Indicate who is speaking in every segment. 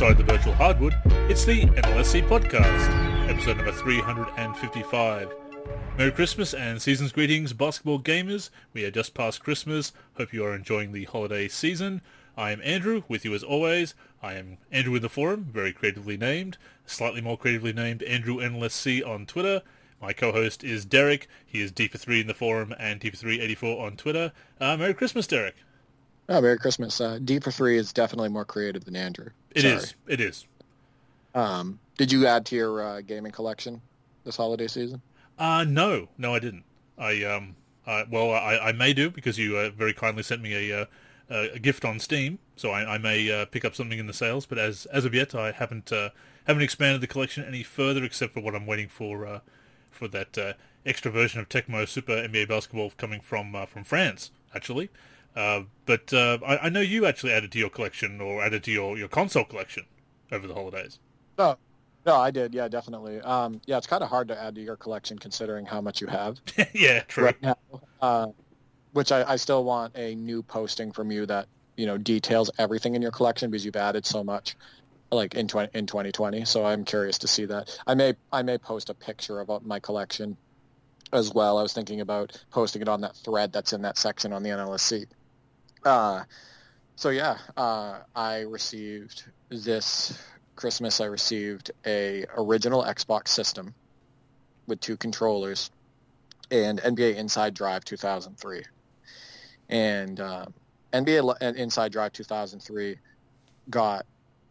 Speaker 1: inside the virtual hardwood, it's the NLSC podcast, episode number 355. Merry Christmas and season's greetings, basketball gamers. We are just past Christmas. Hope you are enjoying the holiday season. I am Andrew, with you as always. I am Andrew in the forum, very creatively named. Slightly more creatively named Andrew NLSC on Twitter. My co-host is Derek. He is D for 3 in the forum and D for 384 on Twitter. Uh, Merry Christmas, Derek.
Speaker 2: Oh, Merry Christmas. Uh, D for 3 is definitely more creative than Andrew.
Speaker 1: It Sorry. is. It is.
Speaker 2: Um, did you add to your uh, gaming collection this holiday season?
Speaker 1: Uh, no. No, I didn't. I, um, I, well, I, I may do because you uh, very kindly sent me a, uh, a gift on Steam, so I, I may uh, pick up something in the sales. But as as of yet, I haven't uh, haven't expanded the collection any further, except for what I'm waiting for uh, for that uh, extra version of Tecmo Super NBA Basketball coming from uh, from France, actually. Uh, but uh, I, I, know you actually added to your collection or added to your, your console collection over the holidays.
Speaker 2: No, no, I did. Yeah, definitely. Um, yeah, it's kind of hard to add to your collection considering how much you have.
Speaker 1: yeah, true. Right
Speaker 2: now, uh, which I, I still want a new posting from you that you know details everything in your collection because you've added so much like in 20, in 2020 so i'm curious to see that i may i may post a picture of my collection as well i was thinking about posting it on that thread that's in that section on the nlsc uh, so yeah uh, i received this christmas i received a original xbox system with two controllers and nba inside drive 2003 and uh, nba inside drive 2003 got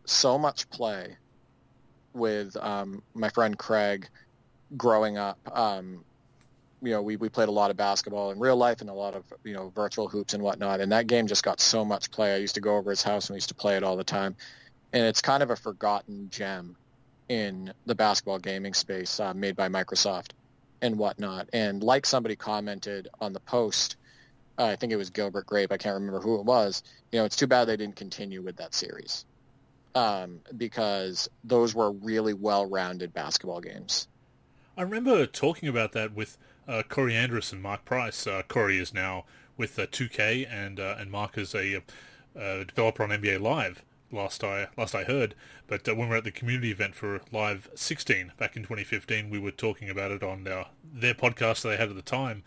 Speaker 2: so much play with um, my friend Craig growing up. Um, you know, we, we played a lot of basketball in real life and a lot of, you know, virtual hoops and whatnot. And that game just got so much play. I used to go over his house and we used to play it all the time. And it's kind of a forgotten gem in the basketball gaming space uh, made by Microsoft and whatnot. And like somebody commented on the post, uh, I think it was Gilbert Grape, I can't remember who it was, you know, it's too bad they didn't continue with that series um, because those were really well-rounded basketball games.
Speaker 1: I remember talking about that with uh, Corey Andrus and Mark Price. Uh, Corey is now with uh, 2K, and uh, and Mark is a, uh, developer on NBA Live. Last I last I heard, but uh, when we were at the community event for Live 16 back in 2015, we were talking about it on their podcast that they had at the time.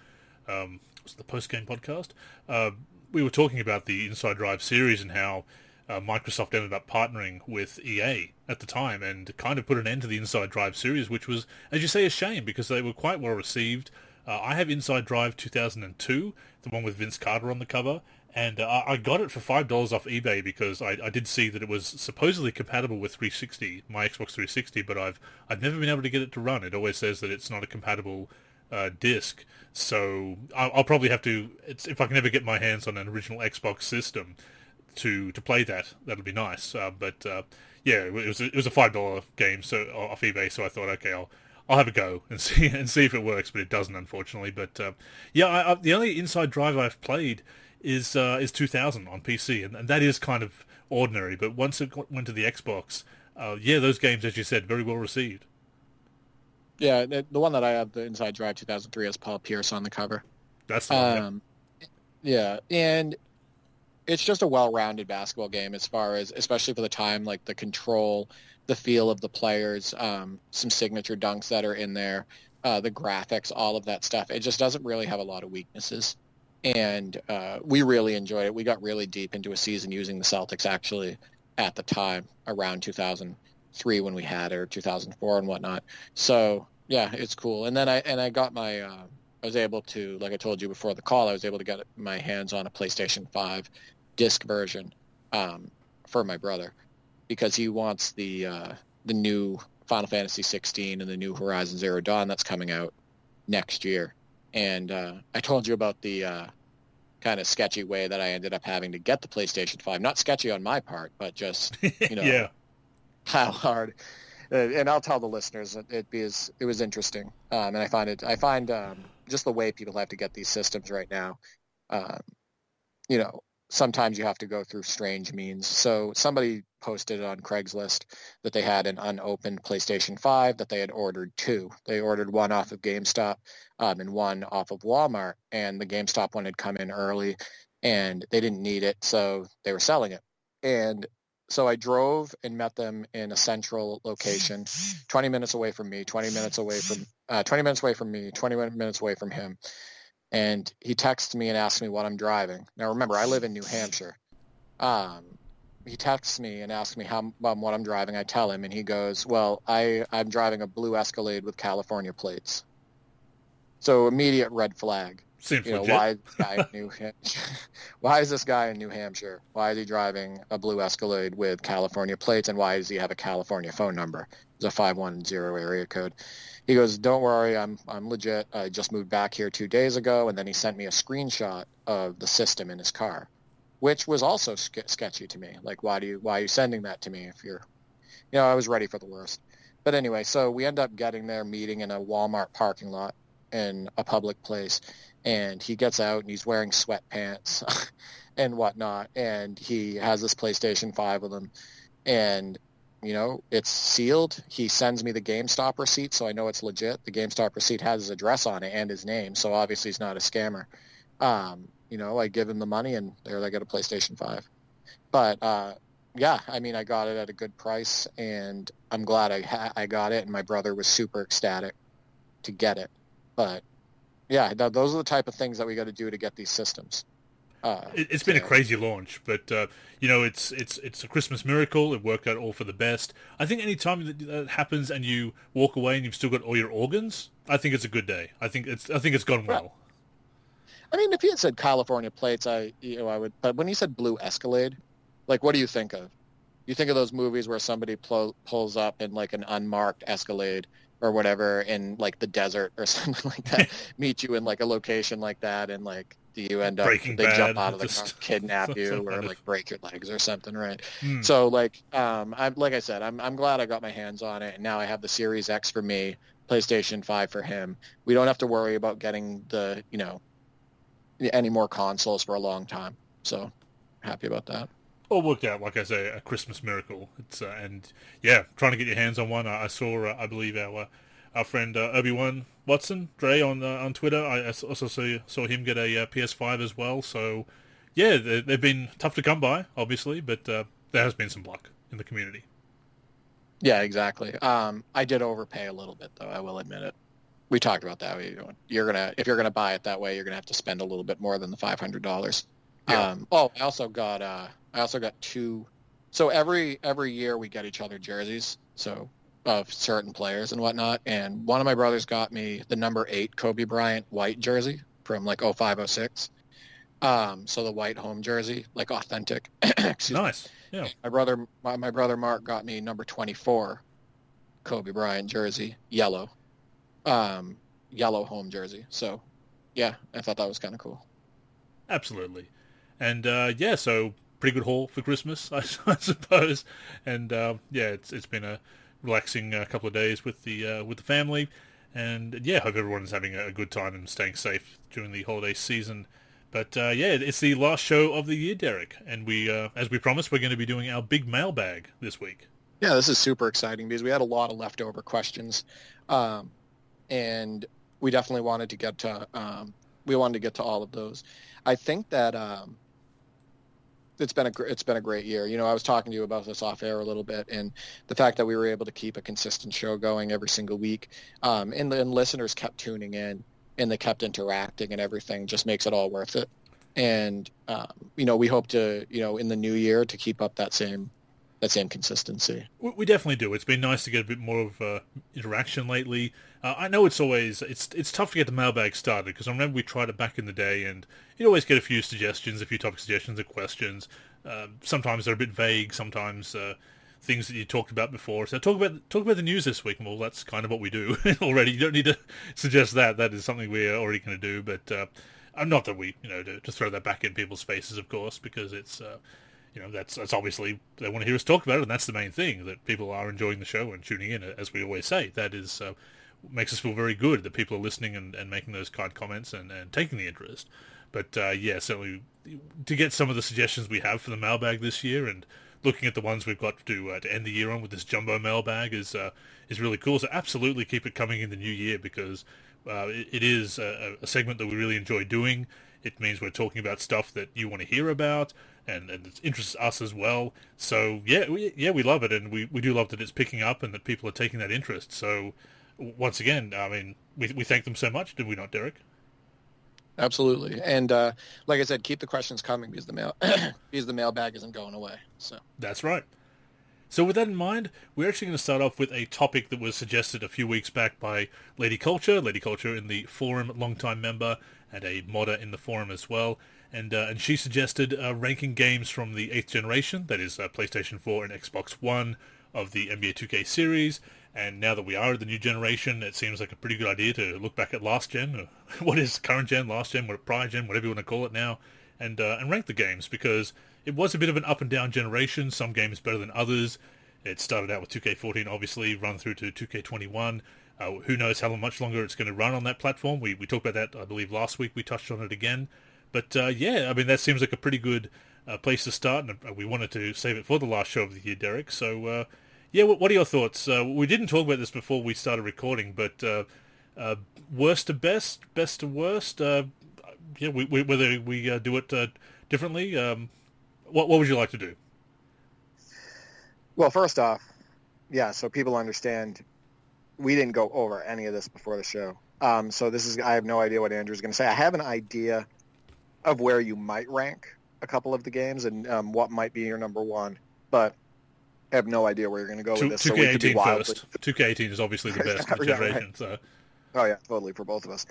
Speaker 1: Um, was the post game podcast? we were talking about the Inside Drive series and how uh, Microsoft ended up partnering with EA at the time and kind of put an end to the Inside Drive series, which was, as you say, a shame because they were quite well received. Uh, I have Inside Drive 2002, the one with Vince Carter on the cover, and uh, I got it for five dollars off eBay because I, I, did see that it was supposedly compatible with 360, my Xbox 360, but I've I've never been able to get it to run. It always says that it's not a compatible uh, disc, so I'll, I'll, probably have to. if I can ever get my hands on an original Xbox system, to to play that. That'll be nice. Uh, but uh, yeah, it was it was a five dollar game so off eBay. So I thought, okay, I'll I'll have a go and see and see if it works. But it doesn't, unfortunately. But uh, yeah, I, I, the only Inside Drive I've played is uh, is 2000 on PC, and, and, that is kind of ordinary. But once it went to the Xbox, uh, yeah, those games, as you said, very well received.
Speaker 2: Yeah, the, the one that I have, the Inside Drive 2003, has Paul Pierce on the cover.
Speaker 1: That's the one. Um,
Speaker 2: yeah. yeah, and it's just a well-rounded basketball game as far as especially for the time like the control the feel of the players um, some signature dunks that are in there uh, the graphics all of that stuff. It just doesn't really have a lot of weaknesses. And uh, we really enjoyed it. We got really deep into a season using the celtics actually at the time around 2003 when we had it or 2004 and whatnot. So yeah it's cool. And then i and i got my uh, I was able to, like I told you before the call, I was able to get my hands on a PlayStation 5 disc version um, for my brother because he wants the uh, the new Final Fantasy 16 and the new Horizon Zero Dawn that's coming out next year. And uh, I told you about the uh, kind of sketchy way that I ended up having to get the PlayStation 5. Not sketchy on my part, but just you know
Speaker 1: yeah.
Speaker 2: how hard and I'll tell the listeners it, it was it was interesting, um, and I find it I find um, just the way people have to get these systems right now. Um, you know, sometimes you have to go through strange means. So somebody posted on Craigslist that they had an unopened PlayStation 5 that they had ordered two. They ordered one off of GameStop um, and one off of Walmart, and the GameStop one had come in early, and they didn't need it, so they were selling it. And so I drove and met them in a central location, 20 minutes away from me, 20 minutes away from, uh, 20 minutes away from me, 20 minutes away from him. And he texts me and asks me what I'm driving. Now remember, I live in New Hampshire. Um, he texts me and asks me how um, what I'm driving. I tell him, and he goes, "Well, I I'm driving a blue Escalade with California plates." So immediate red flag.
Speaker 1: Seems
Speaker 2: you know,
Speaker 1: legit.
Speaker 2: why is this guy in New Hampshire? why is this guy in New Hampshire? Why is he driving a blue Escalade with California plates, and why does he have a California phone number? It's a five one zero area code. He goes, "Don't worry, I'm I'm legit. I just moved back here two days ago." And then he sent me a screenshot of the system in his car, which was also sk- sketchy to me. Like, why do you why are you sending that to me if you're, you know, I was ready for the worst. But anyway, so we end up getting there, meeting in a Walmart parking lot in a public place, and he gets out and he's wearing sweatpants and whatnot, and he has this PlayStation Five with him, and you know it's sealed. He sends me the GameStop receipt, so I know it's legit. The GameStop receipt has his address on it and his name, so obviously he's not a scammer. Um, you know, I give him the money, and there I get a PlayStation Five. But uh, yeah, I mean, I got it at a good price, and I'm glad I ha- I got it. And my brother was super ecstatic to get it. But yeah, th- those are the type of things that we got to do to get these systems. Uh,
Speaker 1: It, it's been a crazy launch, but uh, you know, it's it's it's a Christmas miracle. It worked out all for the best. I think any time that, that happens and you walk away and you've still got all your organs, I think it's a good day. I think it's I think it's gone well.
Speaker 2: I mean, if he had said California plates, I you know I would. But when he said blue Escalade, like what do you think of? You think of those movies where somebody pl- pulls up in like an unmarked Escalade or whatever in like the desert or something like that, meet you in like a location like that, and like do you end up
Speaker 1: Breaking
Speaker 2: they jump out of the car, kidnap you, or like break your legs or something, right?
Speaker 1: Hmm.
Speaker 2: So like um I'm like I said, I'm I'm glad I got my hands on it and now I have the Series X for me, PlayStation 5 for him. We don't have to worry about getting the, you know, any more consoles for a long time. So happy about that.
Speaker 1: all worked out, like I say, a Christmas miracle. It's uh, and yeah, trying to get your hands on one. I, I saw, uh, I believe our uh, our friend uh, Obi Wan Watson Dre on uh, on Twitter. I also saw, saw him get a uh, PS5 as well. So yeah, they, they've been tough to come by, obviously, but uh, there has been some luck in the community.
Speaker 2: Yeah, exactly. Um I did overpay a little bit though, I will admit it. We talked about that. We- You're going to if you're going to buy it that way, you're going to have to spend a little bit more than the $500.
Speaker 1: Yeah.
Speaker 2: Um, oh, I also got uh, I also got two. So every every year we get each other jerseys, so of certain players and whatnot. And one of my brothers got me the number eight Kobe Bryant white jersey from like 0506. Um, so the white home jersey, like authentic. Excuse me.
Speaker 1: Nice, yeah.
Speaker 2: My brother, my, my brother Mark got me number 24 Kobe Bryant jersey, yellow, um, yellow home jersey. So, yeah, I thought that was kind of cool.
Speaker 1: Absolutely. And uh, yeah, so pretty good haul for Christmas, I, I suppose. And uh, yeah, it's it's been a relaxing uh, couple of days with the uh, with the family. And yeah, hope everyone's having a good time and staying safe during the holiday season. But uh, yeah, it's the last show of the year, Derek, and we, uh, as we promised, we're going to be doing our big mailbag this week.
Speaker 2: Yeah, this is super exciting because we had a lot of leftover questions, um, and we definitely wanted to get to um, we wanted to get to all of those. I think that um, it's been a it's been a great year. You know, I was talking to you about this off air a little bit, and the fact that we were able to keep a consistent show going every single week, um, and, and listeners kept tuning in and they kept interacting and everything just makes it all worth it. And um, you know, we hope to you know in the new year to keep up that same that same consistency.
Speaker 1: We, definitely do. It's been nice to get a bit more of uh, interaction lately. Uh, I know it's always it's it's tough to get the mailbag started because I remember we tried it back in the day, and you'd always get a few suggestions, a few topic suggestions or questions. Uh, sometimes they're a bit vague. Sometimes uh, things that you talked about before. So talk about talk about the news this week. Well, that's kind of what we do already. You don't need to suggest that. That is something we're already going to do. But uh, uh, not that we you know to, to throw that back in people's faces, of course, because it's. You know that's that's obviously they want to hear us talk about it, and that's the main thing that people are enjoying the show and tuning in. As we always say, that is uh, makes us feel very good that people are listening and, and making those kind comments and, and taking the interest. But uh, yeah, certainly to get some of the suggestions we have for the mailbag this year and looking at the ones we've got to uh, to end the year on with this jumbo mailbag is uh, is really cool. So absolutely keep it coming in the new year because uh, it, it is a, a segment that we really enjoy doing. It means we're talking about stuff that you want to hear about, and, and it interests us as well. So yeah, we, yeah, we love it, and we, we do love that it's picking up and that people are taking that interest. So once again, I mean, we we thank them so much, did we not, Derek?
Speaker 3: Absolutely, and uh, like I said, keep the questions coming because the mail because the mailbag isn't going away. So
Speaker 1: that's right. So with that in mind, we're actually going to start off with a topic that was suggested a few weeks back by Lady Culture, Lady Culture in the forum, longtime member, and a modder in the forum as well. And uh, and she suggested uh, ranking games from the eighth generation, that is uh, PlayStation 4 and Xbox One, of the NBA 2K series. And now that we are the new generation, it seems like a pretty good idea to look back at last gen, what is current gen, last gen, what prior gen, whatever you want to call it now, and uh, and rank the games because it was a bit of an up and down generation. Some games better than others. It started out with 2K14, obviously, run through to 2K21. Uh, who knows how much longer it's going to run on that platform? We we talked about that, I believe, last week. We touched on it again. But uh, yeah, I mean, that seems like a pretty good uh, place to start, and uh, we wanted to save it for the last show of the year, Derek. So, uh, yeah, what, what, are your thoughts? Uh, we didn't talk about this before we started recording, but uh, worst to best, best to worst. yeah, we, we, whether we do it differently. Um, what what would you like to do?
Speaker 2: Well, first off, yeah, so people understand we didn't go over any of this before the show. Um, so this is I have no idea what Andrew's going to say. I have an idea of where you might rank a couple of the games and um, what might be your number one, but I have no idea where you're going to go with this.
Speaker 1: 2K18 so first. 2K18 is obviously the best yeah, generation. Right. So.
Speaker 2: Oh yeah, totally for both of us.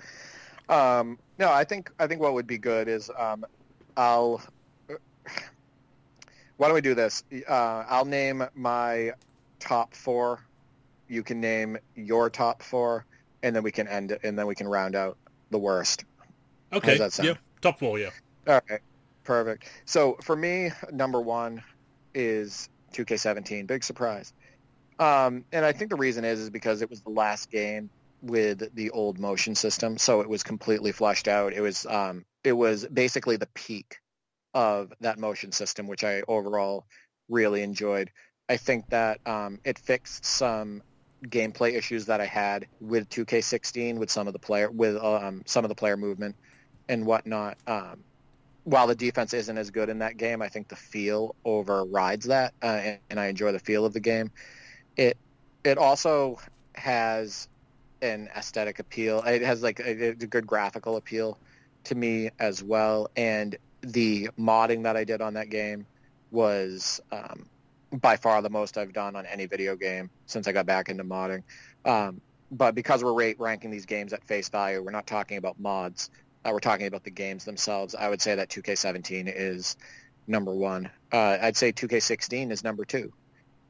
Speaker 2: Um, no, I think I think what would be good is um, I'll. Why don't we do this? Uh, I'll name my top four. You can name your top four, and then we can end it, and then we can round out the worst.
Speaker 1: Okay. that sound? Yeah. Top four. Yeah.
Speaker 2: All right. Perfect. So for me, number one is 2K17. Big surprise. Um, and I think the reason is is because it was the last game with the old motion system, so it was completely flushed out. It was um, it was basically the peak of that motion system, which I overall really enjoyed. I think that um, it fixed some gameplay issues that I had with 2K16 with some of the player with um, some of the player movement and whatnot. Um, while the defense isn't as good in that game, I think the feel overrides that, uh, and, and, I enjoy the feel of the game. It it also has an aesthetic appeal. It has like a, a good graphical appeal to me as well, and the modding that I did on that game was um, by far the most I've done on any video game since I got back into modding. Um, but because we're rate ranking these games at face value, we're not talking about mods uh, we're talking about the games themselves, I would say that 2K17 is number one. Uh, I'd say 2K16 is number two,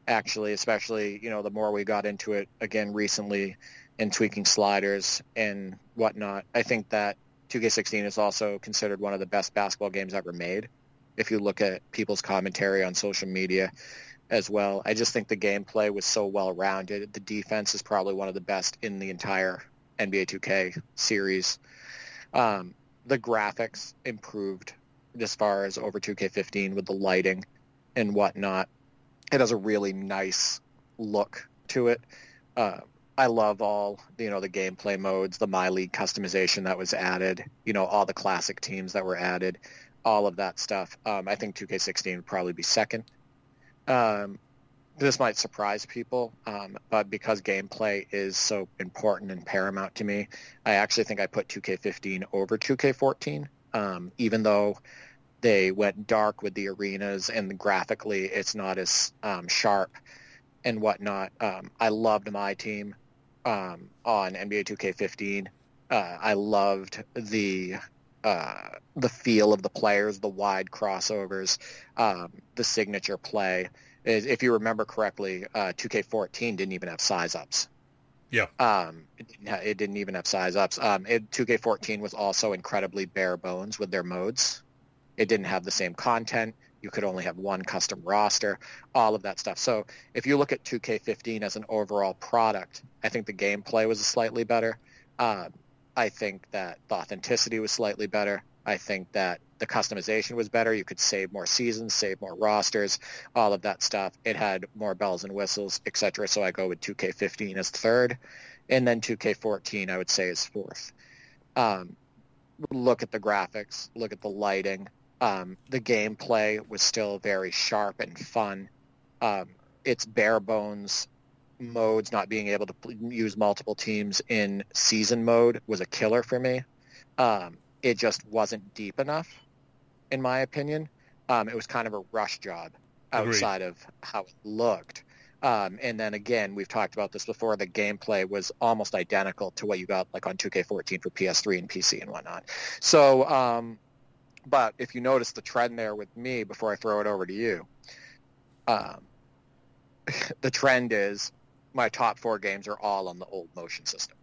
Speaker 2: actually, especially, you know, the more we got into it again recently in tweaking sliders and whatnot. I think that 2K16 is also considered one of the best basketball games ever made. If you look at people's commentary on social media as well, I just think the gameplay was so well rounded. The defense is probably one of the best in the entire NBA 2K series. Um, the graphics improved as far as over 2K15 with the lighting and whatnot. It has a really nice look to it. Uh, I love all you know the gameplay modes, the My League customization that was added, you know all the classic teams that were added, all of that stuff. Um, I think 2K16 would probably be second. Um, this might surprise people, um, but because gameplay is so important and paramount to me, I actually think I put 2K15 over 2K14, um, even though they went dark with the arenas and graphically it's not as um, sharp and whatnot. Um, I loved my team um, on NBA 2K15. Uh, I loved the uh, the feel of the players, the wide crossovers, um, the signature play is if you remember correctly, uh, 2K14 didn't even have size ups.
Speaker 1: Yeah.
Speaker 2: Um, it, it didn't even have size ups. Um, it, 2K14 was also incredibly bare bones with their modes. It didn't have the same content. You could only have one custom roster, all of that stuff. So if you look at 2K15 as an overall product, I think the gameplay was slightly better. Uh, I think that the authenticity was slightly better. I think that the customization was better. You could save more seasons, save more rosters, all of that stuff. It had more bells and whistles, etc. So I go with 2K15 as third, and then 2K14 I would say is fourth. Um, look at the graphics, look at the lighting. Um, the gameplay was still very sharp and fun. Um, its bare bones modes, not being able to use multiple teams in season mode, was a killer for me. Um, it just wasn't deep enough, in my opinion. Um, it was kind of a rush job outside Agreed. of how it looked. Um, and then again, we've talked about this before. The gameplay was almost identical to what you got like on 2K14 for PS3 and PC and whatnot. So, um, but if you notice the trend there with me, before I throw it over to you, um, the trend is my top four games are all on the old motion system.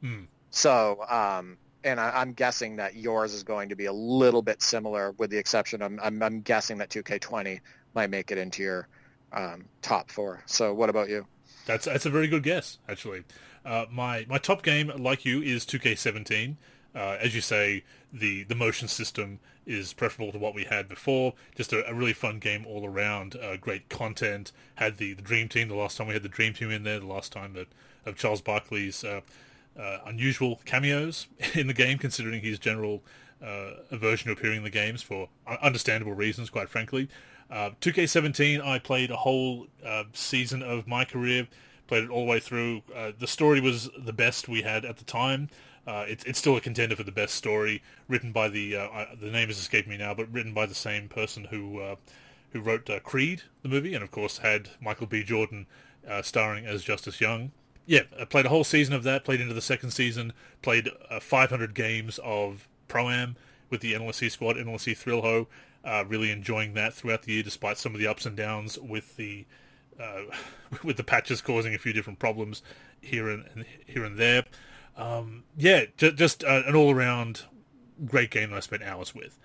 Speaker 1: Hmm.
Speaker 2: So, um, and I, am guessing that yours is going to be a little bit similar, with the exception I'm, I'm, I'm guessing that 2K20 might make it into your um, top four. So, what about you?
Speaker 1: That's that's a very good guess, actually. Uh, my my top game, like you, is 2K17. Uh, as you say, the the motion system is preferable to what we had before. Just a, a really fun game all around. Uh, great content. Had the, the Dream Team the last time we had the Dream Team in there. The last time that of Charles Barkley's uh, uh, unusual cameos in the game, considering his general uh, aversion to appearing in the games for understandable reasons, quite frankly. 2K17, I played a whole season of my career. Played it all the way through. the story was the best we had at the time. Uh, it's it's still a contender for the best story, written by the uh, the name has escaped me now, but written by the same person who uh, who wrote uh, Creed, the movie, and of course had Michael B. Jordan uh, starring as Justice Young. Yeah, I played a whole season of that. Played into the second season. Played uh, 500 games of Pro Am with the NLSC squad, NLSC Thrill Ho. really enjoying that throughout the year, despite some of the ups and downs with the with the patches causing a few different problems here and, here and there. Um, yeah, just uh, an all-around great game that I spent hours with.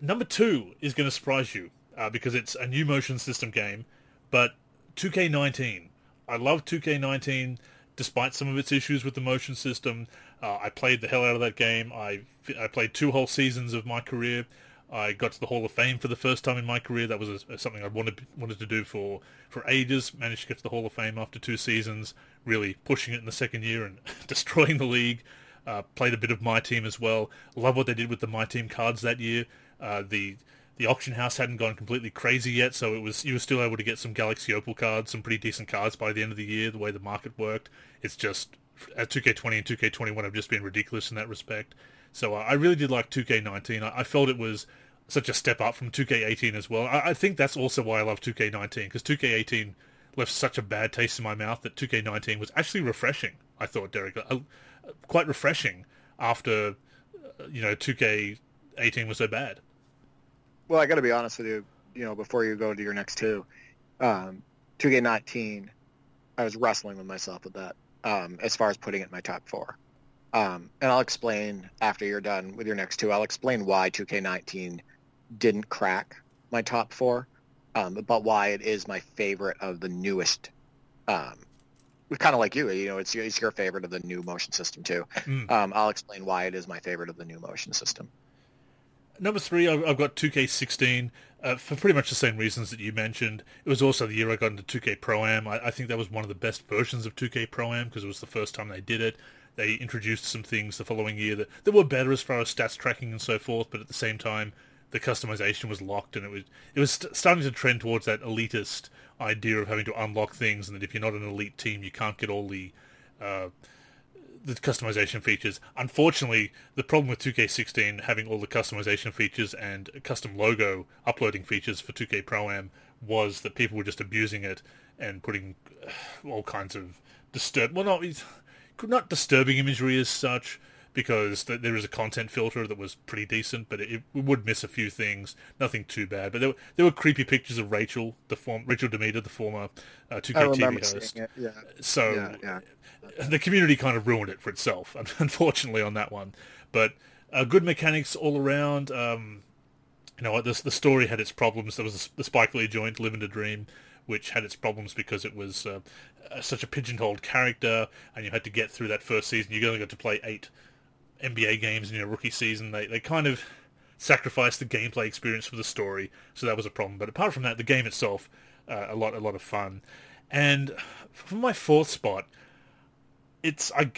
Speaker 1: Number two is going to surprise you uh, because it's a new motion system game, but 2K19. I love 2K19 despite some of its issues with the motion system. Uh, I played the hell out of that game. I, I played two whole seasons of my career. I got to the Hall of Fame for the first time in my career. That was a, something I wanted wanted to do for for ages. Managed to get to the Hall of Fame after two seasons. Really pushing it in the second year and destroying the league. Uh, played a bit of my team as well. Love what they did with the my team cards that year. Uh, the the auction house hadn't gone completely crazy yet, so it was you were still able to get some Galaxy Opal cards, some pretty decent cards by the end of the year. The way the market worked, it's just at 2K20 and 2K21 have just been ridiculous in that respect. So uh, I really did like 2K19. I, I, felt it was such a step up from 2K18 as well. I, I think that's also why I love 2K19 because 2K18 left such a bad taste in my mouth that 2K19 was actually refreshing. I thought Derek, uh, quite refreshing after uh, you know 2K18 was so bad.
Speaker 2: Well, I got to be honest with you. You know, before you go to your next two, um, 2K19, I was wrestling with myself with that um, as far as putting it in my top four. Um, and I'll explain after you're done with your next two. I'll explain why 2K19 didn't crack my top four, um, but why it is my favorite of the newest. Um, kind of like you, you know, it's, it's your favorite of the new motion system too. Mm. Um, I'll explain why it is my favorite of the new motion system.
Speaker 1: Number three, I've got 2K16 uh, for pretty much the same reasons that you mentioned. It was also the year I got into 2K Pro Am. I, I think that was one of the best versions of 2K Pro Am because it was the first time they did it. They introduced some things the following year that, that were better as far as stats tracking and so forth, but at the same time, the customization was locked, and it was it was st- starting to trend towards that elitist idea of having to unlock things, and that if you're not an elite team, you can't get all the uh, the customization features. Unfortunately, the problem with 2K16 having all the customization features and custom logo uploading features for 2K Pro Am was that people were just abusing it and putting uh, all kinds of disturb well not not disturbing imagery as such because th- there is a content filter that was pretty decent, but it, it, would miss a few things. Nothing too bad, but there, were, there were creepy pictures of Rachel, the form Rachel DeMita, the former uh, 2K TV host.
Speaker 2: Yeah.
Speaker 1: So
Speaker 2: yeah,
Speaker 1: yeah. the community kind of ruined it for itself, unfortunately, on that one. But uh, good mechanics all around. Um, you know, the the story had its problems. There was the Spike Lee joint, "Living a Dream," which had its problems because it was uh, such a pigeonholed character, and you had to get through that first season. You only got to play eight NBA games in your rookie season. They they kind of sacrificed the gameplay experience for the story, so that was a problem. But apart from that, the game itself, uh, a lot a lot of fun. And for my fourth spot, it's I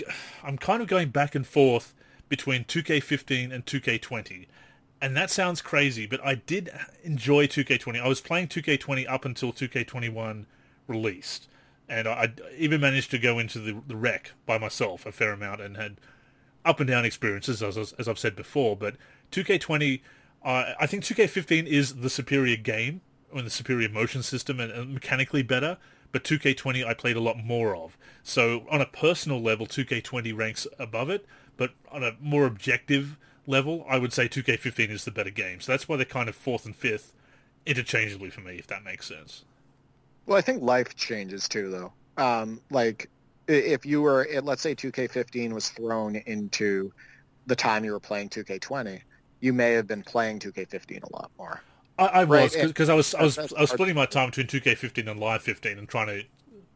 Speaker 1: I'm kind of going back and forth between 2K15 and 2K20. And that sounds crazy, but I did enjoy 2K20. I was playing 2K20 up until 2K21 released, and I even managed to go into the, the rec by myself a fair amount and had up and down experiences, as, as I've said before. But 2K20, uh, I think 2K15 is the superior game and the superior motion system and, and mechanically better. But 2K20 I played a lot more of. So on a personal level, 2K20 ranks above it. But on a more objective level, I would say 2K15 is the better game. So that's why they're kind of fourth and fifth interchangeably for me, if that makes sense.
Speaker 2: Well, I think life changes too, though. Um, like if you were, let's say 2K15 was thrown into the time you were playing 2K20, you may have been playing 2K15 a lot more.
Speaker 1: I, I was because I was I was I was splitting my time between 2K15 and Live 15 and trying to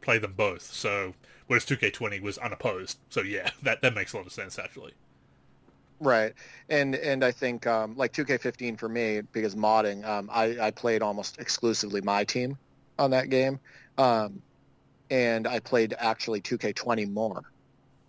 Speaker 1: play them both. So whereas 2K20 was unopposed. So yeah, that that makes a lot of sense actually.
Speaker 2: Right, and and I think um, like 2K15 for me because modding, um, I I played almost exclusively my team on that game, um, and I played actually 2K20 more,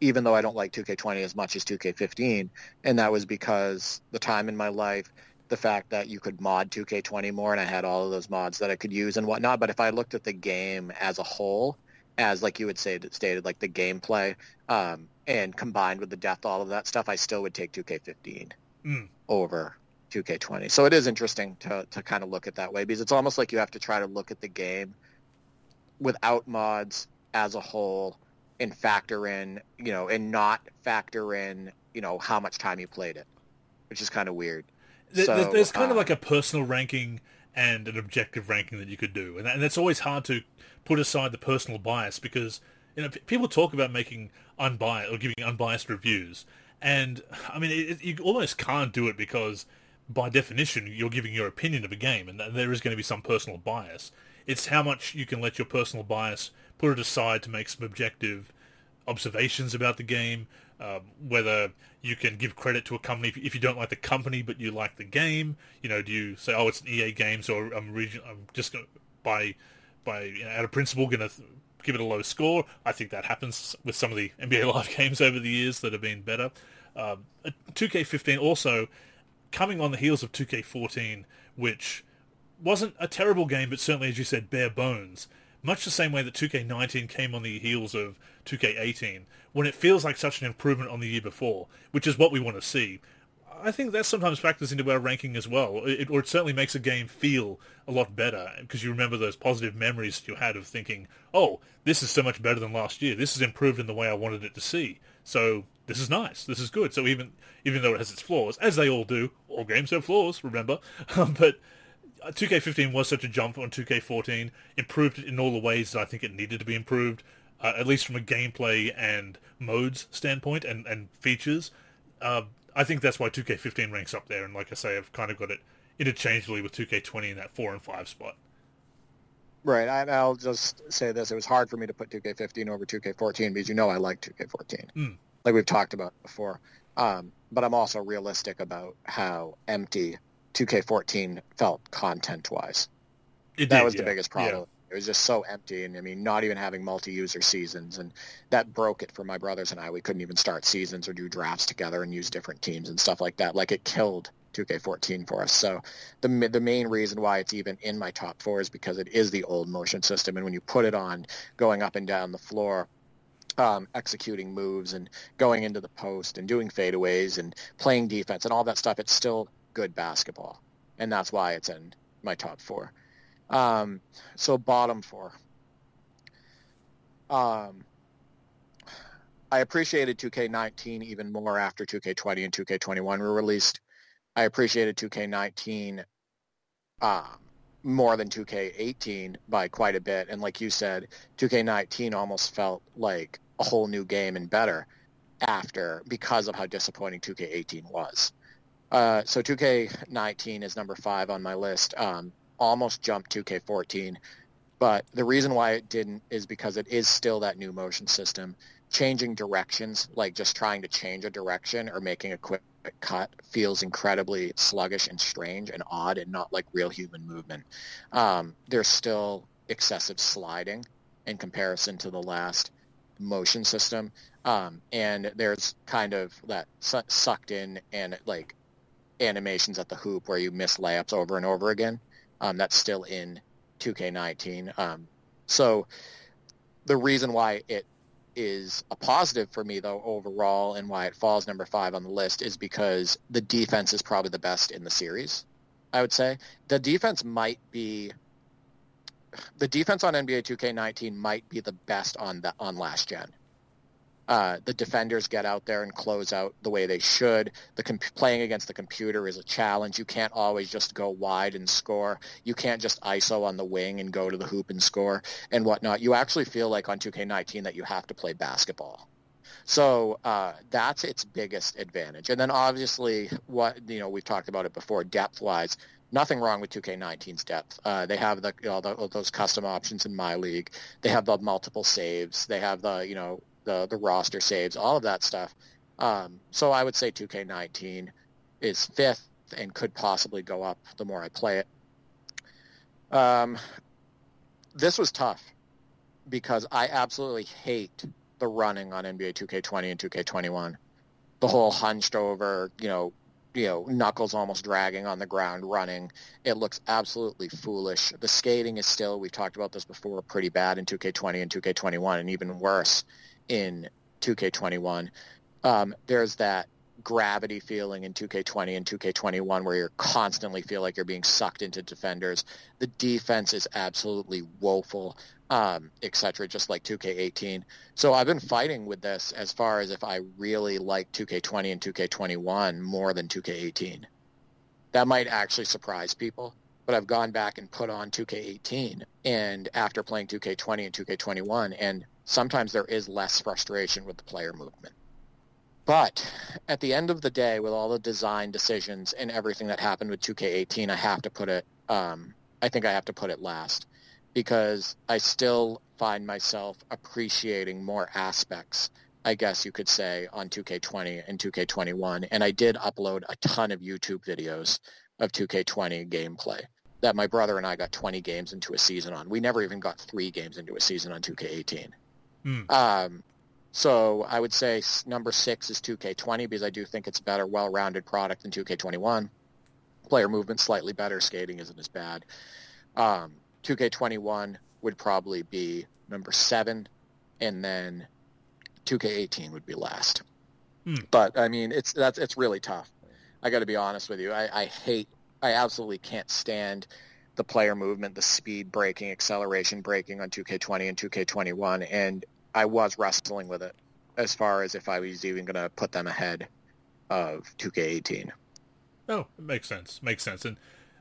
Speaker 2: even though I don't like 2K20 as much as 2K15, and that was because the time in my life, the fact that you could mod 2K20 more, and I had all of those mods that I could use and whatnot. But if I looked at the game as a whole, as like you would say stated, like the gameplay, um, and combined with the death, all of that stuff, I still would take 2K15 mm. over 2K20. So it is interesting to to kind of look at that way because it's almost like you have to try to look at the game without mods as a whole and factor in, you know, and not factor in, you know, how much time you played it, which is kind of weird.
Speaker 1: There, so, there's kind uh, of like a personal ranking and an objective ranking that you could do, and, that, and that's always hard to put aside the personal bias because you know people talk about making unbiased or giving unbiased reviews, and I mean it, you almost can't do it because by definition you're giving your opinion of a game, and there is going to be some personal bias. It's how much you can let your personal bias put it aside to make some objective observations about the game, um, whether you can give credit to a company if you don't like the company but you like the game. You know, do you say, "Oh, it's an EA game, so "I'm, region- I'm just going by by you know, out of principle going to th- give it a low score." I think that happens with some of the NBA Live games over the years that have been better. Um, 2K15 also coming on the heels of 2K14, which wasn't a terrible game, but certainly, as you said, bare bones much the same way that 2K19 came on the heels of 2K18, when it feels like such an improvement on the year before, which is what we want to see. I think that sometimes factors into our ranking as well, it, or it certainly makes a game feel a lot better because you remember those positive memories you had of thinking, "Oh, this is so much better than last year. This is improved in the way I wanted it to see." So this is nice. This is good. So even even though it has its flaws, as they all do, all games have flaws. Remember, but 2K15 was such a jump on 2K14, improved it in all the ways that I think it needed to be improved, uh, at least from a gameplay and modes standpoint and, and features. Uh, I think that's why 2K15 ranks up there, and like I say, I've kind of got it interchangeably with 2K20 in that 4 and 5 spot.
Speaker 2: Right, I, will just say this. It was hard for me to put 2K15 over 2K14 because you know I like 2K14. Mm. Like we've talked about before. Um, but I'm also realistic about how empty 2K14 felt content wise. That did, was the biggest problem. Yeah. It was just so empty, and I mean, not even having multi-user seasons, and that broke it for my brothers and I. We couldn't even start seasons or do drafts together and use different teams and stuff like that. Like it killed 2K14 for us. So the the main reason why it's even in my top four is because it is the old motion system, and when you put it on, going up and down the floor, um, executing moves and going into the post and doing fadeaways and playing defense and all that stuff, it's still good basketball, and that's why it's in my top four. Um, so bottom four. Um, I appreciated 2K19 even more after 2K20 and 2K21 were released. I appreciated 2K19 uh, more than 2K18 by quite a bit. And like you said, 2K19 almost felt like a whole new game and better after because of how disappointing 2K18 was. Uh, so 2K19 is number five on my list. Um, almost jumped 2K14, but the reason why it didn't is because it is still that new motion system. Changing directions, like just trying to change a direction or making a quick cut, feels incredibly sluggish and strange and odd and not like real human movement. Um, there's still excessive sliding in comparison to the last motion system. Um, and there's kind of that su- sucked in and like animations at the hoop where you miss layups over and over again. Um, that's still in 2K19. Um, so the reason why it is a positive for me though overall and why it falls number five on the list is because the defense is probably the best in the series. I would say the defense might be the defense on NBA 2K19 might be the best on the on last gen. Uh, the defenders get out there and close out the way they should. The comp- playing against the computer is a challenge. You can't always just go wide and score. You can't just ISO on the wing and go to the hoop and score and whatnot. You actually feel like on 2K19 that you have to play basketball. So uh, that's its biggest advantage. And then obviously, what you know, we've talked about it before, depth-wise nothing wrong with 2K19's depth. Uh, they have the, you know, the, those custom options in my league. They have the multiple saves. They have the you know the the roster saves, all of that stuff. Um, so I would say 2K19 is fifth and could possibly go up the more I play it. Um, this was tough because I absolutely hate the running on NBA 2K20 and 2K21. The whole hunched over, you know, you know, knuckles almost dragging on the ground running. It looks absolutely foolish. The skating is still, we've talked about this before, pretty bad in 2K20 and 2K21 and even worse in 2K21. Um, there's that gravity feeling in 2K20 and 2K21 where you constantly feel like you're being sucked into defenders. The defense is absolutely woeful, um, etc., just like 2K18. So I've been fighting with this as far as if I really like 2K20 and 2K21 more than 2K18. That might actually surprise people, but I've gone back and put on 2K18 and after playing 2K20 and 2K21 and sometimes there is less frustration with the player movement. But at the end of the day, with all the design decisions and everything that happened with 2K18, I have to put it. Um, I think I have to put it last because I still find myself appreciating more aspects. I guess you could say on 2K20 and 2K21, and I did upload a ton of YouTube videos of 2K20 gameplay that my brother and I got 20 games into a season on. We never even got three games into a season on 2K18. Mm. Um, so I would say number six is 2K20 because I do think it's a better, well-rounded product than 2K21. Player movement slightly better, skating isn't as bad. Um, 2K21 would probably be number seven, and then 2K18 would be last. Hmm. But I mean, it's that's it's really tough. I got to be honest with you. I, I hate, I absolutely can't stand the player movement, the speed braking, acceleration braking on 2K20 and 2K21, and I was wrestling with it as far as if I was even going to put them ahead of 2K18.
Speaker 1: Oh, it makes sense. Makes sense. And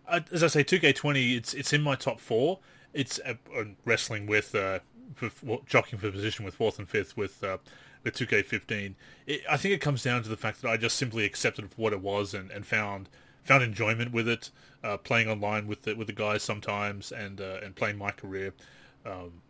Speaker 1: uh, as I say, 2K20, it's it's in my top four. It's uh, wrestling with uh, for, jockeying for position with fourth and fifth with uh, with 2K15. It, I think it comes down to the fact that I just simply accepted what it was and, and found found enjoyment with it, uh, playing online with the, with the guys sometimes, and uh, and playing my career. Um,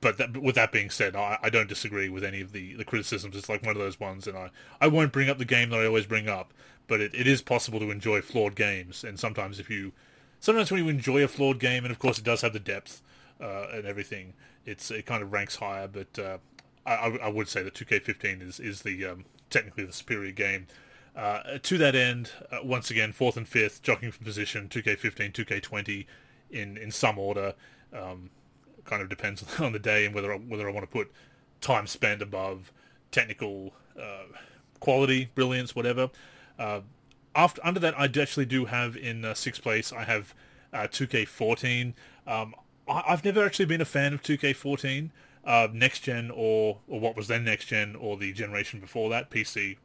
Speaker 1: but that, with that being said, I, I, don't disagree with any of the, the criticisms. It's like one of those ones, and I, I won't bring up the game that I always bring up, but it, it is possible to enjoy flawed games, and sometimes if you, sometimes when you enjoy a flawed game, and of course it does have the depth uh, and everything, it's it kind of ranks higher. But uh, I, I would say that 2K15 is is the um, technically the superior game. Uh, to that end, uh, once again, fourth and fifth, jockeying for position, 2K15, 2K20, in in some order. Um, kind of depends on the day and whether I, whether I want to put time spent above technical uh, quality, brilliance, whatever. Uh, after under that, I actually do have in uh, sixth place. I have 2K14. Um, I, have never actually been a fan of 2K14. Uh, next gen or or what was then next gen or the generation before that, PC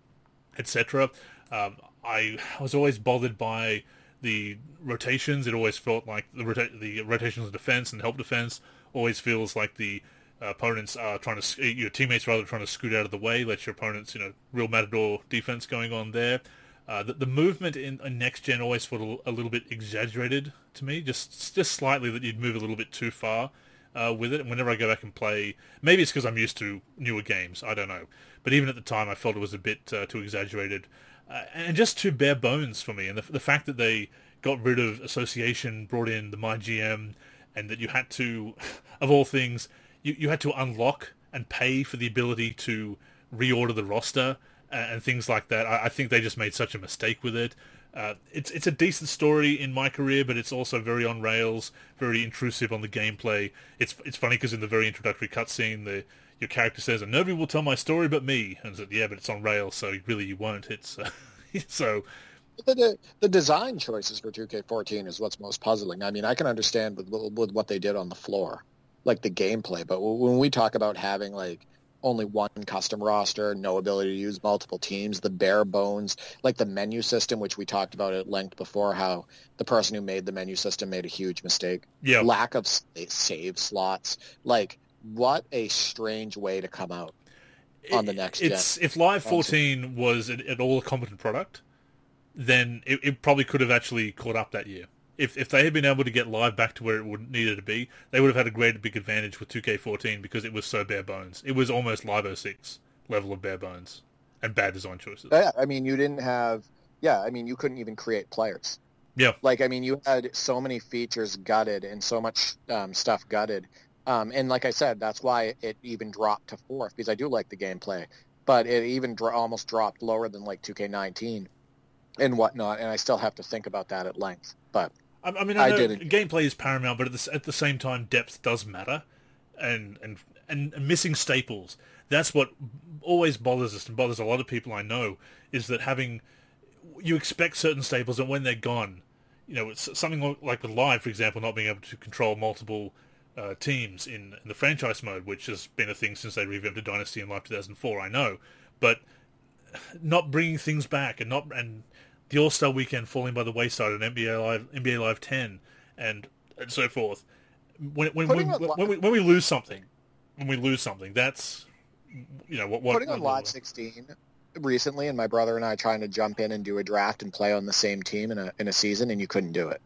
Speaker 1: etc. Um, I was always bothered by the rotations. It always felt like the, rota- the rotations of defense and help defense always feels like the opponents are trying to your teammates rather trying to scoot out of the way, let your opponents you know real matador defense going on there. Uh, the, the, movement in, in, next gen always felt a, a, little bit exaggerated to me, just just slightly that you'd move a little bit too far uh, with it. And whenever I go back and play, maybe it's because I'm used to newer games. I don't know. But even at the time, I felt it was a bit uh, too exaggerated uh, and just too bare bones for me. And the, the fact that they got rid of association, brought in the MyGM, and that you had to, of all things, you, you had to unlock and pay for the ability to reorder the roster and, and things like that. I, I, think they just made such a mistake with it. Uh, it's it's a decent story in my career, but it's also very on rails, very intrusive on the gameplay. It's it's funny because in the very introductory cutscene, the your character says, "And nobody will tell my story but me," and said, "Yeah, but it's on rails, so really you won't." It's uh, so.
Speaker 2: The, the design choices for 2K14 is what's most puzzling. I mean, I can understand with, with what they did on the floor, like the gameplay, but when we talk about having like only one custom roster, no ability to use multiple teams, the bare bones, like the menu system, which we talked about at length before, how the person who made the menu system made a huge mistake.
Speaker 1: Yeah.
Speaker 2: Lack of save slots. Like, what a strange way to come out on the next
Speaker 1: it's, gen. If Live 14 was at all a competent product, then it, it probably could have actually caught up that year if if they had been able to get live back to where it would needed to be, they would have had a great big advantage with 2K14 because it was so bare bones. It was almost Live 06 level of bare bones and bad design choices.
Speaker 2: Yeah, I mean, you didn't have. Yeah, I mean, you couldn't even create players.
Speaker 1: Yeah.
Speaker 2: Like, I mean, you had so many features gutted and so much um, stuff gutted. Um, and like I said, that's why it even dropped to fourth because I do like the gameplay, but it even dro- almost dropped lower than like 2K19 and whatnot. And I still have to think about that at length. But
Speaker 1: I, I mean, I, I didn't. gameplay is paramount, but at the, at the same time, depth does matter, and and and missing staples. That's what always bothers us and bothers a lot of people I know is that having you expect certain staples, and when they're gone, you know, it's something like with live, for example, not being able to control multiple uh, teams in, in, the franchise mode, which has been a thing since they revamped a Dynasty in Live 2004. I know, but not bringing things back and not and the All Star Weekend falling by the wayside and NBA Live NBA Live 10 and and so forth. When when we, when we when we lose something, when we lose something, that's you know what what
Speaker 2: putting on Live 16 recently, and my brother and I trying to jump in and do a draft and play on the same team in a in a season, and you couldn't do it.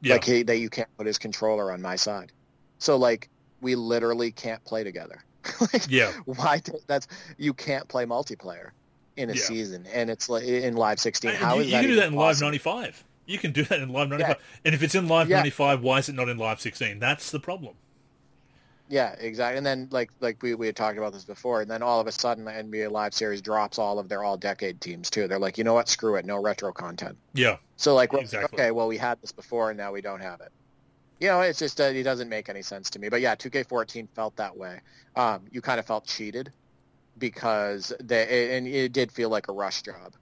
Speaker 2: Yeah. Like he, that, you can't put his controller on my side. So like we literally can't play together.
Speaker 1: like, yeah.
Speaker 2: Why? That's you can't play multiplayer in a yeah. season, and it's like in Live 16. How
Speaker 1: you,
Speaker 2: is
Speaker 1: you
Speaker 2: that
Speaker 1: can do that in
Speaker 2: possible?
Speaker 1: Live 95. You can do that in Live 95. Yeah. And if it's in Live yeah. 95, why is it not in Live 16? That's the problem.
Speaker 2: Yeah, exactly. And then, like like we, we had talked about this before, and then all of a sudden, the NBA Live Series drops all of their all-decade teams too. They're like, you know what? Screw it. No retro content.
Speaker 1: Yeah.
Speaker 2: So like, exactly. okay, well, we had this before, and now we don't have it. You know, it's just uh, it doesn't make any sense to me. But yeah, 2K14 felt that way. Um, you kind of felt cheated because they and it did feel like a rush job.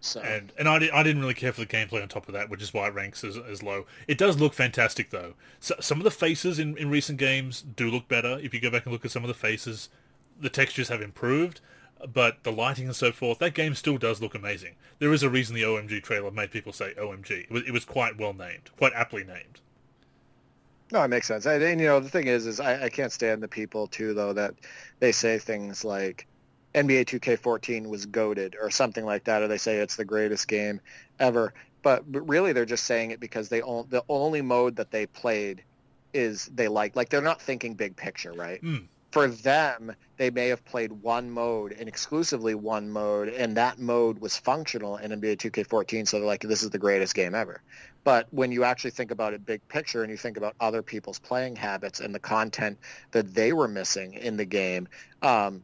Speaker 2: So
Speaker 1: and and I, I didn't really care for the gameplay on top of that, which is why it ranks as, as low. It does look fantastic though. So, some of the faces in, in recent games do look better. If you go back and look at some of the faces, the textures have improved, but the lighting and so forth, that game still does look amazing. There is a reason the OMG trailer made people say OMG. It was, it was quite well named, quite aptly named.
Speaker 2: No, it makes sense. I, and you know, the thing is, is I, I can't stand the people too, though, that they say things like NBA 2K14 was GOATed or something like that, or they say it's the greatest game ever. But, but really, they're just saying it because they on, the only mode that they played is they like. Like they're not thinking big picture, right?
Speaker 1: Mm
Speaker 2: for them, they may have played one mode and exclusively one mode, and that mode was functional in NBA 2K14. So they're like, this is the greatest game ever. But when you actually think about it big picture and you think about other people's playing habits and the content that they were missing in the game, um,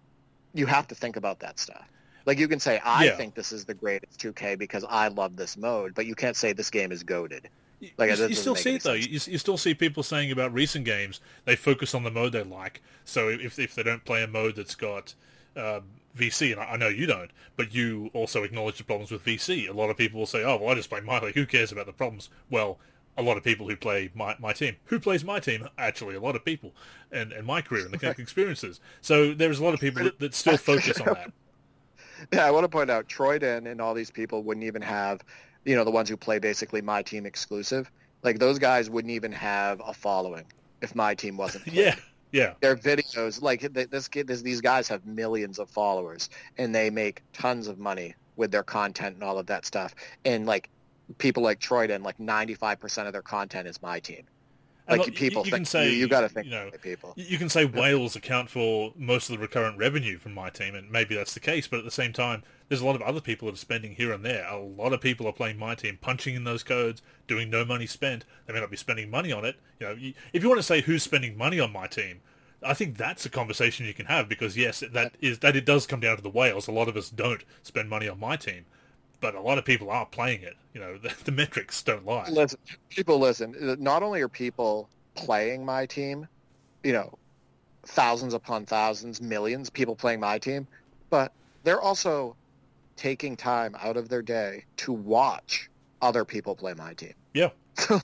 Speaker 2: you have to think about that stuff. Like you can say, I yeah. think this is the greatest 2K because I love this mode, but you can't say this game is GOATed.
Speaker 1: Like you, you still see it though. You, you, still see people saying about recent games they focus on the mode they like. So if if they don't play a mode that's got uh, VC, and I, know you don't, but you also acknowledge the problems with VC. A lot of people will say, "Oh, well, I just play my league. Who cares about the problems?" Well, a lot of people who play my, my team. Who plays my team? Actually, a lot of people, and, and my career and the experiences. So there's a lot of people that, that still focus on that.
Speaker 2: Yeah, I want to point out Troydan and all these people wouldn't even have you know, the ones who play basically my team exclusive, like those guys wouldn't even have a following if my team wasn't. Played.
Speaker 1: yeah. Yeah.
Speaker 2: Their videos, like this, this, these guys have millions of followers and they make tons of money with their content and all of that stuff. And like people like Troydan, like 95% of their content is my team. Like look, people, you, you can say you, you got to think you know, people.
Speaker 1: You can say whales account for most of the recurrent revenue from my team, and maybe that's the case. But at the same time, there's a lot of other people that are spending here and there. A lot of people are playing my team, punching in those codes, doing no money spent. They may not be spending money on it. You know, if you want to say who's spending money on my team, I think that's a conversation you can have because yes, that is that it does come down to the whales. A lot of us don't spend money on my team, but a lot of people are playing it. You know, the, the metrics don't lie.
Speaker 2: Listen, people listen. Not only are people playing my team, you know, thousands upon thousands, millions of people playing my team, but they're also taking time out of their day to watch other people play my team.
Speaker 1: Yeah.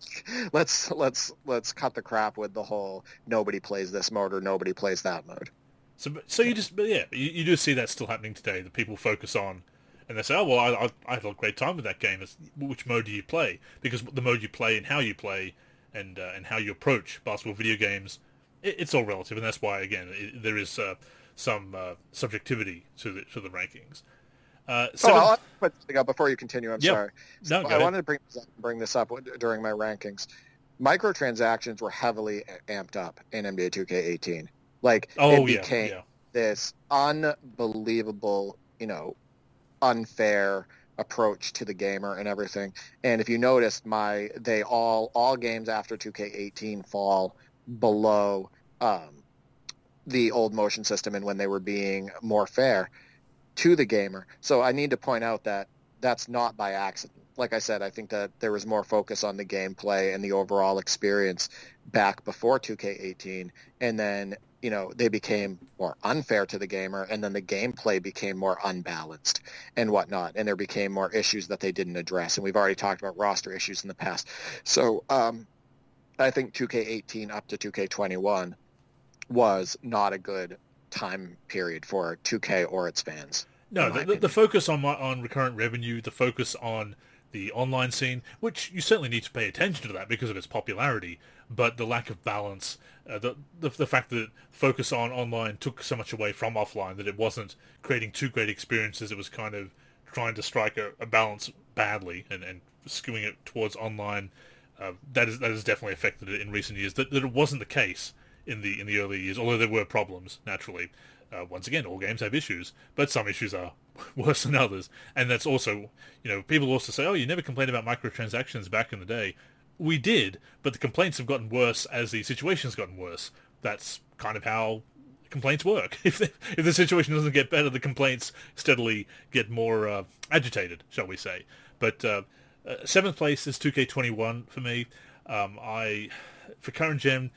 Speaker 2: let's let's let's cut the crap with the whole nobody plays this mode or nobody plays that mode.
Speaker 1: So so you just yeah you, you do see that still happening today. The people focus on and they say, oh well, I, I, I had a great time with that game. It's, which mode do you play? Because the mode you play and how you play and uh, and how you approach basketball video games, it, it's all relative, and that's why again it, there is uh, some uh, subjectivity to the to the rankings.
Speaker 2: Uh, so oh, I'll put something up before you continue. I'm yep. sorry.
Speaker 1: No,
Speaker 2: I wanted to bring this, up, bring this up during my rankings. Microtransactions were heavily amped up in NBA 2K18. Like
Speaker 1: oh,
Speaker 2: it became
Speaker 1: yeah, yeah.
Speaker 2: this unbelievable, you know, unfair approach to the gamer and everything. And if you noticed, my they all all games after 2K18 fall below um, the old motion system and when they were being more fair to the gamer. So I need to point out that that's not by accident. Like I said, I think that there was more focus on the gameplay and the overall experience back before 2K18, and then you know they became more unfair to the gamer, and then the gameplay became more unbalanced and whatnot, and there became more issues that they didn't address. And we've already talked about roster issues in the past. So um, I think 2K18 up to 2K21 was not a good time period for 2K or its fans.
Speaker 1: No, the, the, focus on on recurrent revenue, the focus on the online scene, which you certainly need to pay attention to that because of its popularity, but the lack of balance, uh, the, the, the fact that focus on online took so much away from offline that it wasn't creating two great experiences. It was kind of trying to strike a, a balance badly and, and skewing it towards online. Uh, that is that has definitely affected it in recent years. That, that it wasn't the case in the in the early years, although there were problems naturally. Uh, once again, all games have issues, but some issues are worse than others, and that's also you know people also say, oh, you never complained about microtransactions back in the day. We did, but the complaints have gotten worse as the situation's gotten worse. That's kind of how complaints work. If the, if the situation doesn't get better, the complaints steadily get more uh, agitated, shall we say? But uh, uh, seventh place is 2K21 for me. Um, I for current gen,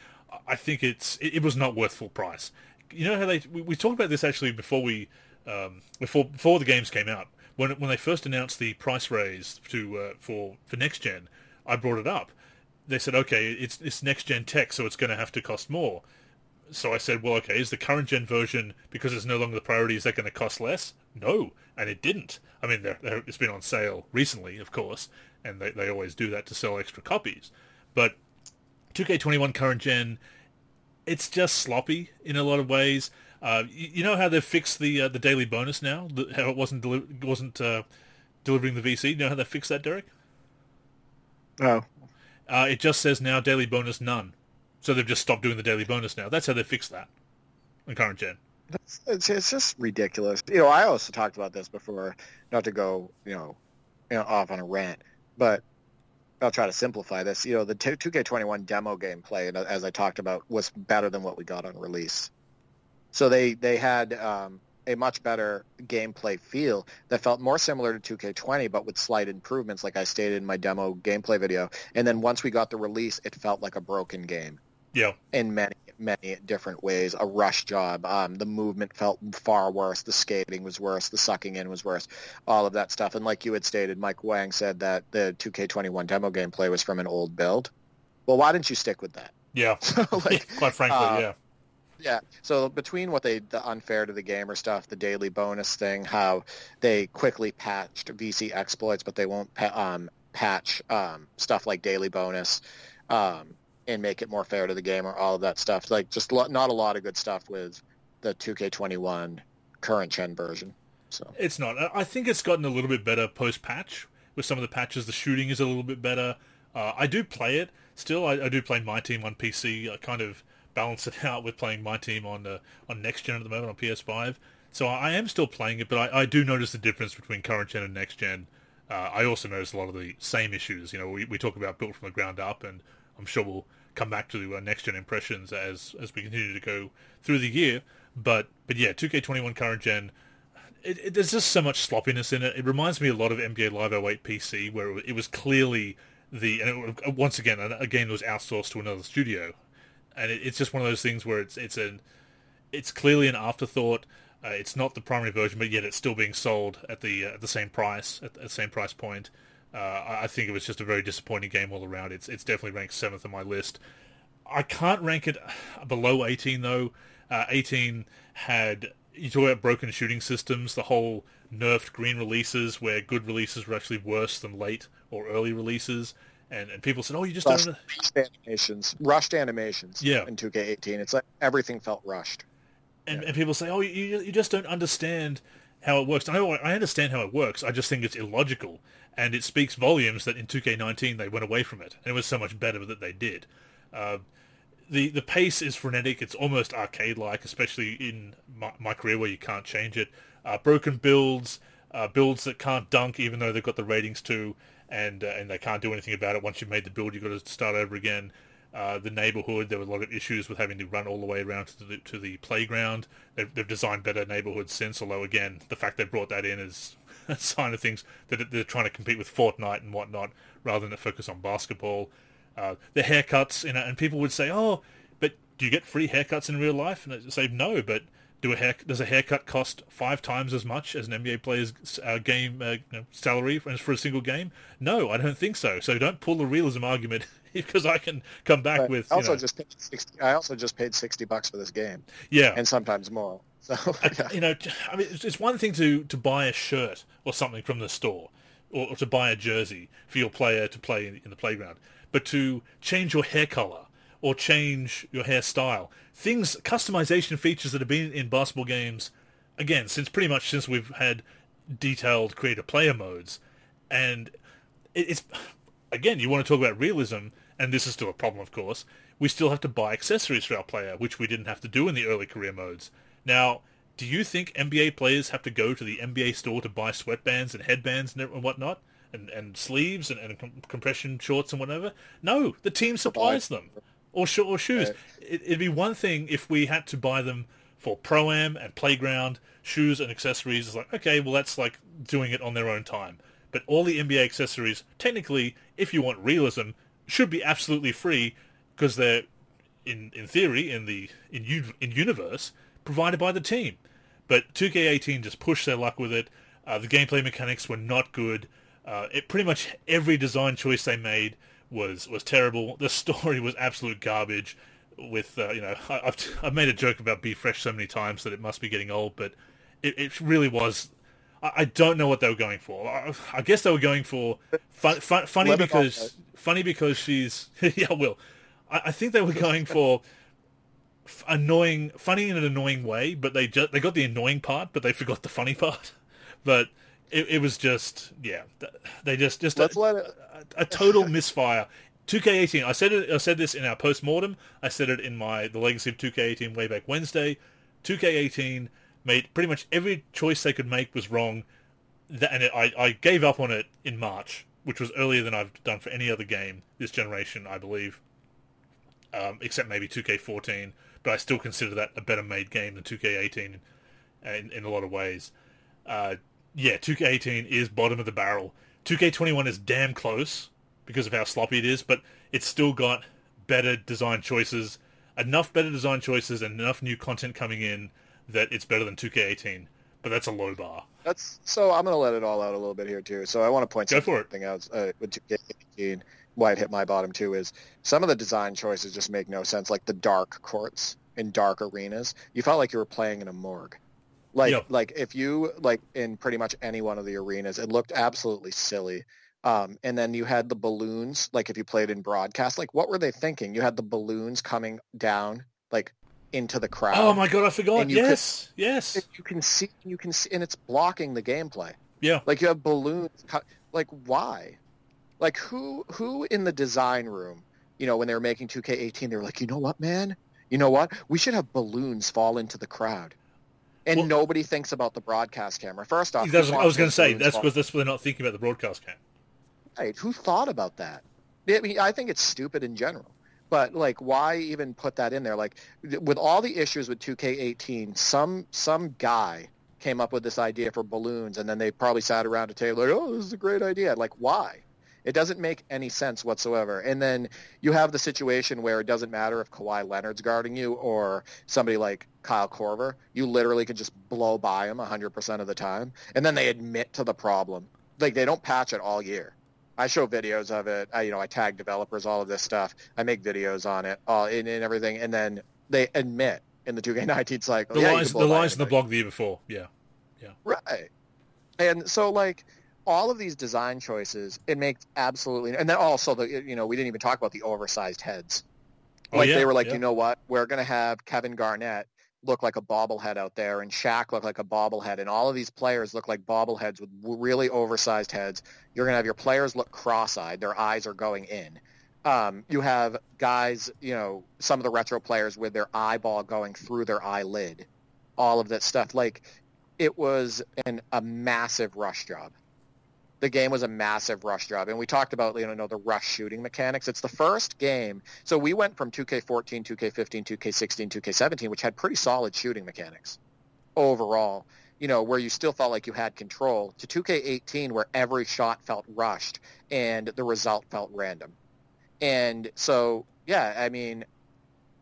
Speaker 1: I think it's it, it, was not worth full price. You know how they we, we talked about this actually before we um, before before the games came out when when they first announced the price raise to uh, for for next gen. I brought it up. They said, okay, it's it's next gen tech, so it's going to have to cost more. So I said, well, okay, is the current gen version because it's no longer the priority? Is that going to cost less? No, and it didn't. I mean, they're, they're, it's been on sale recently, of course, and they they always do that to sell extra copies. But 2K21 current gen, it's just sloppy in a lot of ways. Uh, you, you, know how they've fixed the uh, the daily bonus now? The, how it wasn't deli- wasn't uh, delivering the VC. You know how they fixed that, Derek?
Speaker 2: Oh.
Speaker 1: Uh, it just says now daily bonus none. So they've just stopped doing the daily bonus now. That's how they fixed that in current gen.
Speaker 2: It's, it's just ridiculous. You know, I also talked about this before, not to go, you know, you know off on a rant, but I'll try to simplify this. You know, the 2K21 demo gameplay, as I talked about, was better than what we got on release. So they they had um, a much better gameplay feel that felt more similar to 2K20, but with slight improvements, like I stated in my demo gameplay video. And then once we got the release, it felt like a broken game.
Speaker 1: Yeah.
Speaker 2: In many many different ways. A rush job. Um, the movement felt far worse. The skating was worse. The sucking in was worse. All of that stuff. And like you had stated, Mike Wang said that the 2K21 demo gameplay was from an old build. Well, why didn't you stick with that?
Speaker 1: Yeah. like, Quite frankly, uh, yeah.
Speaker 2: Yeah. So between what they the unfair to the gamer stuff, the daily bonus thing, how they quickly patched VC exploits, but they won't pa- um, patch um, stuff like daily bonus. Um, and make it more fair to the gamer, all of that stuff. Like just lo- not a lot of good stuff with the 2K21 current gen version. So
Speaker 1: it's not. I think it's gotten a little bit better post patch. With some of the patches, the shooting is a little bit better. Uh, I do play it still. I, I, do play my team on PC. I kind of balance it out with playing my team on uh, on next gen at the moment on PS5. So I am still playing it, but I, I do notice the difference between current gen and next gen. Uh, I also notice a lot of the same issues. You know, we, we talk about built from the ground up, and I'm sure we'll come back to uh, next gen impressions as as we continue to go through the year. But but yeah, 2K21 current gen. It, it, there's just so much sloppiness in it. It reminds me a lot of NBA Live 08 PC, where it was clearly the and it, once again a game was outsourced to another studio, and it, it's just one of those things where it's it's an it's clearly an afterthought. Uh, it's not the primary version, but yet it's still being sold at the uh, at the same price at, the same price point. Uh, I think it was just a very disappointing game all around. It's it's definitely ranked seventh on my list. I can't rank it below 18 though. Uh, 18 had you talk about broken shooting systems, the whole nerfed green releases where good releases were actually worse than late or early releases. And, and people said, "Oh, you just
Speaker 2: rushed,
Speaker 1: don't."
Speaker 2: Animations, rushed animations.
Speaker 1: Yeah.
Speaker 2: In 2K18, it's like everything felt rushed.
Speaker 1: And, yeah. and people say, "Oh, you you just don't understand how it works." I I understand how it works. I just think it's illogical, and it speaks volumes that in 2K19 they went away from it, and it was so much better that they did. Uh, the the pace is frenetic. It's almost arcade like, especially in my, my, career where you can't change it. Uh, broken builds, uh, builds that can't dunk even though they've got the ratings to, and uh, and they can't do anything about it. Once you've made the build, you've got to start over again. Uh, the neighborhood, there were a lot of issues with having to run all the way around to the to the playground. They've, they've designed better neighborhoods since, although again, the fact they brought that in is a sign of things that they're trying to compete with Fortnite and whatnot rather than focus on basketball. Uh, the haircuts, you know, and people would say, "Oh, but do you get free haircuts in real life?" And I say, "No, but do a hair does a haircut cost five times as much as an NBA player's uh, game uh, salary for, a single game? No, I don't think so. So don't pull the realism argument because I can come back
Speaker 2: but
Speaker 1: with.
Speaker 2: I also
Speaker 1: know,
Speaker 2: just paid 60, I also just paid sixty bucks for this game.
Speaker 1: Yeah,
Speaker 2: and sometimes more. So
Speaker 1: yeah. you know, I mean, it's one thing to to buy a shirt or something from the store, or, or to buy a jersey for your player to play in, in the playground but to change your hair color or change your hairstyle. Things, customization features that have been in basketball games, again, since pretty much since we've had detailed creator player modes. And it's, again, you want to talk about realism, and this is still a problem, of course. We still have to buy accessories for our player, which we didn't have to do in the early career modes. Now, do you think NBA players have to go to the NBA store to buy sweatbands and headbands and whatnot? and, and sleeves and, and compression shorts and whatever. No, the team supplies them, or sh- or shoes. It, it'd be one thing if we had to buy them for pro am and playground shoes and accessories. It's like okay, well that's like doing it on their own time. But all the NBA accessories, technically, if you want realism, should be absolutely free because they're in in theory in the in in universe provided by the team. But 2K18 just pushed their luck with it. Uh, the gameplay mechanics were not good. Uh, it pretty much every design choice they made was was terrible. The story was absolute garbage. With uh, you know, I, have I've made a joke about Be Fresh so many times that it must be getting old, but it, it really was. I, I, don't know what they were going for. I, I guess they were going for fun, fun, funny because funny because she's yeah. Will I, I think they were going for annoying, funny in an annoying way, but they just they got the annoying part, but they forgot the funny part. But it, it was just yeah, they just just let's a, it... a, total misfire. 2K18. I said it. I said this in our post mortem. I said it in my the legacy of 2K18 way back Wednesday. 2K18 made pretty much every choice they could make was wrong, and it, I I gave up on it in March, which was earlier than I've done for any other game this generation, I believe, um, except maybe 2K14. But I still consider that a better made game than 2K18 in, in a lot of ways. Uh, yeah, 2K18 is bottom of the barrel. 2K21 is damn close because of how sloppy it is, but it's still got better design choices, enough better design choices, and enough new content coming in that it's better than 2K18. But that's a low bar.
Speaker 2: That's so. I'm going to let it all out a little bit here too. So I want to point
Speaker 1: Go
Speaker 2: something out uh, with 2K18. Why it hit my bottom too is some of the design choices just make no sense. Like the dark courts in dark arenas, you felt like you were playing in a morgue. Like yep. like if you like in pretty much any one of the arenas, it looked absolutely silly. Um, and then you had the balloons, like if you played in broadcast, like what were they thinking? You had the balloons coming down like into the crowd.
Speaker 1: Oh my god, I forgot. Yes, yes.
Speaker 2: You can see, you can see, and it's blocking the gameplay.
Speaker 1: Yeah,
Speaker 2: like you have balloons. Like why? Like who? Who in the design room? You know, when they were making 2K18, they were like, you know what, man? You know what? We should have balloons fall into the crowd and well, nobody thinks about the broadcast camera. First off,
Speaker 1: I was going to say that's because that's they're not thinking about the broadcast camera.
Speaker 2: Right? Who thought about that? I mean, I think it's stupid in general. but like why even put that in there like with all the issues with 2k18 some some guy came up with this idea for balloons and then they probably sat around a table like oh this is a great idea like why it doesn't make any sense whatsoever. And then you have the situation where it doesn't matter if Kawhi Leonard's guarding you or somebody like Kyle Korver. You literally can just blow by him 100% of the time. And then they admit to the problem. Like they don't patch it all year. I show videos of it. I, you know, I tag developers, all of this stuff. I make videos on it, all and, and everything. And then they admit in the 2K19 cycle.
Speaker 1: The
Speaker 2: yeah,
Speaker 1: lines, the lines in the blog the year before. Yeah. Yeah.
Speaker 2: Right. And so like all of these design choices, it makes absolutely, and then also the, you know, we didn't even talk about the oversized heads.
Speaker 1: Oh,
Speaker 2: Like
Speaker 1: yeah,
Speaker 2: they were like,
Speaker 1: yeah.
Speaker 2: you know what, we're going to have Kevin Garnett look like a bobblehead out there, and Shaq look like a bobblehead, and all of these players look like bobbleheads with really oversized heads. You're going to have your players look cross-eyed; their eyes are going in. Um, you have guys, you know, some of the retro players with their eyeball going through their eyelid. All of that stuff, like it was an, a massive rush job the game was a massive rush job. And we talked about, you know, the rush shooting mechanics. It's the first game. So we went from 2K14, 2K15, 2K16, 2K17, which had pretty solid shooting mechanics overall, you know, where you still felt like you had control, to 2K18 where every shot felt rushed and the result felt random. And so, yeah, I mean,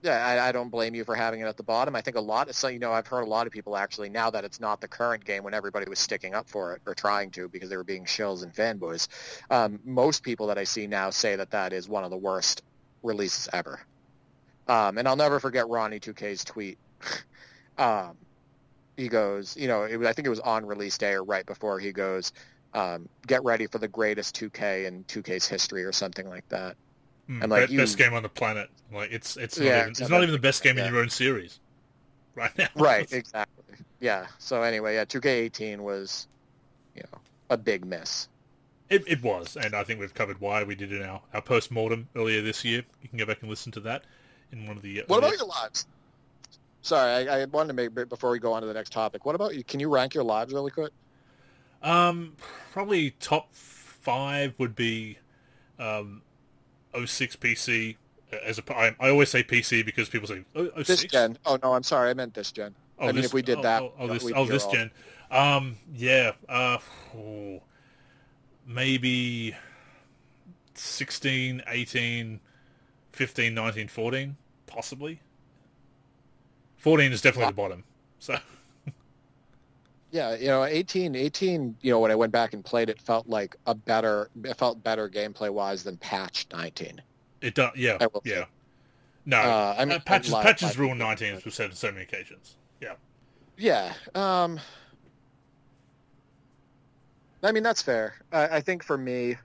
Speaker 2: I, I don't blame you for having it at the bottom. I think a lot of, so, you know, I've heard a lot of people actually, now that it's not the current game when everybody was sticking up for it or trying to because they were being shills and fanboys, um, most people that I see now say that that is one of the worst releases ever. Um, and I'll never forget Ronnie 2K's tweet. um, he goes, you know, I think it was on release day or right before he goes, um, get ready for the greatest 2K in 2K's history or something like that.
Speaker 1: Mm,
Speaker 2: And, like,
Speaker 1: be-
Speaker 2: you-
Speaker 1: best game on the planet. Like it's it's not
Speaker 2: Yeah,
Speaker 1: even, it's not even the best game
Speaker 2: Yeah.
Speaker 1: in your own series right now.
Speaker 2: Right, exactly. Yeah. So anyway, yeah, 2K18 was, you know, a big miss.
Speaker 1: It, it was, and I think we've covered why we did it in our, our post mortem earlier this year. You can go back and listen to that in one of the.
Speaker 2: What about your lives? Sorry, I, I wanted to make before we go on to the next topic. What about you? Can you rank your lives really quick?
Speaker 1: Um, probably top five would be, um, 06 PC. As a, I, I always say PC because people say oh, 06?
Speaker 2: This gen. Oh no, I'm sorry. I meant this gen.
Speaker 1: Oh,
Speaker 2: I mean,
Speaker 1: this-
Speaker 2: if we did
Speaker 1: oh,
Speaker 2: that,
Speaker 1: oh, oh, this, oh, this
Speaker 2: all-
Speaker 1: gen. Um, yeah. Uh, oh, maybe 16, 18, 15, 19, 14, possibly. 14 is definitely the bottom. So
Speaker 2: Yeah, you know, 18, 18, you know, when I went back and played it, felt like a better, it felt better gameplay wise than patch 19.
Speaker 1: it does. Yeah,
Speaker 2: I
Speaker 1: yeah.
Speaker 2: say.
Speaker 1: No,
Speaker 2: Uh, I mean,
Speaker 1: uh, patches
Speaker 2: live
Speaker 1: patches rule 19 as we've said on so many occasions. Yeah.
Speaker 2: Yeah. Um, I mean, that's fair. I, I think for me,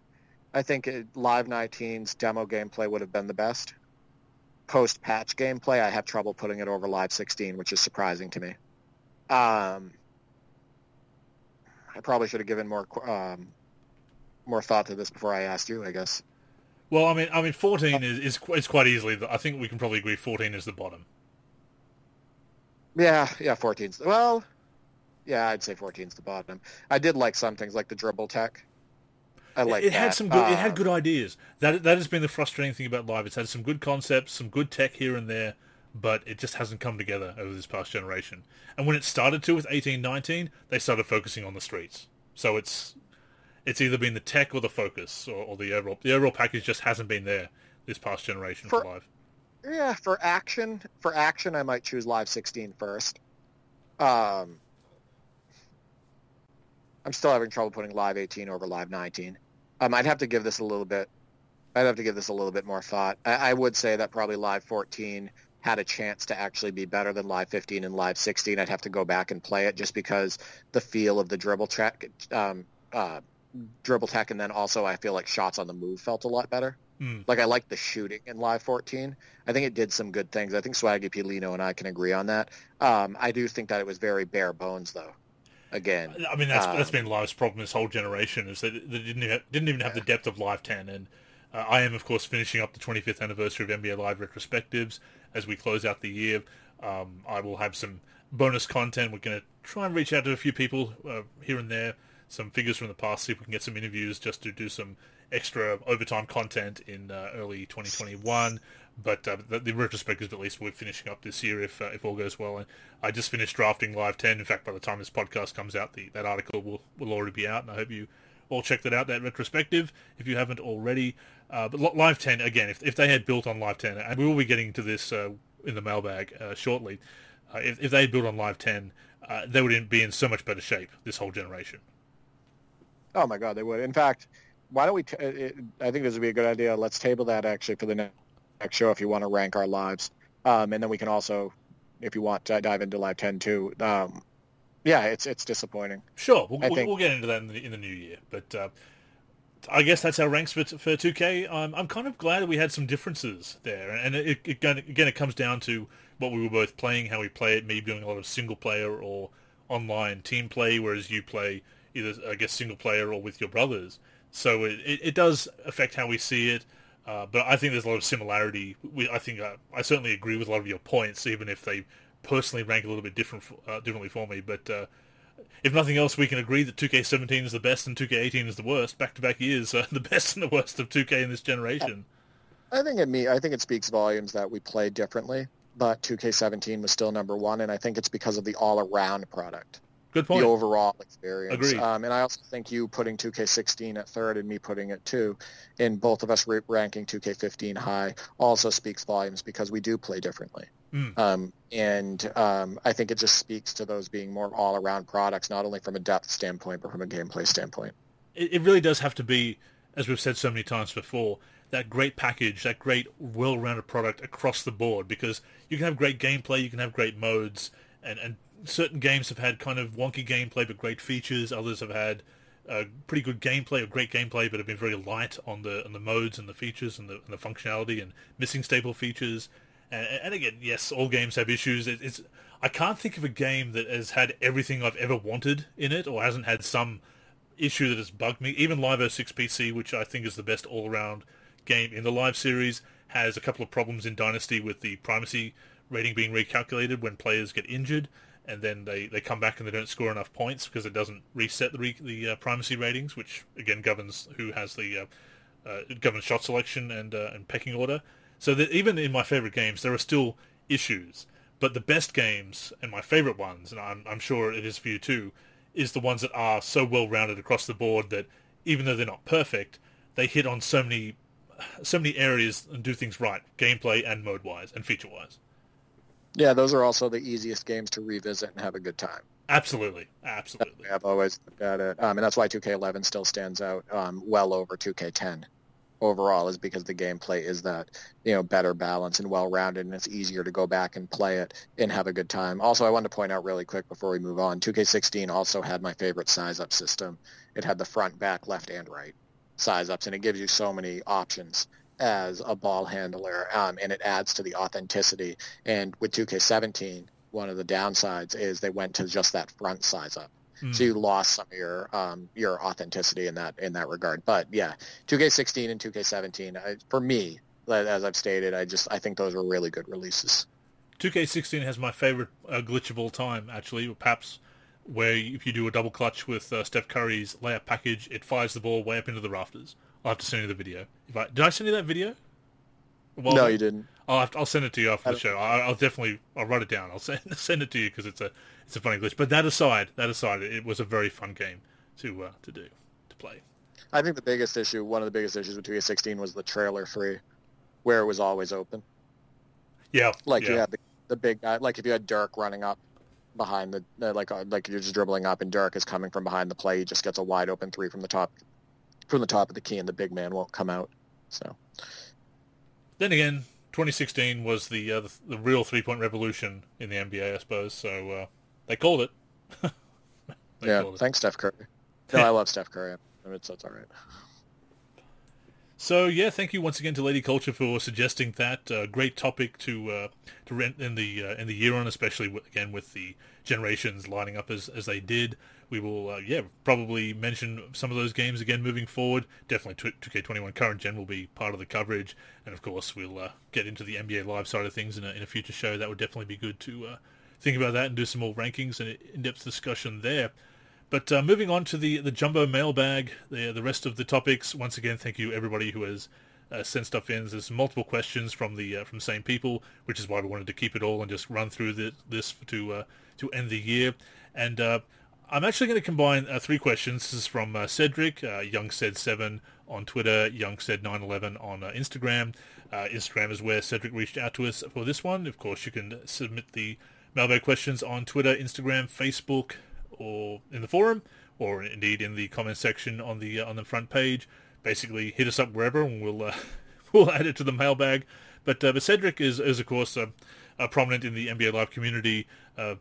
Speaker 2: I think it, Live 19's demo gameplay would have been the best. Post-patch gameplay, I have trouble putting it over Live 16, which is surprising to me. Um, I probably should have given more um, more thought to this before I asked you, I guess.
Speaker 1: Well, I mean, I mean, 14 is is, is quite easily. I think we can probably agree 14 is the bottom.
Speaker 2: Yeah, yeah, 14's well, yeah, I'd say 14's the bottom. I did like some things like the dribble tech. I like
Speaker 1: it had some good. it had
Speaker 2: Um,
Speaker 1: good ideas. That that has been the frustrating thing about live. It's had some good concepts, some good tech here and there, but it just hasn't come together over this past generation. And when it started to with eighteen, nineteen, they started focusing on the streets. So it's it's either been the tech or the focus, or, or the overall the overall package just hasn't been there this past generation for,
Speaker 2: For-
Speaker 1: live.
Speaker 2: Yeah, for action, for action, I might choose Live 16 first. Um, I'm still having trouble putting Live 18 over Live 19. Um, I'd have to give this a little bit. I'd have to give this a little bit more thought. I, I would say that probably Live 14 had a chance to actually be better than Live 15 and Live 16. I'd have to go back and play it just because the feel of the dribble track, um, uh, dribble tech, and then also I feel like shots on the move felt a lot better.
Speaker 1: Hmm.
Speaker 2: Like I like the shooting in Live 14. I think it did some good things. I think Swaggy Pilino and I can agree on that. Um, I do think that it was very bare bones, though. Again,
Speaker 1: I mean, that's that's
Speaker 2: Um,
Speaker 1: been Live's problem this whole generation is that they didn't even, didn't even have the depth of Live 10. And uh, I am, of course, finishing up the 25th anniversary of NBA Live retrospectives as we close out the year. Um, I will have some bonus content. We're going to try and reach out to a few people uh, here and there, some figures from the past, see if we can get some interviews just to do some extra overtime content in uh, early 2021. but uh, the, the retrospectives at least we're finishing up this year if uh, if all goes well. And I just finished drafting Live 10. In fact, by the time this podcast comes out, the that article will will already be out, and I hope you all check that out. That retrospective, if you haven't already. Uh, but Live 10 again, if if they had built on Live 10, and we will be getting to this uh, in the mailbag uh, shortly. Uh, if if they had built on Live 10, they would be in so much better shape this whole generation.
Speaker 2: Oh my God, they would. In fact, why don't we? T- it, I think this would be a good idea. Let's table that actually for the next show if you want to rank our lives, um, and then we can also, if you want, dive into live ten too. Um, yeah, it's it's disappointing.
Speaker 1: Sure, we'll, we'll, we'll, get into that in the, in the new year, but uh, I guess that's our ranks for for 2K. I'm I'm kind of glad we had some differences there, and it, it, again it comes down to what we were both playing, how we play it. Me doing a lot of single player or online team play, whereas you play either I guess single player or with your brothers. So it, it, it does affect how we see it. Uh, but I think there's a lot of similarity. We, I think uh, I certainly agree with a lot of your points, even if they personally rank a little bit different uh, differently for me. But uh, if nothing else, we can agree that 2K17 is the best and 2K18 is the worst. Back to back years, the best and the worst of 2K in this generation.
Speaker 2: I think it me. I think it speaks volumes that we played differently, but 2K17 was still number one, and I think it's because of the all around product.
Speaker 1: Good point.
Speaker 2: The overall experience.
Speaker 1: Agreed.
Speaker 2: Um, and I also think you putting 2K16 at third and me putting it two, in both of us ranking 2K15 high, also speaks volumes because we do play differently. Mm. Um, and um, I think it just speaks to those being more all-around products, not only from a depth standpoint, but from a gameplay standpoint.
Speaker 1: It, it really does have to be, as we've said so many times before, that great package, that great well-rounded product across the board because you can have great gameplay, you can have great modes, and, and certain games have had kind of wonky gameplay but great features. Others have had uh, pretty good gameplay or great gameplay but have been very light on the on the modes and the features and the, and the functionality and missing staple features. And, again, yes, all games have issues. It, it's I can't think of a game that has had everything I've ever wanted in it or hasn't had some issue that has bugged me. Even Live 06 PC, which I think is the best all-around game in the live series, has a couple of problems in Dynasty with the primacy rating being recalculated when players get injured and then they, they come back and they don't score enough points because it doesn't reset the re- the uh, primacy ratings, which again governs who has the uh, uh, governs shot selection and uh, and pecking order. So that even in my favorite games, there are still issues. But the best games and my favorite ones, and I'm, I'm sure it is for you too, is the ones that are so well rounded across the board that even though they're not perfect, they hit on so many so many areas and do things right, gameplay and mode wise and feature wise.
Speaker 2: Yeah, those are also the easiest games to revisit and have a good time.
Speaker 1: Absolutely, absolutely.
Speaker 2: I've always looked at it, um, and that's why 2K11 still stands out um, well over 2K10 overall, is because the gameplay is that you know better balanced and well rounded, and it's easier to go back and play it and have a good time. Also, I wanted to point out really quick before we move on, 2K16 also had my favorite size up system. It had the front, back, left, and right size ups, and it gives you so many options as a ball handler, um, and it adds to the authenticity. And with 2K17, one of the downsides is they went to just that front size up. Mm. So you lost some of your um, your authenticity in that in that regard. But yeah, 2K16 and 2K17 I, for me, as I've stated, I just I think those were really good releases.
Speaker 1: 2K16 has my favorite uh, glitch of all time, actually, perhaps where if you do a double clutch with uh, Steph Curry's layup package, it fires the ball way up into the rafters. I'll have to send you the video. If I, did I send you that video?
Speaker 2: Well, no, you didn't.
Speaker 1: I'll to, I'll send it to you after the show. I, will definitely I'll write it down. I'll send send it to you because it's a it's a funny glitch. But that aside, that aside, it was a very fun game to uh, to do to play.
Speaker 2: I think the biggest issue, one of the biggest issues with 2K16 was the trailer three, where it was always open.
Speaker 1: Yeah,
Speaker 2: like
Speaker 1: yeah.
Speaker 2: you had the, the big guy, like if you had Dirk running up behind the, uh, like uh, like you're just dribbling up and Dirk is coming from behind the play, he just gets a wide open three from the top from the top of the key, and the big man won't come out. So.
Speaker 1: Then again, 2016 was the uh, the, the, real three point revolution in the NBA, I suppose. So uh, they called it.
Speaker 2: they yeah, called it. thanks, Steph Curry. No, I love Steph Curry. I mean, it's, it's all right.
Speaker 1: So yeah, thank you once again to Lady Culture for suggesting that uh, great topic to uh, to rent in the uh, in the year on, especially with, again with the generations lining up as as they did. We will uh, yeah probably mention some of those games again moving forward. Definitely 2K21 current gen will be part of the coverage, and of course we'll uh, get into the NBA Live side of things in a, in a future show. That would definitely be good to uh, think about that and do some more rankings and in-depth discussion there. But uh, moving on to the the jumbo mailbag, the the rest of the topics. Once again, thank you everybody who has uh, send stuff in. There's multiple questions from the uh, from same people, which is why we wanted to keep it all and just run through the, this to uh, to end the year. And uh, I'm actually going to combine uh, three questions. This is from Cedric, Young Said Seven on Twitter, Young Said 911 on Instagram. Instagram is where Cedric reached out to us for this one. Of course, you can submit the mailbag questions on Twitter, Instagram, Facebook, or in the forum, or indeed in the comment section on the on the front page basically hit us up wherever, and we'll uh, we'll add it to the mailbag. But uh, but Cedric is is of course uh, prominent in the NBA Live community, uh,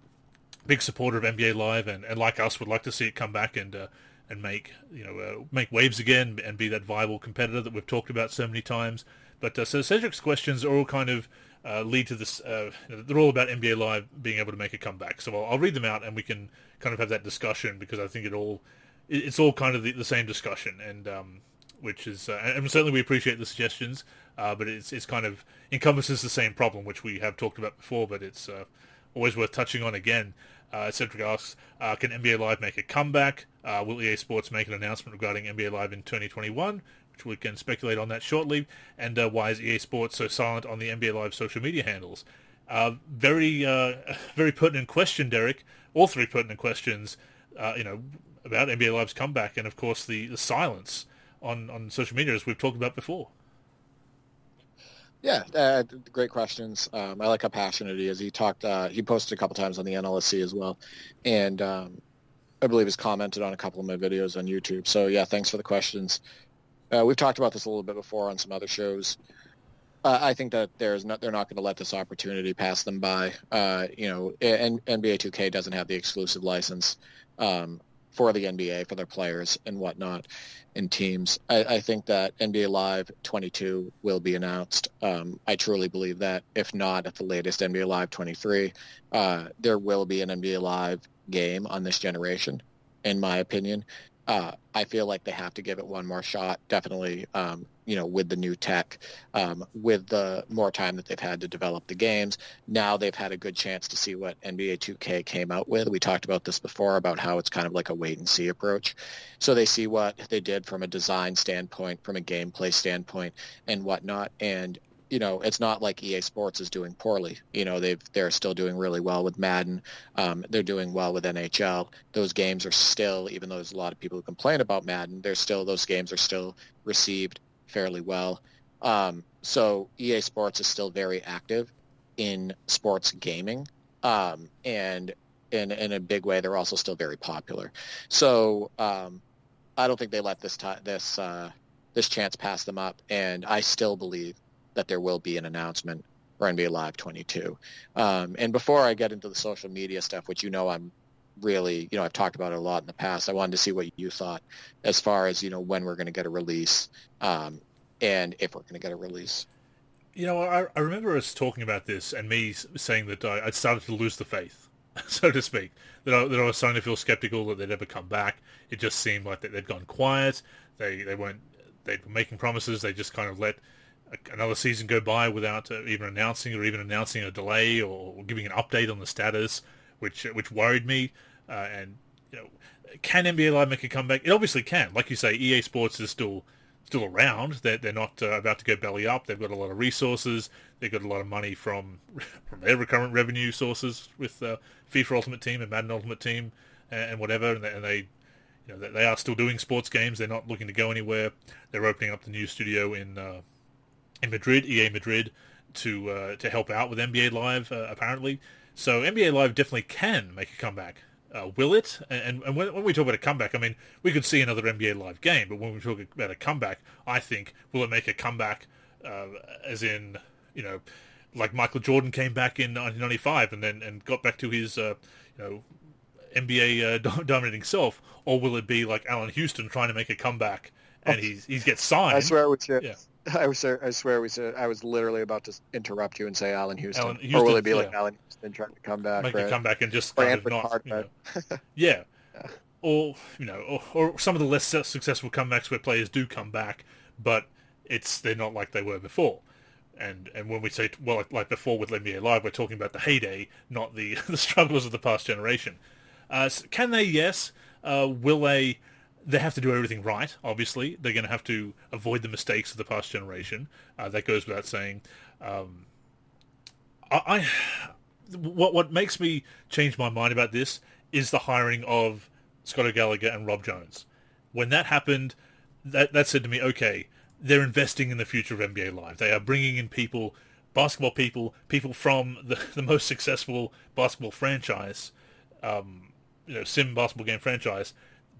Speaker 1: big supporter of NBA Live, and, and like us would like to see it come back and uh, and make you know uh, make waves again and be that viable competitor that we've talked about so many times. But so Cedric's questions are all kind of lead to this. they're all about NBA Live being able to make a comeback. So I'll, I'll read them out and we can kind of have that discussion because I think it all it's all kind of the, the same discussion and um, which is, uh, and certainly we appreciate the suggestions, uh, but it's it's kind of encompasses the same problem which we have talked about before, but it's uh, always worth touching on again. Uh, Cedric asks, uh, can NBA Live make a comeback? Uh, will EA Sports make an announcement regarding NBA Live in 2021? Which we can speculate on that shortly. And uh, why is EA Sports so silent on the NBA Live social media handles? very, very pertinent question, Derek. All three pertinent questions, you know, about NBA Live's comeback, and of course the, the silence on, on social media as we've talked about before?
Speaker 2: Yeah, uh, great questions. Um, I like how passionate he is. He talked. Uh, he posted a couple times on the NLSC as well, and um, I believe he's commented on a couple of my videos on YouTube. So yeah, thanks for the questions. Uh, we've talked about this a little bit before on some other shows. Uh, I think that there's not, they're not going to let this opportunity pass them by. Uh, you know, and NBA 2K doesn't have the exclusive license. Um, for the NBA for their players and whatnot and teams. I, I think that NBA Live 22 will be announced. Um, I truly believe that. If not, at the latest NBA Live 23, uh, there will be an NBA Live game on this generation, in my opinion uh, I feel like they have to give it one more shot. Definitely, um, you know, with the new tech, um, with the more time that they've had to develop the games. Now they've had a good chance to see what NBA 2K came out with. We talked about this before about how it's kind of like a wait and see approach. So they see what they did from a design standpoint, from a gameplay standpoint, and whatnot. And you know, it's not like EA Sports is doing poorly. You know, they've they're still doing really well with Madden. Um, they're doing well with NHL. Those games are still, even though there's a lot of people who complain about Madden, they're still those games are still received fairly well. Um, so EA Sports is still very active in sports gaming, um, and in in a big way, they're also still very popular. So um, I don't think they let this t- this uh, this chance pass them up, and I still believe that there will be an announcement for NBA Live 22. Um, and before I get into the social media stuff, which you know I'm really, you know, I've talked about it a lot in the past. I wanted to see what you thought as far as, you know, when we're going to get a release um, and if we're going to get a release.
Speaker 1: You know, I, I, remember us talking about this and me saying that I, would started to lose the faith, so to speak, that I, that I was starting to feel skeptical that they'd ever come back. It just seemed like they'd gone quiet. They, they weren't, they were making promises. They just kind of let another season go by without uh, even announcing or even announcing a delay or giving an update on the status, which which worried me. Uh, and you know, can NBA Live make a comeback? It obviously can. Like you say, EA Sports is still still around. They're they're not uh, about to go belly up. They've got a lot of resources. They've got a lot of money from from their recurrent revenue sources with uh, FIFA Ultimate Team and Madden Ultimate Team and, and whatever. And they, and they you know they are still doing sports games. They're not looking to go anywhere. They're opening up the new studio in uh, in Madrid, EA Madrid, to uh, to help out with NBA Live uh, apparently. So NBA Live definitely can make a comeback. Uh, will it? And, and when, when, we talk about a comeback, I mean we could see another NBA Live game, but when we talk about a comeback, I think will it make a comeback uh, as in you know like Michael Jordan came back in 1995 and then and got back to his uh, you know NBA uh, dominating self, or will it be like Allan Houston trying to make a comeback and he's he gets signed?
Speaker 4: I swear it was yeah. I was I swear we said I was literally about to interrupt you and say Houston, Allan Houston or will it be yeah. like Allan Houston trying to come back,
Speaker 1: make
Speaker 4: right?
Speaker 1: a comeback and just kind of not, you know, yeah. yeah. or you know, or, or, some of the less successful comebacks where players do come back, but it's they're not like they were before. And and when we say well, like, like before with NBA Live, we're talking about the heyday, not the the struggles of the past generation. Uh, can they? Yes. Uh, will they? They have to do everything right. Obviously, they're going to have to avoid the mistakes of the past generation. Uh, that goes without saying. Um, I, I, what what makes me change my mind about this is the hiring of Scott O'Gallagher and Rob Jones. When that happened, that that said to me, okay, they're investing in the future of NBA Live. They are bringing in people, basketball people, people from the, the most successful basketball franchise, um, you know, sim basketball game franchise,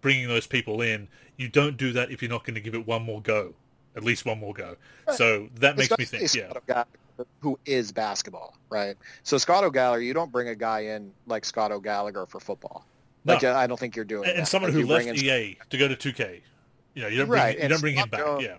Speaker 1: bringing those people in. You don't do that if you're not going to give it one more go, at least one more go. Right. So that makes me think, yeah.
Speaker 2: who is basketball, right? So Scott O'Gallagher, you don't bring a guy in like Scott O'Gallagher for football. Like no. I don't think you're doing.
Speaker 1: And,
Speaker 2: and
Speaker 1: someone
Speaker 2: like
Speaker 1: who left EA to go to 2K, you know, you don't bring, right. you don't bring him back. Jones, yeah.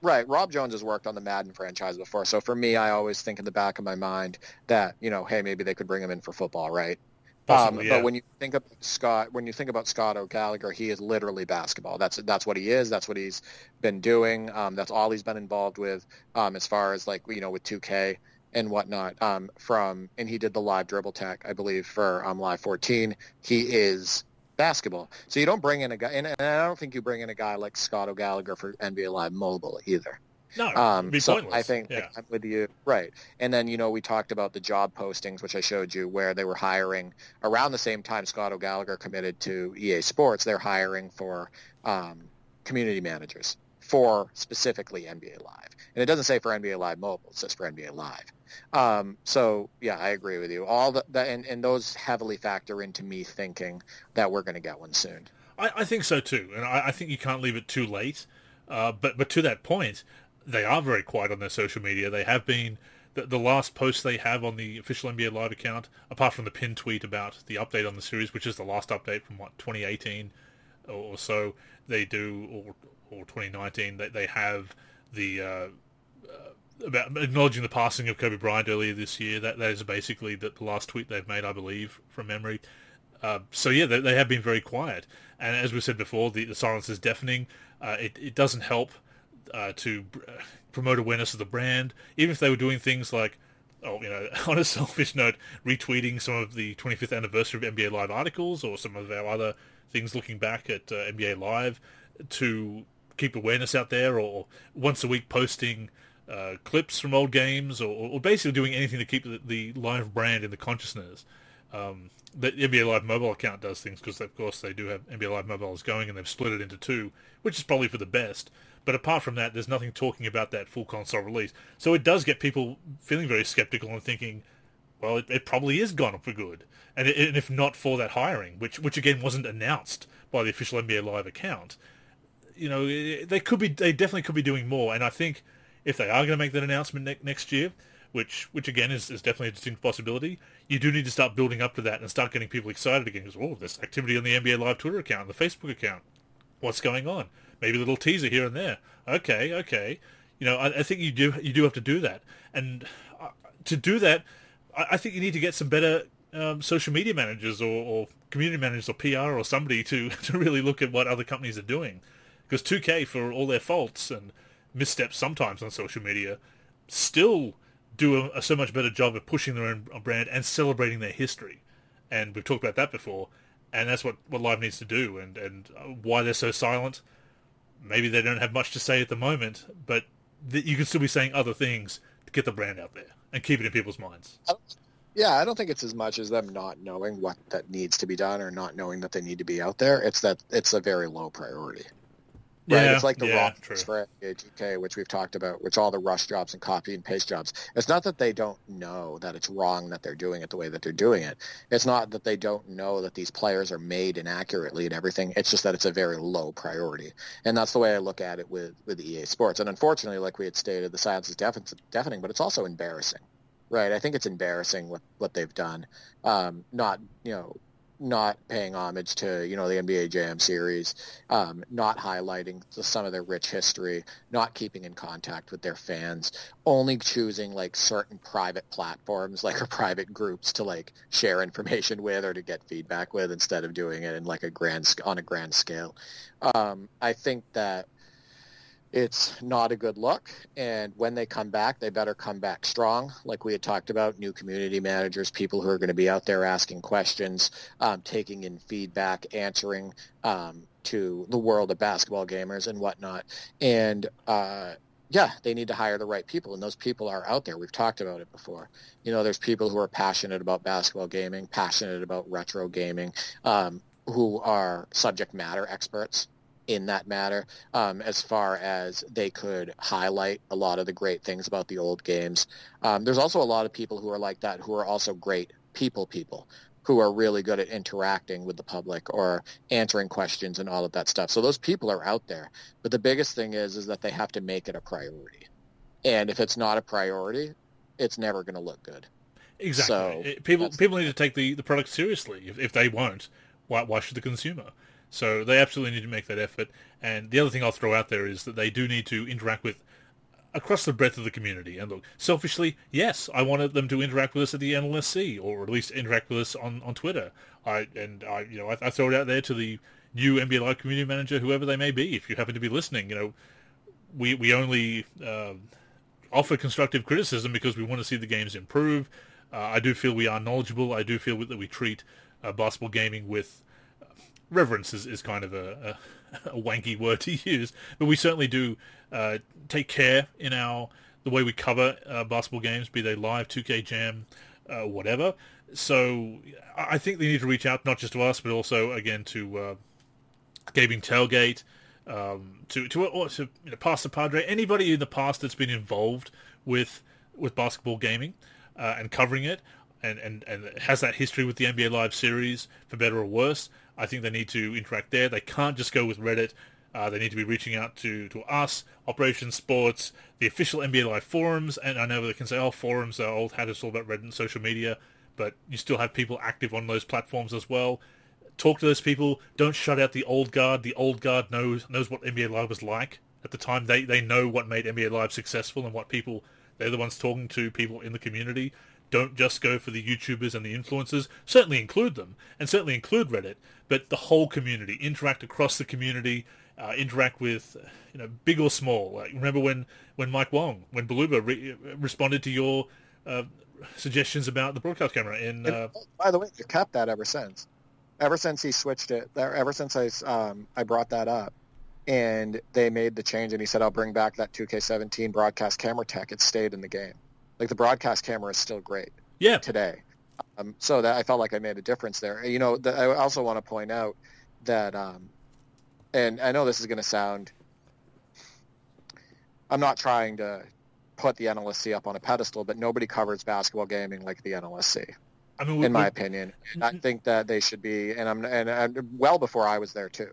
Speaker 2: Right. Rob Jones has worked on the Madden franchise before. So for me, I always think in the back of my mind that, you know, hey, maybe they could bring him in for football, right? Possibly, um, yeah. But when you think of Scott, when you think about Scott O'Gallagher, he is literally basketball. That's that's what he is. That's what he's been doing. Um, that's all he's been involved with, um, as far as like you know with 2K and whatnot. Um, from and he did the live dribble tech, I believe, for um, Live 14. He is basketball. So you don't bring in a guy, and, I don't think you bring in a guy like Scott O'Gallagher for NBA Live Mobile either.
Speaker 1: No, um,
Speaker 2: so
Speaker 1: pointless.
Speaker 2: I think
Speaker 1: yeah.
Speaker 2: I'm with you, right? And then you know we talked about the job postings, which I showed you, where they were hiring around the same time Scott O'Gallagher committed to EA Sports. They're hiring for um, community managers for specifically NBA Live, and it doesn't say for NBA Live Mobile; it says for NBA Live. Um, so yeah, I agree with you. All the, the and, and those heavily factor into me thinking that we're going to get one soon.
Speaker 1: I, I, think so too, and I, I, think you can't leave it too late. Uh, but but to that point, they are very quiet on their social media. They have been. The, the last post they have on the official NBA Live account, apart from the pin tweet about the update on the series, which is the last update from what 2018 or, so, they do or or 2019. They they have the uh, about acknowledging the passing of Kobe Bryant earlier this year. That that is basically the, the last tweet they've made, I believe, from memory. Uh, so yeah, they, they, have been very quiet, and as we said before, the, the silence is deafening. Uh, it it doesn't help uh, to uh, promote awareness of the brand, even if they were doing things like. Oh, you know, on a selfish note, retweeting some of the 25th anniversary of NBA Live articles or some of our other things looking back at uh, NBA Live to keep awareness out there, or once a week posting uh, clips from old games, or, or, basically doing anything to keep the, the live brand in the consciousness. Um, the NBA Live mobile account does things because, of course, they do have NBA Live mobiles going, and they've split it into two, which is probably for the best. But apart from that, there's nothing talking about that full console release. So it does get people feeling very skeptical and thinking, well, it, it probably is gone for good. And, it, and, if not for that hiring, which which again wasn't announced by the official NBA Live account, you know, they could be, they definitely could be doing more. And I think if they are going to make that announcement ne- next year, which which again is, is definitely a distinct possibility, you do need to start building up to that and start getting people excited again. Because oh, there's activity on the NBA Live Twitter account, the Facebook account. What's going on? Maybe a little teaser here and there. Okay, okay. You know, I, I think you do you do have to do that, and uh, to do that, I, I, think you need to get some better um, social media managers or, or community managers or PR or somebody to to really look at what other companies are doing. Because 2K, for all their faults and missteps sometimes on social media, still do a, a, so much better job of pushing their own brand and celebrating their history. And we've talked about that before, and that's what, what Live needs to do. And, and uh, why they're so silent, maybe they don't have much to say at the moment, but you can still be saying other things to get the brand out there and keep it in people's minds.
Speaker 2: Yeah, I don't think it's as much as them not knowing what that needs to be done or not knowing that they need to be out there. It's that it's a very low priority. Right? Yeah, it's like the
Speaker 1: yeah,
Speaker 2: raw for AGK, which we've talked about, which all the rush jobs and copy and paste jobs. It's not that they don't know that it's wrong that they're doing it the way that they're doing it. It's not that they don't know that these players are made inaccurately and everything. It's just that it's a very low priority. And that's the way I look at it with, with EA Sports. And unfortunately, like we had stated, the silence is deafening, but it's also embarrassing. Right. I think it's embarrassing what, what they've done. Um, not, you know, not paying homage to you know the NBA Jam series, um, not highlighting some of their rich history, not keeping in contact with their fans, only choosing like certain private platforms like or private groups to like share information with or to get feedback with instead of doing it in like a grand on a grand scale. Um, I think that it's not a good look. And when they come back, they better come back strong. Like we had talked about, new community managers, people who are going to be out there asking questions, um, taking in feedback, answering um, to the world of basketball gamers and whatnot. And uh, yeah, they need to hire the right people, and those people are out there. We've talked about it before. You know, there's people who are passionate about basketball gaming, passionate about retro gaming, um, who are subject matter experts in that matter um, as far as they could highlight a lot of the great things about the old games. Um, there's also a lot of people who are like that who are also great people people who are really good at interacting with the public or answering questions and all of that stuff. So those people are out there. But the biggest thing is is that they have to make it a priority. And if it's not a priority, it's never going to look good.
Speaker 1: Exactly. So people people need to take the, the product seriously. If, if they won't, why, why should the consumer? So they absolutely need to make that effort. And the other thing I'll throw out there is that they do need to interact with across the breadth of the community. And look, selfishly, yes, I wanted them to interact with us at the NLSC, or at least interact with us on, on Twitter. I and I, you know, I, I throw it out there to the new NBA Live community manager, whoever they may be. If you happen to be listening, you know, we we only uh, offer constructive criticism because we want to see the games improve. Uh, I do feel we are knowledgeable. I do feel that we treat uh, basketball gaming with reverence is, is kind of a, a, a wanky word to use, but we certainly do uh, take care in our the way we cover uh, basketball games, be they live, 2K Jam, uh, whatever. So I think they need to reach out not just to us, but also again to uh, Gaming Tailgate, um, to to, or to you know, Pastapadre, anybody in the past that's been involved with with basketball gaming uh, and covering it. And, and, and has that history with the NBA Live series, for better or worse. I think they need to interact there. They can't just go with Reddit uh, they need to be reaching out to, to us, Operation Sports, the official NBA Live forums, and I know they can say, oh, forums are old hat, it's all about Reddit and social media, but you still have people active on those platforms as well. Talk to those people. Don't shut out the old guard. The old guard knows knows what NBA Live was like at the time. They they know what made NBA Live successful and what people they're the ones talking to people in the community. Don't just go for the YouTubers and the influencers. Certainly include them, and certainly include Reddit, but the whole community. Interact across the community uh, interact with, you know, big or small. Like remember when, when Mike Wang, when Beluba re- responded to your uh, suggestions about the broadcast camera in. Uh...
Speaker 2: by the way, they've kept that ever since. Ever since he switched it, ever since I um, I brought that up, and they made the change, and he said I'll bring back that 2K17 broadcast camera tech. It stayed in the game. Like the broadcast camera is still great.
Speaker 1: Yeah.
Speaker 2: Today. Um, so that I felt like I made a difference there. You know, the, I also want to point out that um, and I know this is going to sound, I'm not trying to put the NLSC up on a pedestal, but nobody covers basketball gaming like the NLSC. I mean, we, in my we, opinion, I think that they should be, and I'm, and, and well before I was there too.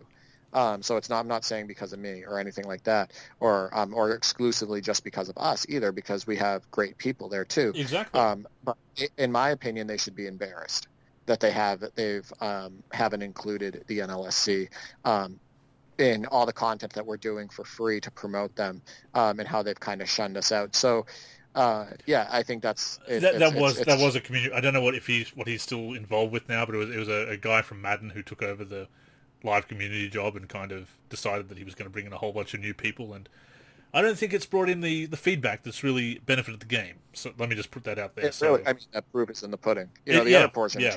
Speaker 2: Um, so it's not, I'm not saying because of me or anything like that, or um, or exclusively just because of us either, because we have great people there too.
Speaker 1: Exactly.
Speaker 2: Um, but in my opinion, they should be embarrassed that they have they've um, haven't included the NLSC. Um, in all the content that we're doing for free to promote them um, and how they've kind of shunned us out. So, uh, yeah, I think that's
Speaker 1: it, that, that was it's, that was a community. I don't know what if he's what he's still involved with now, but it was it was a, a, guy from Madden who took over the live community job and kind of decided that he was going to bring in a whole bunch of new people. And I don't think it's brought in the, the feedback that's really benefited the game. So let me just put that out there.
Speaker 2: It so, really, I mean, that proof is in the pudding. You know, it, the yeah, other portion, yeah.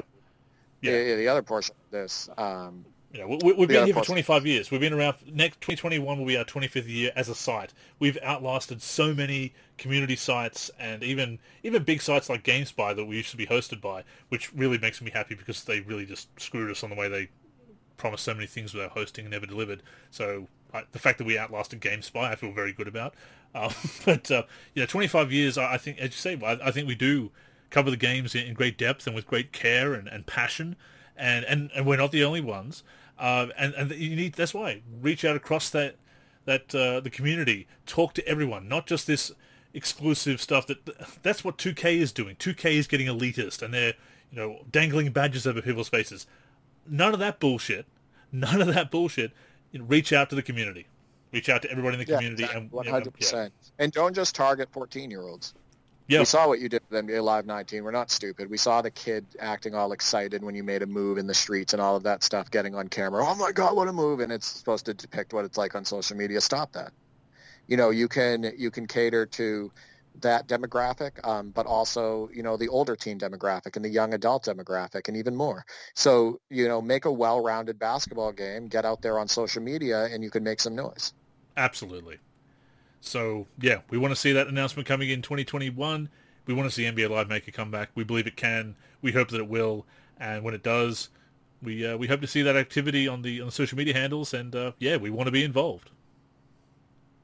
Speaker 2: yeah. The, the, other portion of this. Um,
Speaker 1: know, we, have been here for 25 years. We've been around. Next 2021 will be our 25th year as a site. We've outlasted so many community sites and even even big sites like GameSpy that we used to be hosted by, which really makes me happy because they really just screwed us on the way they promised so many things with our hosting and never delivered. So I, the fact that we outlasted GameSpy, I feel very good about. Um, but uh, you know, 25 years, I, I, think, as you say, I, I, think we do cover the games in, in great depth and with great care and, and passion. And, and, and we're not the only ones. Uh, and and you need that's why reach out across that that uh, the community, talk to everyone, not just this exclusive stuff. That that's what 2K is doing. 2K is getting elitist, and they're you know dangling badges over people's faces. None of that bullshit. None of that bullshit. You know, reach out to the community. Reach out to everybody in the
Speaker 2: yeah,
Speaker 1: community,
Speaker 2: and one hundred percent. And don't just target fourteen year olds. Yep. We saw what you did with NBA Live 19. We're not stupid. We saw the kid acting all excited when you made a move in the streets and all of that stuff getting on camera. Oh my God, what a move! And it's supposed to depict what it's like on social media. Stop that. You know, you can you can cater to that demographic, um, but also you know the older teen demographic and the young adult demographic, and even more. So you know, make a well-rounded basketball game. Get out there on social media, and you can make some noise.
Speaker 1: Absolutely. So yeah, we want to see that announcement coming in 2021. We want to see NBA Live make a comeback. We believe it can. We hope that it will. And when it does, we uh, we hope to see that activity on the on the social media handles. And uh, yeah, we want to be involved.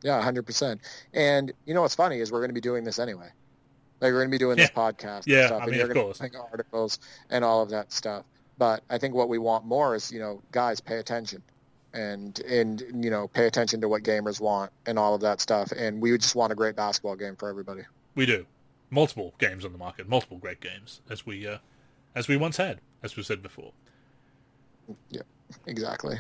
Speaker 2: Yeah, hundred percent. And you know what's funny is we're going to be doing this anyway. Like we're going to be doing this podcast.
Speaker 1: Yeah,
Speaker 2: and stuff,
Speaker 1: I mean,
Speaker 2: and you're going
Speaker 1: course.
Speaker 2: to articles and all of that stuff. But I think what we want more is, you know, guys, pay attention, and and you know, pay attention to what gamers want and all of that stuff. And we would just want a great basketball game for everybody.
Speaker 1: We do. Multiple games on the market, multiple great games, as we uh, as we once had, as we said before.
Speaker 2: Yeah, exactly.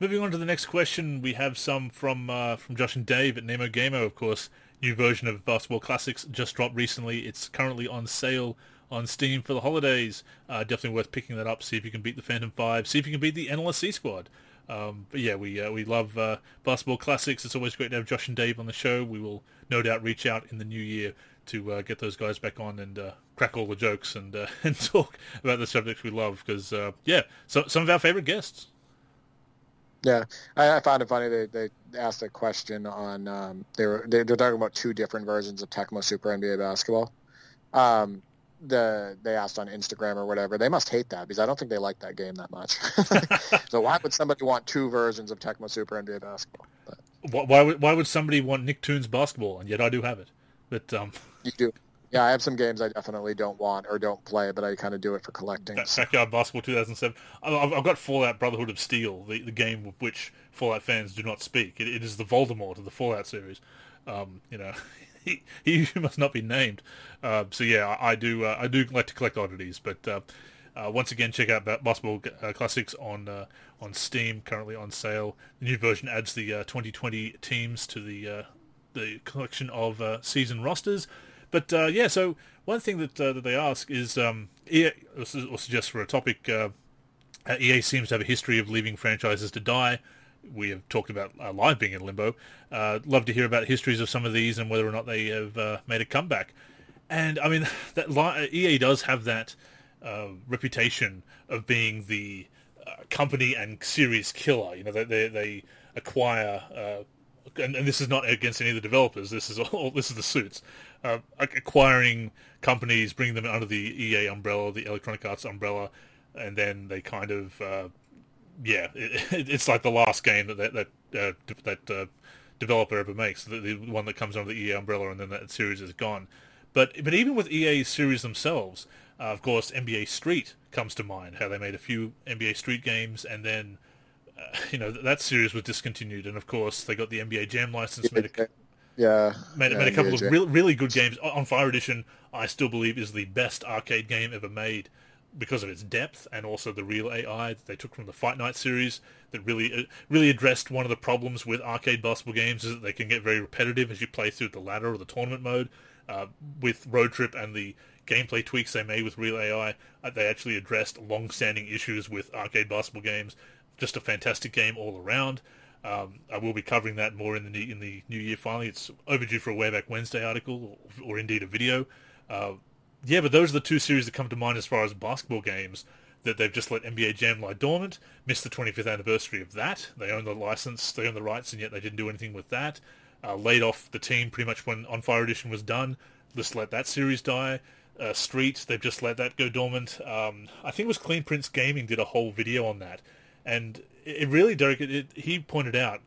Speaker 1: Moving on to the next question, we have some from uh, from Josh and Dave at Namo Gamo, of course. New version of Basketball Classics just dropped recently. It's currently on sale on Steam for the holidays. Uh, definitely worth picking that up. See if you can beat the Phantom Five. See if you can beat the NLSC squad. Um, but yeah, we uh, we love uh, Basketball Classics. It's always great to have Josh and Dave on the show. We will no doubt reach out in the new year to uh, get those guys back on and uh, crack all the jokes and uh, and talk about the subjects we love. Because yeah, so, some of our favorite guests.
Speaker 2: Yeah, I, I found it funny. They they asked a question on um, they were they, they're talking about two different versions of Tecmo Super NBA Basketball. Um, the they asked on Instagram or whatever. They must hate that because I don't think they like that game that much. so why would somebody want two versions of Tecmo Super NBA Basketball?
Speaker 1: But, why would why would somebody want Nicktoons basketball? And yet I do have it. But um,
Speaker 2: you do. Yeah, I have some games I definitely don't want or don't play, but I kind of do it for collecting.
Speaker 1: Backyard Basketball 2007. I've got Fallout Brotherhood of Steel, the, the game of which Fallout fans do not speak. it, it is the Voldemort of the Fallout series. Um, you know, he, he must not be named. Uh, so yeah, I, I do uh, I do like to collect oddities, but uh, uh once again, check out Basketball uh, Classics on uh, on Steam, currently on sale. The new version adds the 2020 teams to the the collection of season rosters. But uh, yeah, so one thing that uh, that they ask is um, EA, or suggest for a topic. Uh, EA seems to have a history of leaving franchises to die. We have talked about uh, Live being in limbo. Uh, love to hear about histories of some of these and whether or not they have uh, made a comeback. And I mean, that EA does have that reputation of being the company and series killer. You know, they they, they acquire and, and, this is not against any of the developers. This is all. This is the suits uh, acquiring companies, bringing them under the EA umbrella, the Electronic Arts umbrella, and then they kind of, uh, yeah, it, it's like the last game that that that, uh, that uh, developer ever makes, the, the, one that comes under the EA umbrella, and then that series is gone. But but even with EA series themselves, uh, of course, NBA Street comes to mind. How they made a few NBA Street games, and then uh, you know that series was discontinued, and of course they got the NBA Jam license, made a,
Speaker 2: yeah,
Speaker 1: made,
Speaker 2: yeah,
Speaker 1: made a couple of really, really good games. On Fire Edition, I still believe is the best arcade game ever made because of its depth and also the real AI that they took from the Fight Night series that really uh, really addressed one of the problems with arcade basketball games is that they can get very repetitive as you play through the ladder or the tournament mode. Uh, with Road Trip and the gameplay tweaks they made with real AI, uh, they actually addressed long-standing issues with arcade basketball games. Just a fantastic game all around. Um, I will be covering that more in the in the new year. Finally, it's overdue for a Way Back Wednesday article or, or indeed a video. Uh, yeah, but those are the two series that come to mind as far as basketball games that they've just let NBA Jam lie dormant. Missed the 25th anniversary of that. They own the license, they own the rights, and yet they didn't do anything with that. Uh, laid off the team pretty much when On Fire Edition was done. Just let that series die. Uh, Street, they've just let that go dormant. Um, I think it was Clean Prince Gaming did a whole video on that, and it really, Derek, it, it, he pointed out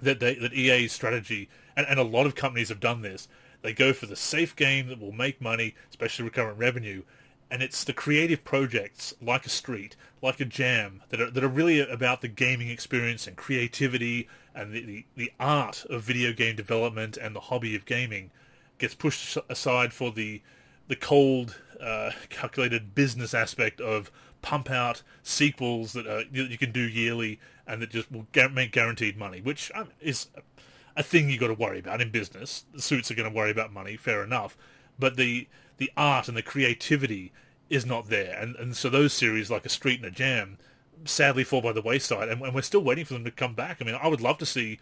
Speaker 1: that they, that EA's strategy, and, and a lot of companies have done this, they go for the safe game that will make money, especially recurrent revenue, and it's the creative projects like a Street, like a Jam, that are, that are really about the gaming experience and creativity and the, the, the art of video game development and the hobby of gaming gets pushed aside for the the cold, uh, calculated business aspect of pump out sequels that uh, you, can do yearly and that just will make guaranteed money, which is a thing you got to worry about in business. The suits are going to worry about money, fair enough, but the the art and the creativity is not there, and and so those series like a Street and a Jam sadly fall by the wayside, and, and we're still waiting for them to come back. I mean, I would love to see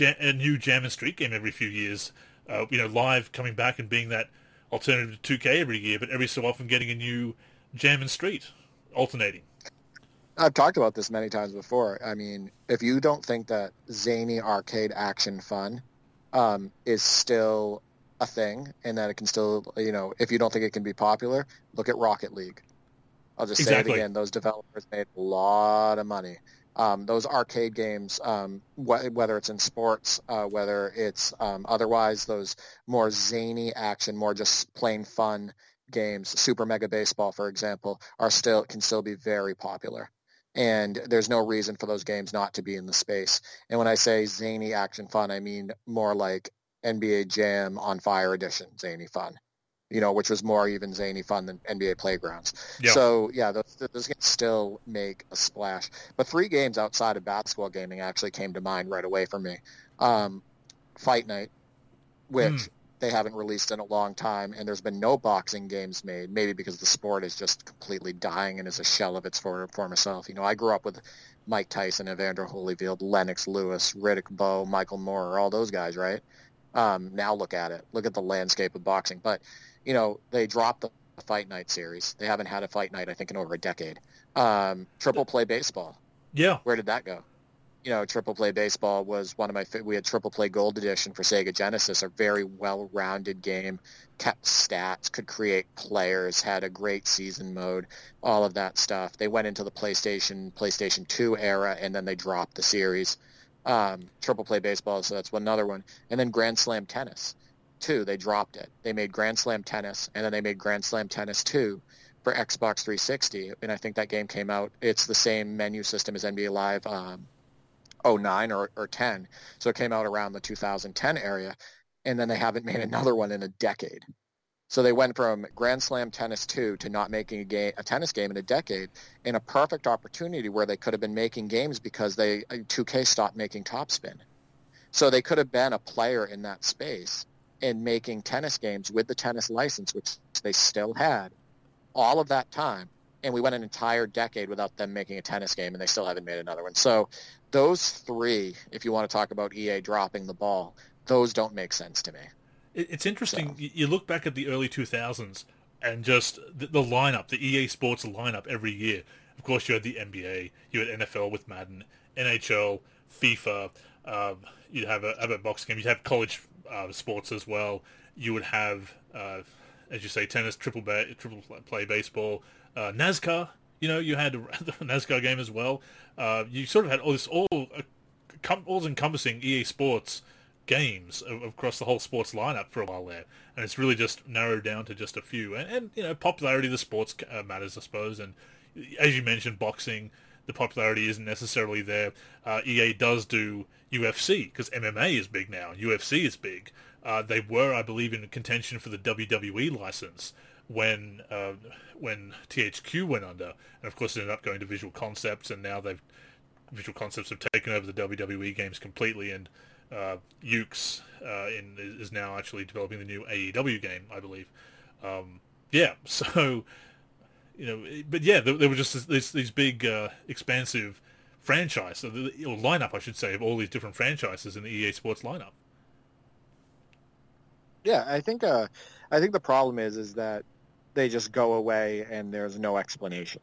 Speaker 1: a, a new Jam and Street game every few years uh, you know, live coming back and being that alternative to 2K every year, but every so often getting a new Jam and Street alternating.
Speaker 2: I've talked about this many times before. I mean, if you don't think that zany arcade action fun um, is still a thing and that it can still, you know, if you don't think it can be popular, look at Rocket League. I'll just
Speaker 1: Exactly.
Speaker 2: say it again. Those developers made a lot of money. Um, those arcade games, um, wh- whether it's in sports, uh, whether it's um, otherwise, those more zany action, more just plain fun games, Super Mega Baseball, for example, are still can still be very popular. And there's no reason for those games not to be in the space. And when I say zany action fun, I mean more like NBA Jam on Fire Edition zany fun, you know, which was more even zany fun than NBA Playgrounds.
Speaker 1: Yeah.
Speaker 2: So yeah, those, those games still make a splash. But three games outside of basketball gaming actually came to mind right away for me. Um, Fight Night, which
Speaker 1: Hmm.
Speaker 2: They haven't released in a long time, and there's been no boxing games made. Maybe because the sport is just completely dying and is a shell of its former, former self. You know, I grew up with Mike Tyson, Evander Holyfield, Lennox Lewis, Riddick Bowe, Michael Moorer, all those guys, right? Um, now look at it. Look at the landscape of boxing. But you know, they dropped the Fight Night series. They haven't had a Fight Night, I think, in over a decade. Um, triple Play Baseball.
Speaker 1: Yeah.
Speaker 2: Where did that go? You know, Triple Play Baseball was one of my. We had Triple Play Gold Edition for Sega Genesis, a very well-rounded game, kept stats, could create players, had a great season mode, all of that stuff. They went into the PlayStation, PlayStation 2 era, and then they dropped the series. Um, Triple Play Baseball, so that's another one, and then Grand Slam Tennis, two. They dropped it. They made Grand Slam Tennis, and then they made Grand Slam Tennis two for Xbox 360, and I think that game came out. It's the same menu system as NBA Live um, 09 or, or 10, so it came out around the 2010 area, and then they haven't made another one in a decade. So they went from Grand Slam Tennis 2 to not making a game, a tennis game in a decade, in a perfect opportunity where they could have been making games because they uh, 2K stopped making Top Spin. So they could have been a player in that space in making tennis games with the tennis license, which they still had, all of that time. And we went an entire decade without them making a tennis game, and they still haven't made another one. So those three, if you want to talk about EA dropping the ball, those don't make sense to me.
Speaker 1: It's interesting.
Speaker 2: So-
Speaker 1: You look back at the early 2000s and just the, the lineup, the EA Sports lineup every year. Of course, you had the NBA, you had NFL with Madden, NHL, FIFA. Um, you'd have a, have a box game. You'd have college uh, sports as well. You would have, uh, as you say, tennis, triple ba- triple play baseball, uh, NASCAR. You know, you had the NASCAR game as well. Uh, you sort of had all this all uh, all encompassing EA Sports games across the whole sports lineup for a while there, and it's really just narrowed down to just a few. And, and you know, popularity of the sports uh, matters, I suppose. And as you mentioned, boxing, the popularity isn't necessarily there. Uh, EA does do UFC because MMA is big now, UFC is big. Uh, they were, I believe, in contention for the WWE license when uh, when THQ went under, and of course it ended up going to Visual Concepts, and now they've Visual Concepts have taken over the WWE games completely, and uh, Yuke's uh, in, is now actually developing the new AEW game, I believe. Um, yeah, so you know, but yeah, there, there were just these big, uh, expansive franchise, or lineup, I should say, of all these different franchises in the EA Sports lineup.
Speaker 2: Yeah, I think uh, I think the problem is is that they just go away and there's no explanation.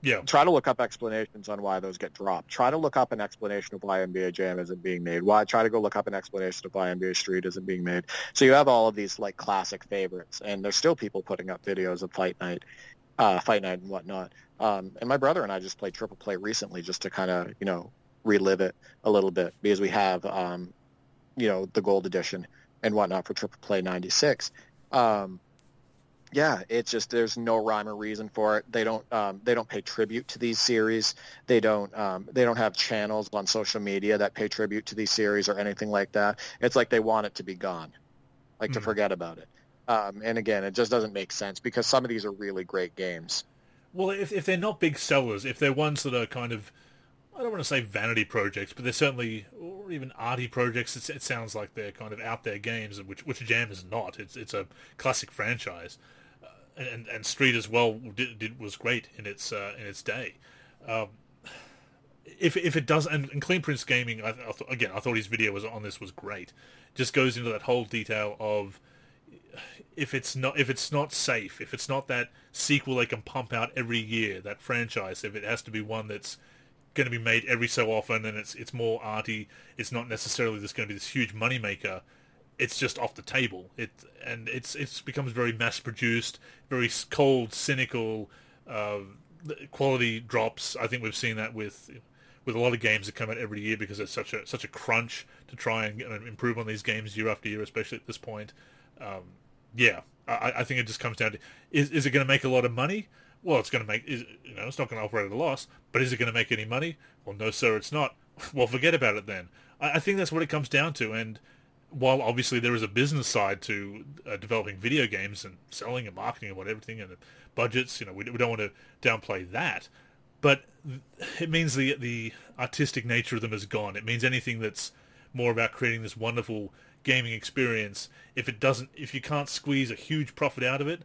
Speaker 1: Yeah,
Speaker 2: Try to look up explanations on why those get dropped. Try to look up an explanation of why NBA Jam isn't being made. Why try to go look up an explanation of why NBA Street isn't being made. So you have all of these like classic favorites, and there's still people putting up videos of Fight Night, uh, Fight Night and whatnot. Um, and my brother and I just played Triple Play recently just to kind of you know relive it a little bit because we have um, you know the Gold Edition and whatnot for Triple Play '96. Um, yeah, it's just there's no rhyme or reason for it. They don't um, they don't pay tribute to these series. They don't um, they don't have channels on social media that pay tribute to these series or anything like that. It's like they want it to be gone, like to
Speaker 1: Mhm.
Speaker 2: forget about it. Um, and again, it just doesn't make sense because some of these are really great games.
Speaker 1: Well, if if they're not big sellers, if they're ones that are kind of, I don't want to say vanity projects, but they're certainly, or even arty projects. It's, it sounds like they're kind of out there games, which which Jam is not. It's it's a classic franchise, and and Street as well did, did was great in its uh, in its day. Um, if if it does, and, and Clean Prince Gaming, I, I th- again, I thought his video was on this was great. Just goes into that whole detail of if it's not if it's not safe, if it's not that sequel they can pump out every year, that franchise, if it has to be one that's going to be made every so often and it's it's more arty, it's not necessarily just going to be this huge moneymaker. It's just off the table. It and it's it's becomes very mass produced, very cold, cynical. Uh, quality drops. I think we've seen that with with a lot of games that come out every year because it's such a such a crunch to try and improve on these games year after year, especially at this point. Um, yeah, I, I, think it just comes down to is is it going to make a lot of money? Well, it's going to make is, you know it's not going to operate at a loss, but is it going to make any money? Well, no, sir, it's not. well, forget about it then. I, I, think that's what it comes down to. And while obviously there is a business side to uh, developing video games and selling and marketing and what everything and the budgets, you know, we, we don't want to downplay that, but it means the the artistic nature of them is gone. It means anything that's more about creating this wonderful gaming experience. If it doesn't, if you can't squeeze a huge profit out of it,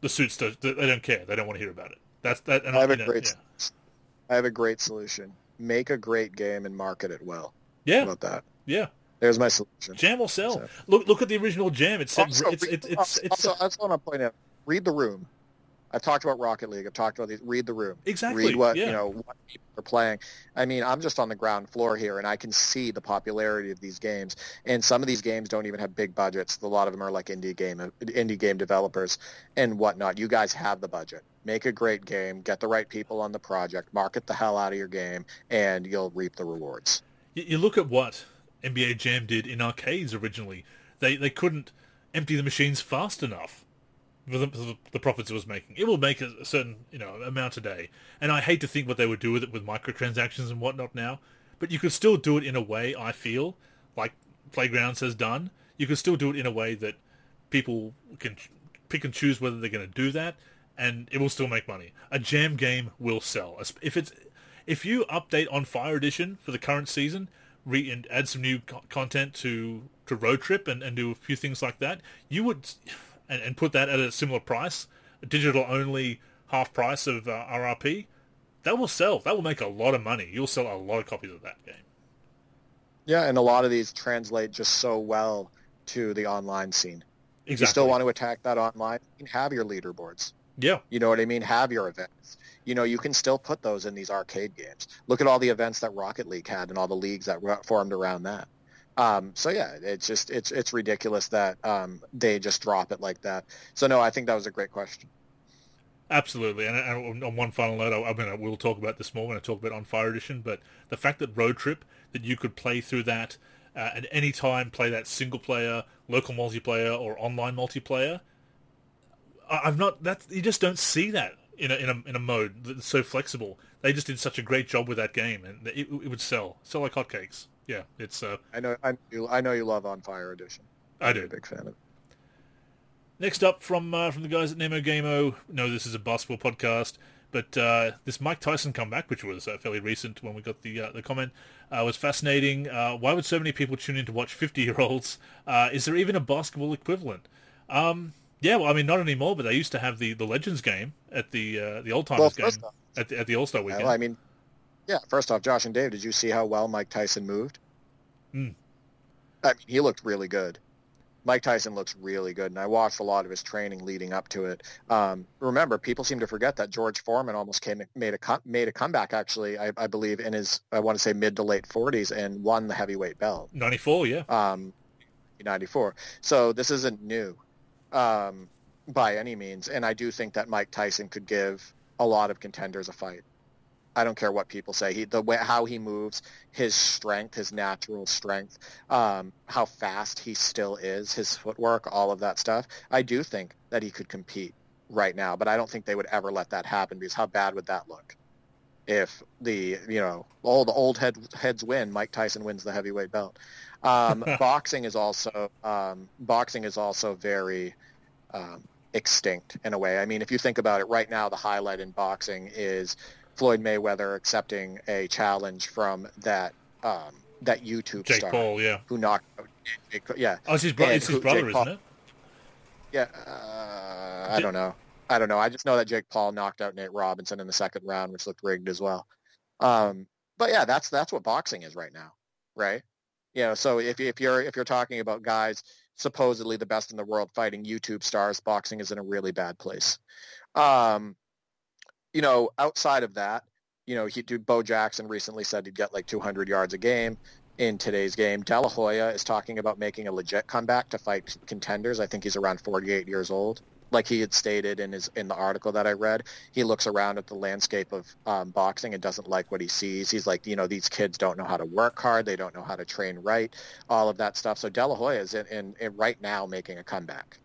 Speaker 1: the suits do, they don't care. They don't want to hear about it. That's that.
Speaker 2: And I have a know, great. Yeah. I have a great solution. Make a great game and market it well.
Speaker 1: Yeah.
Speaker 2: How about that?
Speaker 1: Yeah.
Speaker 2: There's my solution.
Speaker 1: Jam will sell. So. Look, look at the original Jam. It's also, it's, it's, it's, it's,
Speaker 2: also, I just want to point out. Read the room. I've talked about Rocket League. I've talked about these. Read the room.
Speaker 1: Exactly.
Speaker 2: Read what
Speaker 1: yeah.
Speaker 2: you know what people are playing. I mean, I'm just on the ground floor here, and I can see the popularity of these games. And some of these games don't even have big budgets. A lot of them are like indie game indie game developers and whatnot. You guys have the budget. Make a great game. Get the right people on the project. Market the hell out of your game, and you'll reap the rewards.
Speaker 1: You look at what NBA Jam did in arcades originally. They they couldn't empty the machines fast enough for the, the, profits it was making. It will make a, certain you know amount a day, and I hate to think what they would do with it with microtransactions and whatnot now. But you could still do it in a way I feel like Playgrounds has done. You could still do it in a way that people can pick and choose whether they're going to do that, and it will still make money. A jam game will sell if it's if you update on Fire Edition for the current season, re- and add some new co- content to to Road Trip and, and do a few things like that, you would and, and put that at a similar price, a digital only half price of uh, RRP, that will sell. That will make a lot of money. You'll sell a lot of copies of that game.
Speaker 2: Yeah, and a lot of these translate just so well to the online scene.
Speaker 1: Exactly.
Speaker 2: You still want to attack that online? have your leaderboards.
Speaker 1: Yeah.
Speaker 2: You know what I mean? Have your events. You know, you can still put those in these arcade games. Look at all the events that Rocket League had and all the leagues that were formed around that. Um, so yeah, it's just it's it's ridiculous that um, they just drop it like that. So no, I think that was a great question.
Speaker 1: Absolutely, and, and on one final note, I, I mean, we'll talk about this more when I talk about on Fire Edition. But the fact that Road Trip, that you could play through that uh, at any time, play that single player, local multiplayer, or online multiplayer. I, I've not that you just don't see that in a in a in a mode that's so flexible. They just did such a great job with that game, and it, it would sell sell like hotcakes yeah, it's. Uh,
Speaker 2: I know. I I know you love On Fire Edition.
Speaker 1: I do.
Speaker 2: I'm a big fan of. it.
Speaker 1: Next up from uh, from the guys at Namo Gamo. No, this is a basketball podcast, but uh, this Mike Tyson comeback, which was uh, fairly recent when we got the uh, the comment, uh, was fascinating. Uh, why would so many people tune in to watch fifty year olds? is there even a basketball equivalent? Um, yeah, well, I mean, not anymore, but they used to have the, the Legends game at the the old timers well, game at the, at the All Star weekend.
Speaker 2: Well, I mean, yeah, first off, Josh and Dave, did you see how well Mike Tyson moved?
Speaker 1: Mm.
Speaker 2: I mean, he looked really good. Mike Tyson looks really good, and I watched a lot of his training leading up to it. Um, remember, people seem to forget that George Foreman almost came made a made a comeback. Actually, I, I believe in his I want to say mid to late forties and won the heavyweight belt.
Speaker 1: Ninety four, yeah.
Speaker 2: Um, ninety four. So this isn't new, um, by any means, and I do think that Mike Tyson could give a lot of contenders a fight. I don't care what people say. He the way how he moves, his strength, his natural strength, um, how fast he still is, his footwork, all of that stuff. I do think that he could compete right now, but I don't think they would ever let that happen because how bad would that look? If the you know all the old head, heads win, Mike Tyson wins the heavyweight belt. Um, boxing is also um, boxing is also very um, extinct in a way. I mean, if you think about it, right now the highlight in boxing is Floyd Mayweather accepting a challenge from that um, that YouTube
Speaker 1: Jake
Speaker 2: star,
Speaker 1: Paul, yeah,
Speaker 2: who knocked out Jake, yeah.
Speaker 1: Oh, it's his, bro- it's his brother, Jake isn't Paul, it?
Speaker 2: Yeah, uh, I don't know. I don't know. I just know that Jake Paul knocked out Nate Robinson in the second round, which looked rigged as well. Um, but yeah, that's that's what boxing is right now, right? You know, so if if you're if you're talking about guys supposedly the best in the world fighting YouTube stars, boxing is in a really bad place. Um, you know, outside of that, you know, he, Bo Jackson recently said he'd get like 200 yards a game in today's game. De La Hoya is talking about making a legit comeback to fight contenders. I think he's around 48 years old like he had stated in his in the article that I read, he looks around at the landscape of um, boxing and doesn't like what he sees. He's like, you know, these kids don't know how to work hard, they don't know how to train right, all of that stuff. So De La Hoya is in, in, in right now making a comeback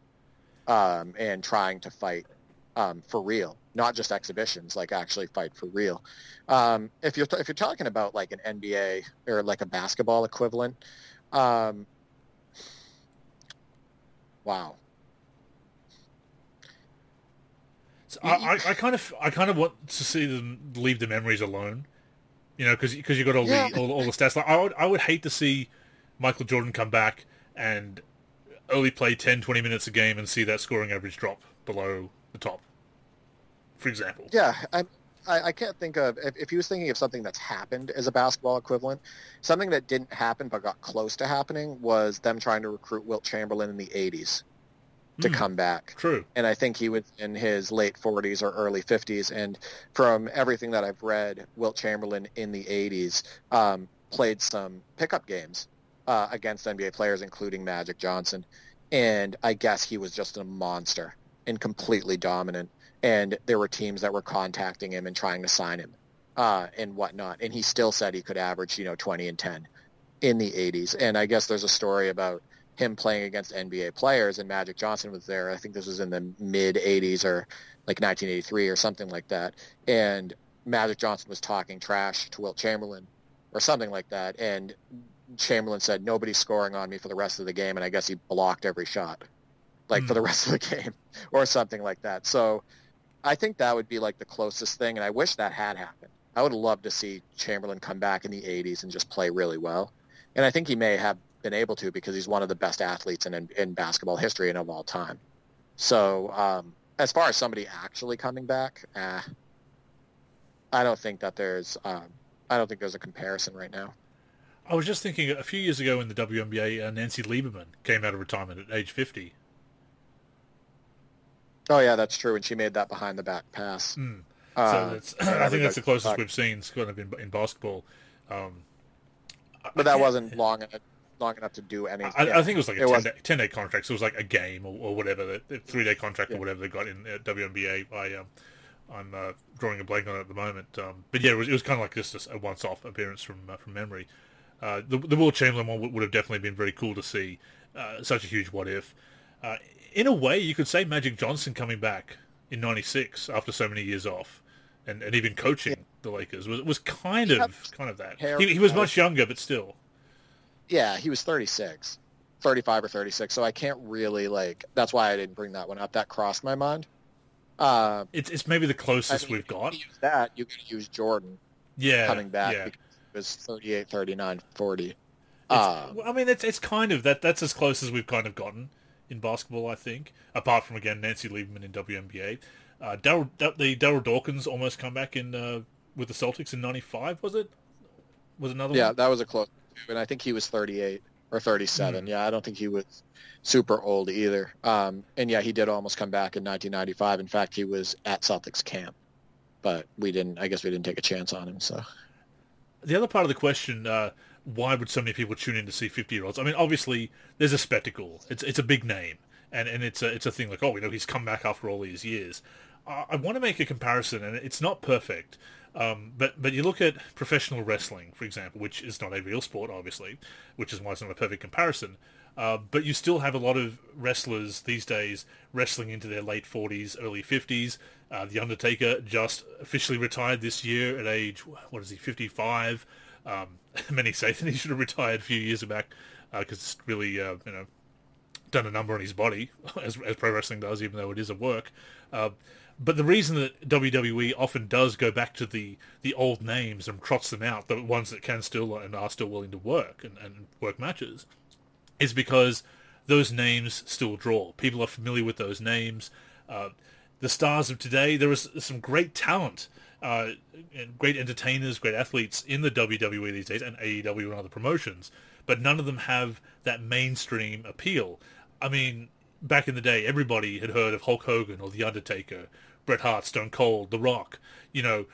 Speaker 2: um, and trying to fight um, for real, not just exhibitions, like actually fight for real. Um, if you're if you're talking about like an NBA or like a basketball equivalent, um, wow
Speaker 1: So I, I, I, kind of I kind of want to see them leave the memories alone, you know, because because you got all yeah. the all, all, the stats. Like I would I would hate to see Michael Jordan come back and only play 10, 20 minutes a game and see that scoring average drop below the top, for example.
Speaker 2: Yeah, I, I, can't think of if, if he was thinking of something that's happened as a basketball equivalent. Something that didn't happen but got close to happening was them trying to recruit Wilt Chamberlain in the '80s to mm, come back.
Speaker 1: True.
Speaker 2: And I think he was in his late 40s or early 50s. And from everything that I've read, Wilt Chamberlain in the 80s um, played some pickup games uh, against NBA players, including Magic Johnson. And I guess he was just a monster and completely dominant. And there were teams that were contacting him and trying to sign him uh, and whatnot. And he still said he could average, you know, 20 and 10 in the 80s. And I guess there's a story about him playing against NBA players, and Magic Johnson was there. I think this was in the mid '80s or like 1983 or something like that. And Magic Johnson was talking trash to Wilt Chamberlain or something like that, and Chamberlain said nobody's scoring on me for the rest of the game, and I guess he blocked every shot, like mm. for the hmm. rest of the game or something like that. So I think that would be like the closest thing, and I wish that had happened. I would love to see Chamberlain come back in the 80s and just play really well. And I think he may have been able to because he's one of the best athletes in, in basketball history and of all time. So um, as far as somebody actually coming back, eh, I don't think that there's um, I don't think there's a comparison right now.
Speaker 1: I was just thinking a few years ago in the WNBA, uh, Nancy Lieberman came out of retirement at age 50.
Speaker 2: Oh yeah, that's true, and she made that behind the back pass.
Speaker 1: Mm. Uh, so I think that's the closest we've seen kind of in, in basketball. Um,
Speaker 2: but that wasn't long long enough to do anything. I,
Speaker 1: yeah. I think it was like a 10, day, 10 day contract. So it was like a game or, or whatever, the three day contract yeah. or whatever they got in uh, WNBA. I, um, I'm uh, drawing a blank on it at the moment. Um, but yeah, it was, it was kind of like just a once off appearance from uh, from memory. Uh, the, the Wilt Chamberlain one would, would, have definitely been very cool to see. Uh, such a huge what if. Uh, in a way, you could say Magic Johnson coming back in '96 after so many years off, and, and even coaching yeah. the Lakers was was kind of kind of that. He, he was much younger, but still
Speaker 2: yeah, he was 36, 35 or 36. So I can't really like. That's why I didn't bring that one up. That crossed my mind. Uh,
Speaker 1: it's it's maybe the closest I mean, we've got.
Speaker 2: Use that you could use Jordan.
Speaker 1: Yeah,
Speaker 2: coming back yeah. because it was 38, 39, 40.
Speaker 1: Um, I mean, it's it's kind of that. That's as close as we've kind of gotten in basketball, I think. Apart from again Nancy Lieberman in WNBA, uh, Darryl, the Darryl Dawkins almost come back in uh, with the Celtics in '95. Was it? Was another
Speaker 2: yeah,
Speaker 1: one?
Speaker 2: that was a close and I think he was 38 or 37. Mm. Yeah, I don't think he was super old either. Um, and yeah, he did almost come back in 1995. In fact, he was at Celtics camp, but we didn't. I guess we didn't take a chance on him. So
Speaker 1: the other part of the question. Uh, why would so many people tune in to see 50 year olds? I mean, obviously, there's a spectacle. It's it's a big name, and, and it's a it's a thing like oh, we know he's come back after all these years. I, I want to make a comparison, and it's not perfect, um, but but you look at professional wrestling, for example, which is not a real sport, obviously, which is why it's not a perfect comparison. Uh, but you still have a lot of wrestlers these days wrestling into their late 40s, early 50s. Uh, the Undertaker just officially retired this year at age, what is he, 55. Um, many say that he should have retired a few years back because uh, it's really, uh, you know, done a number on his body, as, as pro wrestling does, even though it is a work. Uh, but the reason that WWE often does go back to the, the old names and trots them out, the ones that can still and are still willing to work and, and work matches, is because those names still draw. People are familiar with those names. Uh, the stars of today, there is some great talent uh, great entertainers, great athletes in the WWE these days, and AEW and other promotions, but none of them have that mainstream appeal. I mean, back in the day, everybody had heard of Hulk Hogan or The Undertaker, Bret Hart, Stone Cold, The Rock. You know,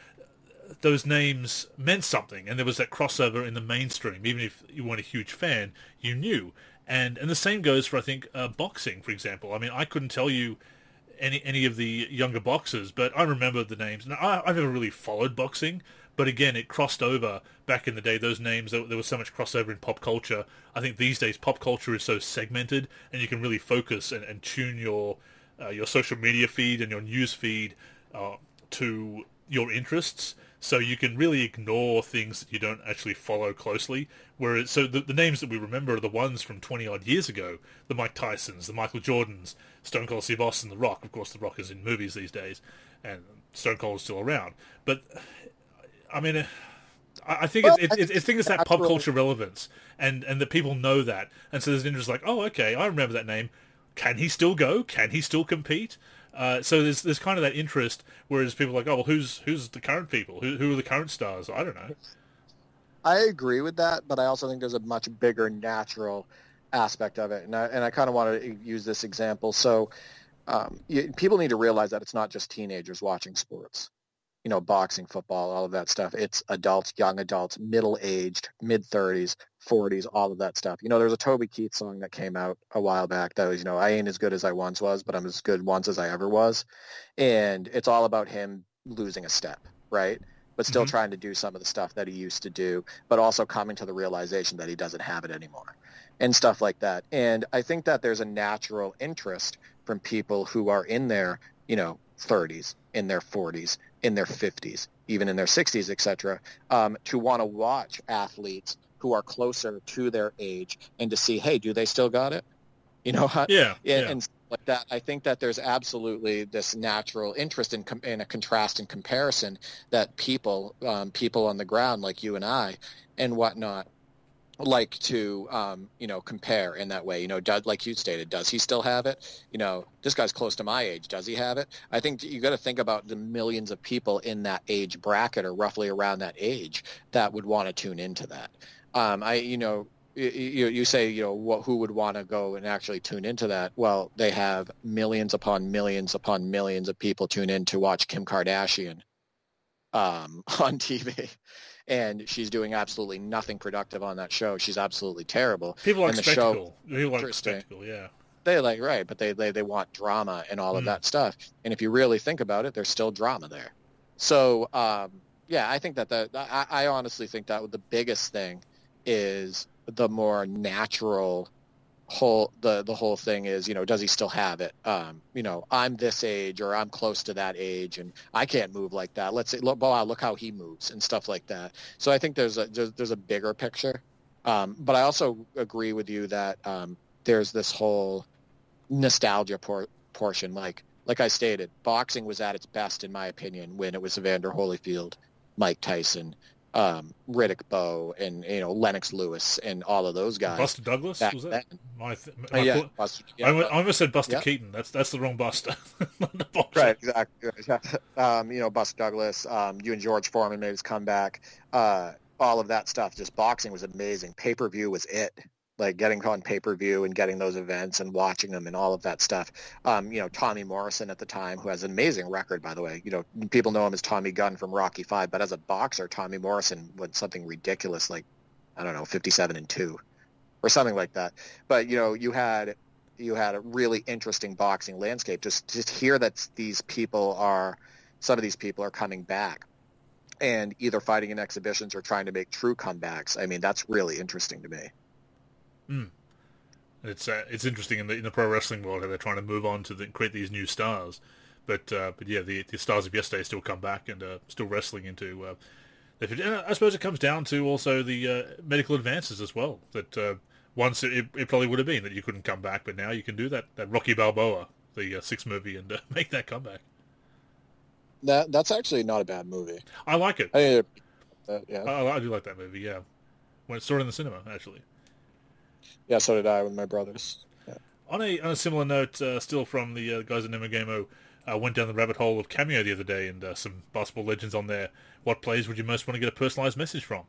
Speaker 1: those names meant something, and there was that crossover in the mainstream. Even if you weren't a huge fan, you knew. And and the same goes for I think uh, boxing, for example. I mean, I couldn't tell you any any of the younger boxers, but I remember the names. Now, I, I never really followed boxing, but again, it crossed over back in the day. Those names, there, there was so much crossover in pop culture. I think these days pop culture is so segmented, and you can really focus and, and tune your uh, your social media feed and your news feed uh, to your interests so you can really ignore things that you don't actually follow closely. Whereas, so the, the names that we remember are the ones from 20 odd years ago, the Mike Tysons, the Michael Jordans, Stone Cold Steve Austin, The Rock. Of course, The Rock is in movies these days, and Stone Cold is still around. But, I mean, I, I think well, it's, it's, it's, think it's that pop culture relevance, and, and that people know that. And so there's an interest like, oh, okay, I remember that name. Can he still go? Can he still compete? Uh, so there's there's kind of that interest, whereas people are like, oh, well, who's who's the current people? Who who are the current stars? I don't know.
Speaker 2: I agree with that, but I also think there's a much bigger natural aspect of it, and I and I kind of want to use this example. So um, you, people need to realize that it's not just teenagers watching sports you know, boxing, football, all of that stuff. It's adults, young adults, middle-aged, mid-30s, 40s, all of that stuff. You know, there's a Toby Keith song that came out a while back that was, you know, I ain't as good as I once was, but I'm as good once as I ever was. And it's all about him losing a step, right? But still mm-hmm. trying to do some of the stuff that he used to do, but also coming to the realization that he doesn't have it anymore and stuff like that. And I think that there's a natural interest from people who are in their, you know, 30s, in their 40s, in their 50s, even in their 60s, etc., um, to want to watch athletes who are closer to their age and to see, hey, do they still got it? You know,
Speaker 1: yeah,
Speaker 2: and, yeah. and like that. I think that there's absolutely this natural interest in, in a contrast and comparison that people, um, people on the ground like you and I, and whatnot, like to um, you know compare in that way. You know, does, like you stated, does he still have it? You know, this guy's close to my age. Does he have it? I think you got to think about the millions of people in that age bracket or roughly around that age that would want to tune into that. Um, I you know. You, you say you know what, who would want to go and actually tune into that? Well, they have millions upon millions upon millions of people tune in to watch Kim Kardashian um, on TV and she's doing absolutely nothing productive on that show. She's absolutely terrible.
Speaker 1: People
Speaker 2: like
Speaker 1: and the spectacle. Show, People like spectacle, yeah.
Speaker 2: They like right, but they, they they want drama and all of mm. that stuff. And if you really think about it, there's still drama there. So um, yeah, I think that the I, I honestly think that the biggest thing is the more natural whole the the whole thing is you know does he still have it? Um you know i'm this age or i'm close to that age and i can't move like that. Let's say look wow look how he moves and stuff like that. So i think there's a there's, there's a bigger picture. Um but i also agree with you that um there's this whole nostalgia por- portion. Like like i stated boxing was at its best in my opinion when it was evander holyfield mike tyson um, Riddick Bowe and you know Lennox Lewis and all of those guys.
Speaker 1: Buster Douglas was that? My, th- my uh, yeah, Buster, yeah, I, I, almost said Buster yeah. Keaton. That's that's the wrong Buster.
Speaker 2: right, exactly. Um, you know Buster Douglas. Um, you and George Foreman made his comeback. Uh, all of that stuff. Just boxing was amazing. Pay per view was it like getting on pay-per-view and getting those events and watching them and all of that stuff. Um, you know, Tommy Morrison at the time, who has an amazing record, by the way. You know, people know him as Tommy Gunn from Rocky Five, but as a boxer, Tommy Morrison was something ridiculous, like I don't know, fifty-seven and two, or something like that. But you know, you had you had a really interesting boxing landscape. Just just hear that these people are some of these people are coming back and either fighting in exhibitions or trying to make true comebacks. I mean, that's really interesting to me.
Speaker 1: Mm. It's uh, it's interesting in the in the pro wrestling world how they're trying to move on to the, create these new stars, but uh, but yeah, the, the stars of yesterday still come back and uh, still wrestling into. Uh, I suppose it comes down to also the uh, medical advances as well. That uh, once it, it, probably would have been that you couldn't come back, but now you can do that. That Rocky Balboa, the uh, six movie, and uh, make that comeback.
Speaker 2: That that's actually not a bad movie.
Speaker 1: I like it.
Speaker 2: I, yeah,
Speaker 1: I, I do like that movie. Yeah, when it started in the cinema, actually.
Speaker 2: Yeah, so did I with my brothers. Yeah.
Speaker 1: On a on a similar note, uh, still from the uh, guys at Namo Gamo, I went down the rabbit hole of Cameo the other day and uh, some basketball legends on there. What players would you most want to get a personalized message from?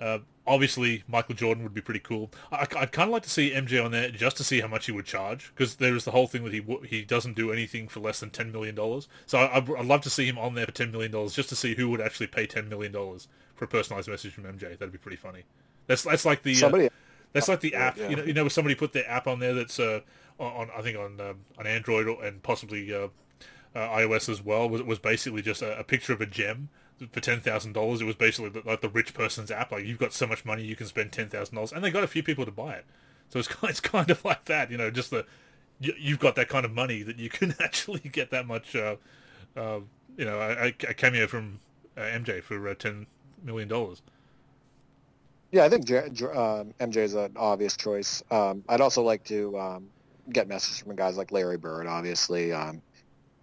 Speaker 1: Uh, obviously, Michael Jordan would be pretty cool. I, would kind of like to see MJ on there just to see how much he would charge, because there is the whole thing that he he doesn't do anything for less than ten million dollars. So I, would love to see him on there for ten million dollars, just to see who would actually pay ten million dollars for a personalized message from MJ. That'd be pretty funny. That's that's like the uh,
Speaker 2: somebody.
Speaker 1: That's like the app. Yeah. You know, you know, somebody put their app on there that's uh, on, I think on um, on Android and possibly uh, uh iOS as well. Was was basically just a, a picture of a gem for ten thousand dollars. It was basically like the rich person's app. Like you've got so much money, you can spend ten thousand dollars, and they got a few people to buy it. So it's kind, it's kind of like that, you know, just the you, have got that kind of money that you can actually get that much, uh, uh, you know, a, a cameo from uh, MJ for uh, ten million dollars.
Speaker 2: Yeah, I think J- um, MJ is an obvious choice. Um, I'd also like to um, get messages from guys like Larry Bird, obviously. Um,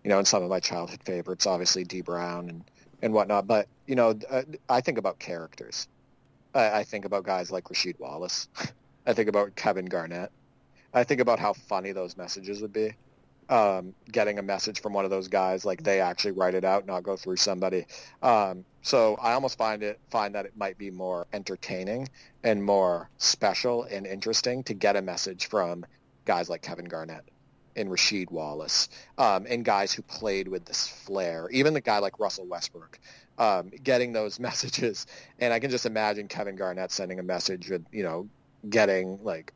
Speaker 2: you know, and some of my childhood favorites, obviously Dee Brown and and whatnot. But you know, uh, I think about characters. I, I think about guys like Rasheed Wallace. I think about Kevin Garnett. I think about how funny those messages would be. Um, getting a message from one of those guys, like they actually write it out, not go through somebody. Um, so I almost find it find that it might be more entertaining and more special and interesting to get a message from guys like Kevin Garnett and Rasheed Wallace, um, and guys who played with this flair. Even the guy like Russell Westbrook, um, getting those messages. And I can just imagine Kevin Garnett sending a message with, you know, getting like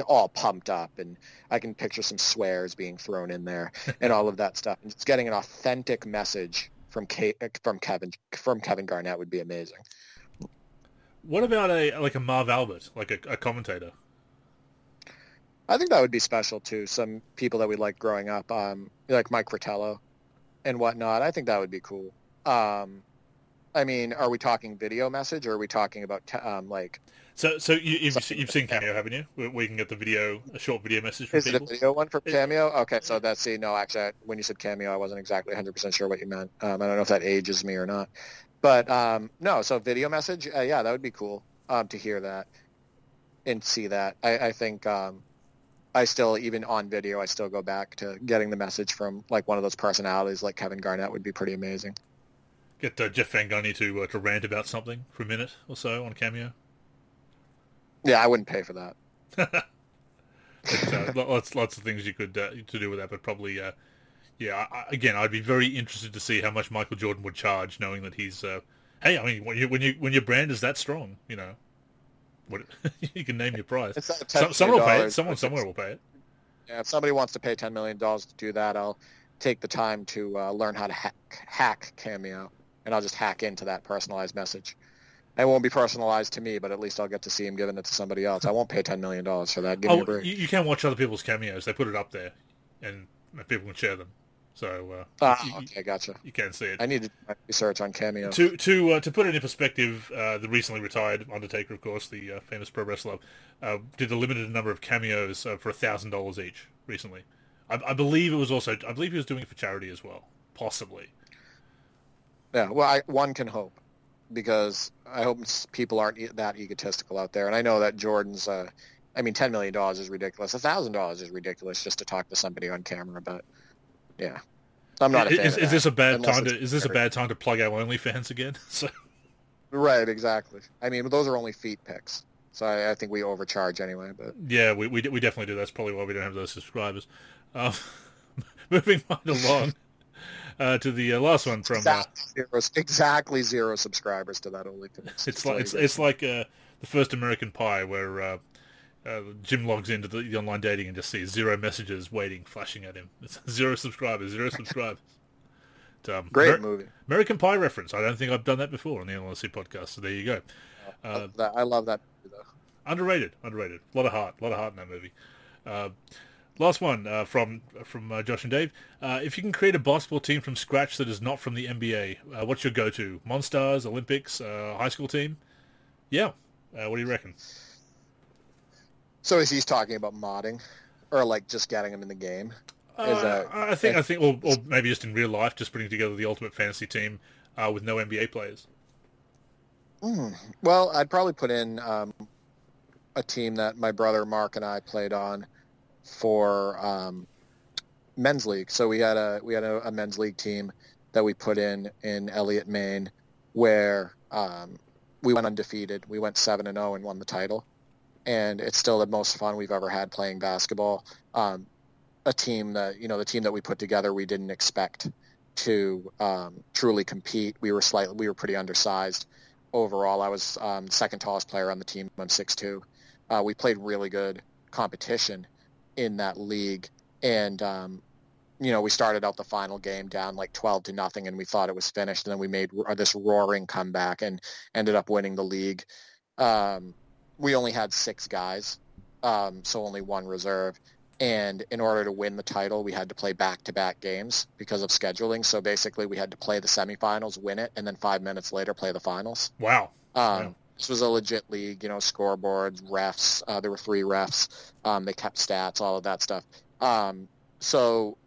Speaker 2: all pumped up and I can picture some swears being thrown in there and all of that stuff. And just getting an authentic message from K- from Kevin from Kevin Garnett would be amazing.
Speaker 1: What about a like a Marv Albert, like a, a commentator?
Speaker 2: I think that would be special too. Some people that we liked growing up, um, like Mike Fratello and whatnot. I think that would be cool. Um, I mean, are we talking video message or are we talking about um, like?
Speaker 1: So, so you, have you've seen Cameo, haven't you? We can get the video, a short video message from
Speaker 2: Is
Speaker 1: people.
Speaker 2: it a video one for Cameo? Okay, so that's see. No, actually, when you said Cameo, I wasn't exactly 100 percent sure what you meant. Um, I don't know if that ages me or not, but um, no. So video message, uh, yeah, that would be cool um, to hear that and see that. I, I think um, I still, even on video, I still go back to getting the message from like one of those personalities like Kevin Garnett would be pretty amazing.
Speaker 1: Get uh, Jeff Van Gundy to uh, to rant about something for a minute or so on Cameo.
Speaker 2: Yeah, I wouldn't pay for that.
Speaker 1: but, uh, lots lots of things you could uh, to do with that, but probably uh, yeah. I, again, I'd be very interested to see how much Michael Jordan would charge, knowing that he's. Uh, hey, I mean, when you when you when your brand is that strong, you know, what, you can name your price. Some, someone will pay it. Someone somewhere will pay it.
Speaker 2: Yeah, if somebody wants to pay ten million dollars to do that, I'll take the time to uh, learn how to hack, hack Cameo, and I'll just hack into that personalized message. It won't be personalized to me, but at least I'll get to see him giving it to somebody else. I won't pay ten million dollars for that. Give oh, me a break.
Speaker 1: You, you can watch other people's cameos. They put it up there, and people can share them. So uh,
Speaker 2: ah, you, okay, gotcha.
Speaker 1: You can see it.
Speaker 2: I need to research on Cameo.
Speaker 1: To to uh, to put it in perspective, uh, the recently retired Undertaker, of course, the uh, famous pro wrestler, uh, did a limited number of cameos uh, for thousand dollars each recently. I, I, believe it was also. I believe he was doing it for charity as well, possibly.
Speaker 2: Yeah, well, I, one can hope because I hope people aren't that egotistical out there. And I know that Jordan's. uh, I mean, ten million dollars is ridiculous. A thousand dollars is ridiculous just to talk to somebody on camera, but yeah. I'm not.
Speaker 1: is,
Speaker 2: is
Speaker 1: this a bad time to? Is this a bad time to plug our OnlyFans again? so.
Speaker 2: Right. Exactly. I mean, those are only feet pics, so I, I think we overcharge anyway. But
Speaker 1: yeah, we, we we definitely do. That's probably why we don't have those subscribers. Um, moving right along uh, to the uh, last one from
Speaker 2: exactly, uh, zero, exactly zero subscribers to that OnlyFans.
Speaker 1: It's like it's, it's like uh, the first American Pie where uh, uh, Jim logs into the, the, online dating and just sees zero messages waiting, flashing at him. It's zero subscribers, zero subscribers.
Speaker 2: Um, Great Amer- movie.
Speaker 1: American Pie reference. I don't think I've done that before on the LLC podcast. So there you go.
Speaker 2: Uh, that, I love that movie, though.
Speaker 1: Underrated, underrated. A lot of heart, a lot of heart in that movie. Uh, last one uh, from from uh, Josh and Dave. Uh, if you can create a basketball team from scratch that is not from the NBA, uh, what's your go-to? Monstars, Olympics, high school team? Yeah. what do you reckon?
Speaker 2: So is he talking about modding, or like just getting them in the game?
Speaker 1: Uh, that, I think I think, or, or, maybe just in real life, just putting together the ultimate fantasy team uh, with no NBA players.
Speaker 2: Mm, well, I'd probably put in um, a team that my brother Mark and I played on for um, men's league. So we had a we had a, a, men's league team that we put in in Eliot, Maine, where um, we went undefeated. We went seven and zero oh and won the title, and it's still the most fun we've ever had playing basketball. Um, a team that you know the team that we put together, we didn't expect to um, truly compete. We were slightly we were pretty undersized overall. I was um, second tallest player on the team. I'm six two. Uh, we played really good competition in that league, and um, you know we started out the final game down like twelve to nothing, and we thought it was finished. And then we made this roaring comeback and ended up winning the league. Um, we only had six guys, um, so only one reserve. And in order to win the title, we had to play back-to-back games because of scheduling. So basically, we had to play the semifinals, win it, and then five minutes later play the finals.
Speaker 1: Wow.
Speaker 2: Um, wow. This was a legit league, you know, scoreboards, refs. Uh, there were three refs. Um, they kept stats, all of that stuff. Um, so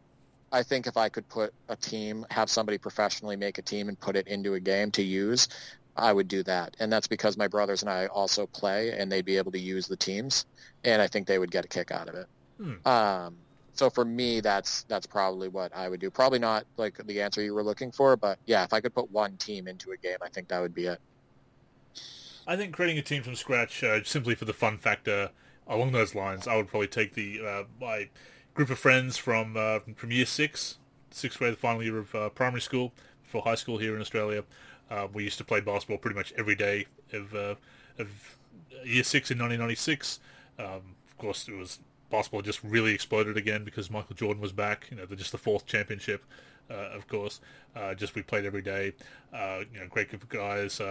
Speaker 2: I think if I could put a team, have somebody professionally make a team and put it into a game to use, I would do that. And that's because my brothers and I also play and they'd be able to use the teams. And I think they would get a kick out of it. Hmm. Um, so for me, that's that's probably what I would do. Probably not like the answer you were looking for, but yeah, if I could put one team into a game, I think that would be it.
Speaker 1: I think creating a team from scratch uh, simply for the fun factor along those lines, I would probably take the uh, my group of friends from uh, from year six, sixth grade, the final year of uh, primary school for high school here in Australia. Uh, we used to play basketball pretty much every day of uh, of year six in 1996. Um, of course, it was basketball just really exploded again because Michael Jordan was back. You know, just the fourth championship, uh, of course. Just we played every day. You know, great group of guys.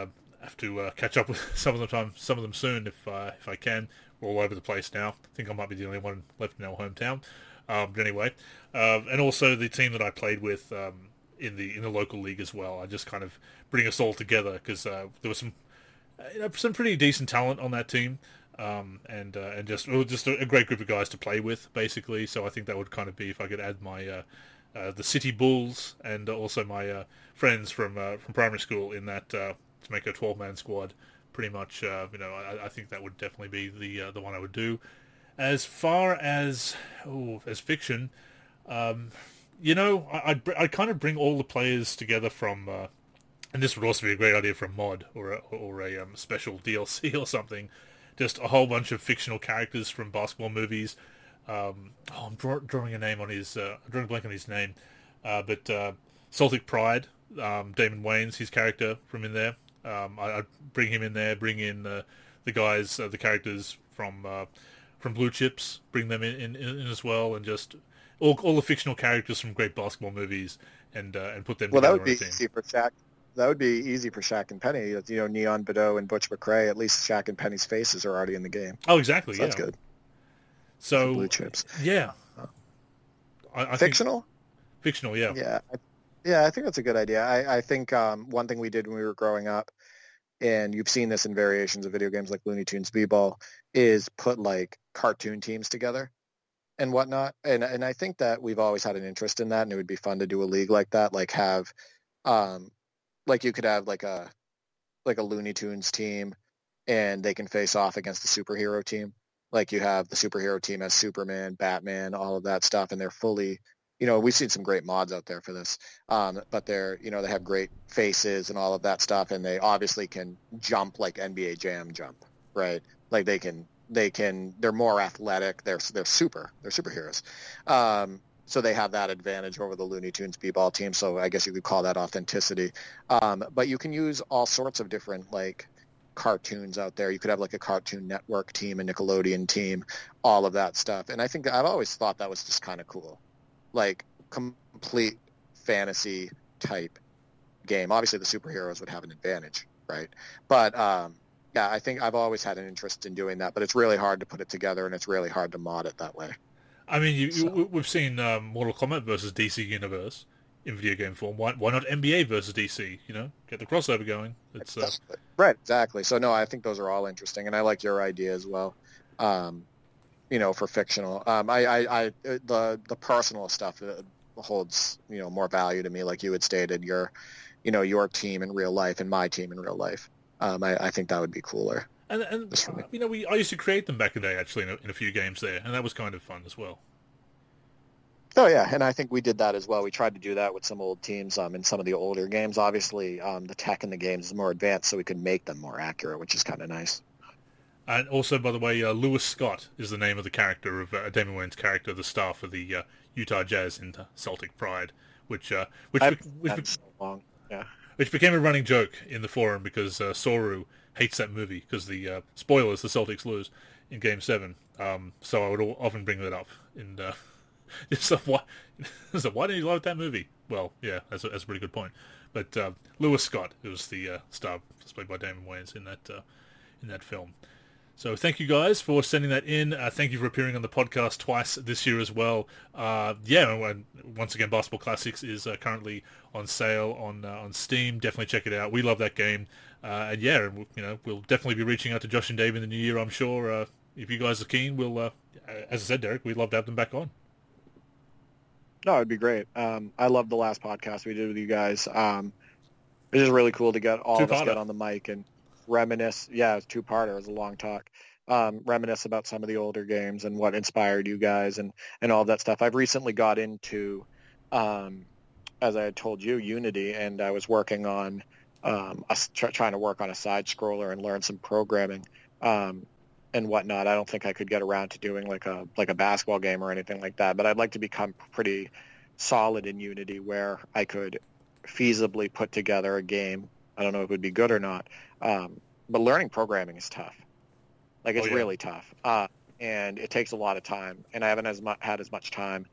Speaker 1: Uh, have to uh, catch up with some of them time, some of them soon if uh, if I can. We're all over the place now. I think I might be the only one left in our hometown. Um, but anyway, and also the team that I played with um, in the in the local league as well. I just kind of bring us all together because there was some you know, some pretty decent talent on that team um, and uh, and just just a, great group of guys to play with, basically. So I think that would kind of be if I could add my uh, uh, the City Bulls and also my uh, friends from uh, from primary school in that uh, to make a twelve man squad. Pretty much, you know, I, I, think that would definitely be the the one I would do. As far as as fiction, um, you know, I, I'd, I'd kind of bring all the players together from and this would also be a great idea for a mod or a, or a um, special DLC or something just a whole bunch of fictional characters from basketball movies. Um, oh, I'm draw- drawing a name on his, uh, I'm drawing a blank on his name, uh, but uh, Celtic Pride, um, Damon Wayans, his character from in there. Um, I, would bring him in there. Bring in the the guys, uh, the characters from uh, from Blue Chips. Bring them in, in, in, as well, and just all all the fictional characters from great basketball movies, and uh, and put them.
Speaker 2: Well, that would be easy for Shaq that would be easy for Shaq and Penny. You know, Neon Boudeaux and Butch McRae. At least Shaq and Penny's faces are already in the game.
Speaker 1: Oh, exactly.
Speaker 2: So
Speaker 1: yeah.
Speaker 2: That's good.
Speaker 1: So
Speaker 2: blue chips.
Speaker 1: Yeah.
Speaker 2: I, I fictional.
Speaker 1: Think, fictional. Yeah.
Speaker 2: Yeah. I, yeah, I think that's a good idea. I, I think um, one thing we did when we were growing up, and you've seen this in variations of video games like Looney Tunes B-Ball, is put like cartoon teams together and whatnot. And and I think that we've always had an interest in that, and it would be fun to do a league like that, like have um, like you could have like a like a Looney Tunes team and they can face off against the superhero team. Like you have the superhero team as Superman, Batman, all of that stuff, and they're fully, you know, we've seen some great mods out there for this. Um, but they're, you know, they have great faces and all of that stuff, and they obviously can jump like NBA Jam jump, right? Like they can, they can, they're more athletic. They're they're super. They're superheroes. Um, so they have that advantage over the Looney Tunes b-ball team. So I guess you could call that authenticity. Um, but you can use all sorts of different like cartoons out there. You could have like a Cartoon Network team, a Nickelodeon team, all of that stuff. And I think I've always thought that was just kind of cool, like complete fantasy type game. Obviously, the superheroes would have an advantage, right? But um, yeah, I think I've always had an interest in doing that. But it's really hard to put it together, and it's really hard to mod it that way.
Speaker 1: I mean, you, so. you, we've seen um, Mortal Kombat versus DC Universe in video game form. Why, why not NBA versus DC? You know, get the crossover going. It's uh...
Speaker 2: right, exactly. So no, I think those are all interesting, and I like your idea as well. Um, you know, for fictional, um, I, I, I, the the personal stuff uh, holds you know more value to me. Like you had stated, your, you know, your team in real life and my team in real life. Um, I, I think that would be cooler.
Speaker 1: And, and you know, we I used to create them back in the day actually in a, in a few games there, and that was kind of fun as well.
Speaker 2: Oh yeah, and I think we did that as well. We tried to do that with some old teams um, in some of the older games. Obviously, um, the tech in the games is more advanced, so we could make them more accurate, which is kind of nice.
Speaker 1: And also, by the way, uh, Lewis Scott is the name of the character of uh, Damon Wayans' character, the star for the uh, Utah Jazz in Celtic Pride, which uh, which which,
Speaker 2: so long. Yeah.
Speaker 1: which became a running joke in the forum because uh, Soru hates that movie because the uh, spoilers the Celtics lose in Game Seven. Um, so I would often bring that up and uh, so why so why didn't you like that movie? Well, yeah, that's a, that's a pretty good point. But uh, Lewis Scott, who was the uh, star played by Damon Wayans in that uh, in that film. So thank you guys for sending that in. Uh, thank you for appearing on the podcast twice this year as well. Uh, yeah, and once again, Basketball Classics is uh, currently on sale on uh, on Steam. Definitely check it out. We love that game, uh, and yeah, you know we'll definitely be reaching out to Josh and Dave in the new year. I'm sure uh, if you guys are keen, we'll, as I said, Derek, we'd love to have them back on.
Speaker 2: No, it'd be great. Um, I love the last podcast we did with you guys. Um, it is really cool to get all of us get on the mic and reminisce. Yeah, it's two parter. It was a long talk. Um, reminisce about some of the older games and what inspired you guys and and all that stuff. I've recently got into, um, as I had told you, Unity, and I was working on um, a, try, trying to work on a side scroller and learn some programming um, and whatnot. I don't think I could get around to doing like a like a basketball game or anything like that, but I'd like to become pretty solid in Unity where I could feasibly put together a game. I don't know if it would be good or not, um, but learning programming is tough. Like it's oh, yeah. really tough, uh, and it takes a lot of time. And I haven't as mu- had as much time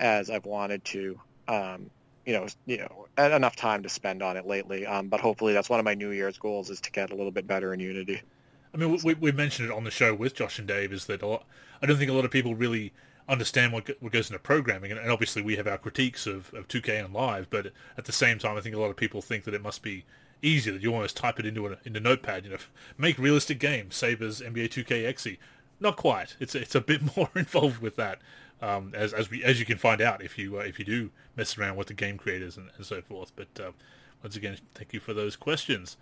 Speaker 2: as I've wanted to. Um, you know, you know, enough time to spend on it lately. Um, but hopefully, that's one of my New Year's goals is to get a little bit better in Unity.
Speaker 1: I mean, we, we mentioned it on the show with Josh and Dave. Is that lot, I don't think a lot of people really understand what, what goes into programming, and, and, obviously we have our critiques of, of 2K and Live, but at the same time, I think a lot of people think that it must be easier that you almost type it into a into Notepad. You know, make realistic games, save as NBA 2K XE. Not quite. It's it's a bit more involved with that, um, as as we as you can find out if you uh, if you do mess around with the game creators and, and so forth. But uh, once again, thank you for those questions.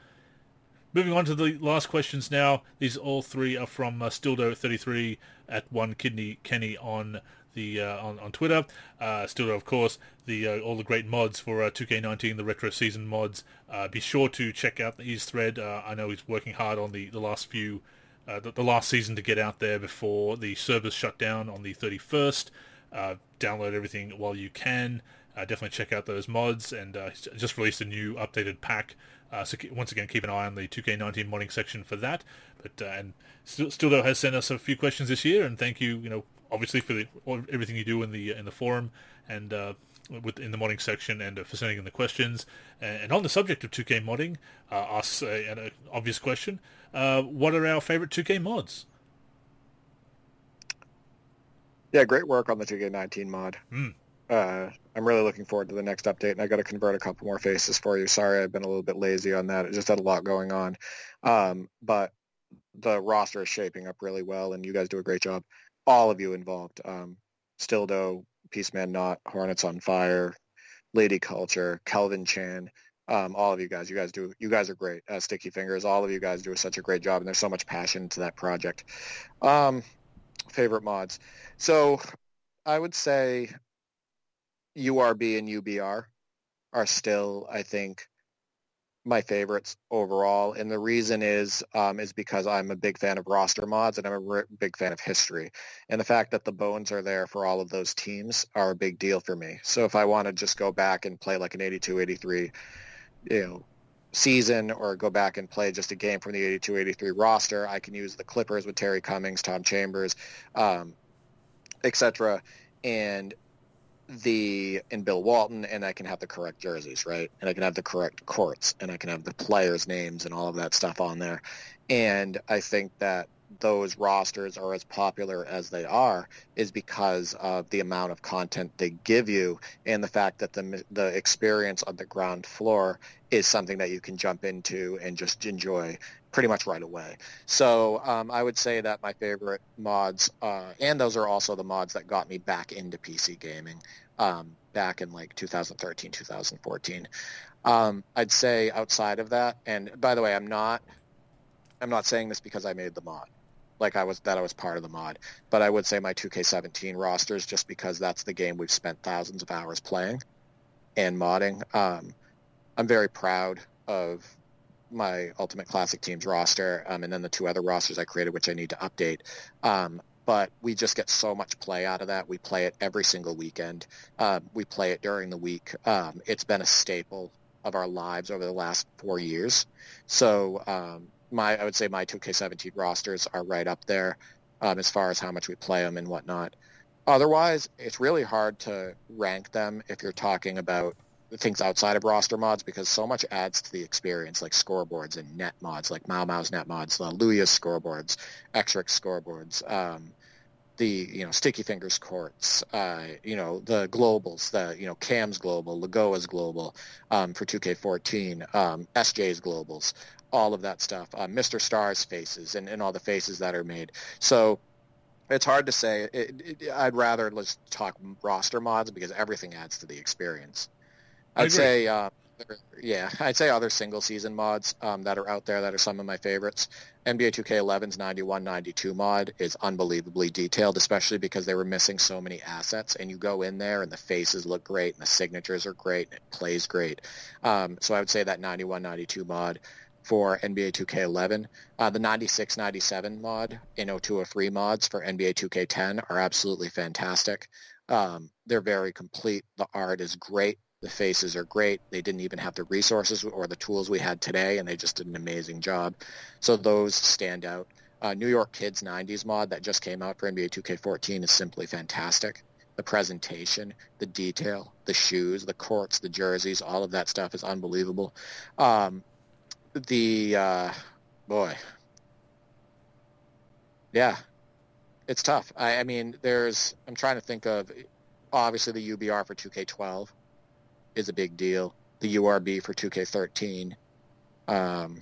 Speaker 1: Moving on to the last questions now. These all three are from uh, Stildo33 at One Kidney Kenny on the uh, on, on Twitter. Uh, still, of course, the uh, all the great mods for uh, 2K19, the retro season mods. Uh, be sure to check out his thread. Uh, I know he's working hard on the, the last few, uh, the, the, last season to get out there before the servers shut down on the 31st. download everything while you can. definitely check out those mods and just released a new updated pack. so once again, keep an eye on the 2K19 modding section for that. But and still, still though has sent us a few questions this year, and thank you, you know, obviously for the, everything you do in the in the forum and uh, with in the modding section and uh, for sending in the questions. And, on the subject of 2K modding, uh, ask an obvious question: uh, What are our favorite 2K mods?
Speaker 2: Yeah, great work on the 2K19 mod.
Speaker 1: Mm.
Speaker 2: I'm really looking forward to the next update, and I got to convert a couple more faces for you. Sorry, I've been a little bit lazy on that. It just had a lot going on, um, but the roster is shaping up really well, and you guys do a great job all of you involved. Um, Stildo, Peaceman Not, Hornets on Fire, Lady Culture, Kelvin Chan, um, all of you guys. You guys do. You guys are great. Uh, Sticky Fingers. All of you guys do such a great job, and there's so much passion to that project. Um, favorite mods. So, I would say URB and UBR are still, I think, my favorites overall, and the reason is um, is because I'm a big fan of roster mods and I'm a big fan of history, and the fact that the bones are there for all of those teams are a big deal for me. So if I want to just go back and play like an 82, 83, you know, season or go back and play just a game from the 82, 83 roster, I can use the Clippers with Terry Cummings, Tom Chambers, um, etc. And the in Bill Walton, and I can have the correct jerseys, right? And I can have the correct courts, and I can have the players' names and all of that stuff on there. And I think that those rosters are as popular as they are is because of the amount of content they give you and the fact that the the experience on the ground floor is something that you can jump into and just enjoy pretty much right away. So um, I would say that my favorite mods, uh, and those are also the mods that got me back into PC gaming um, back in like 2013, 2014. Um, I'd say outside of that, and by the way, I'm not, I'm not saying this because I made the mod. like I was that I was part of the mod. But I would say my 2K17 rosters just because that's the game we've spent thousands of hours playing and modding. Um, I'm very proud of my Ultimate Classic Teams roster, um, and then the two other rosters I created, which I need to update. Um, but we just get so much play out of that. We play it every single weekend. Um, we play it during the week. Um, it's been a staple of our lives over the last four years. So um, my, I would say my 2K17 rosters are right up there um, as far as how much we play them and whatnot. Otherwise, it's really hard to rank them if you're talking about things outside of roster mods because so much adds to the experience, like scoreboards and net mods, like Mau Mau's net mods, uh, Luya's scoreboards, Xrix scoreboards, um, the you know Sticky Fingers courts, uh, you know the globals, the you know Cam's global, Lagoa's global um, for 2K14, um, SJ's globals, all of that stuff, uh, Mr. Star's faces, and, and all the faces that are made. So it's hard to say. It, it, I'd rather let's talk roster mods because everything adds to the experience. I'd say, uh, yeah, I'd say other single season mods um, that are out there that are some of my favorites. NBA 2K11's 91-92 mod is unbelievably detailed, especially because they were missing so many assets. And you go in there and the faces look great and the signatures are great and it plays great. Um, so I would say that 91-92 mod for NBA 2K11. Uh, the 96-97 mod in 0203 mods for NBA 2K10 are absolutely fantastic. Um, they're very complete. The art is great. The faces are great. They didn't even have the resources or the tools we had today, and they just did an amazing job. So those stand out. Uh, New York Kids 90s mod that just came out for NBA 2K14 is simply fantastic. The presentation, the detail, the shoes, the courts, the jerseys, all of that stuff is unbelievable. Um, the uh, boy, yeah, it's tough. I, I mean, there's. I'm trying to think of obviously the UBR for 2K12 is a big deal. The URB for 2K13. Um,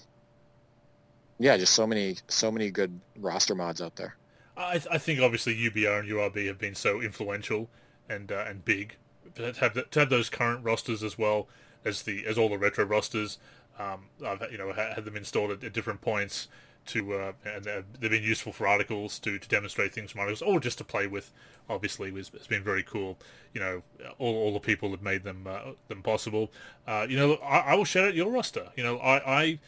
Speaker 2: yeah, just so many so many good roster mods out there.
Speaker 1: I, I think obviously UBR and URB have been so influential and uh, and big to have the, to have those current rosters as well as the as all the retro rosters. Um, I've you know had them installed at, at different points to uh, and they've been useful for articles to, to demonstrate things from articles or just to play with. Obviously, it's, it's been very cool. You know, all, all the people have made them uh, them possible. Uh, you know, I, I, will shout out your roster. You know, I, I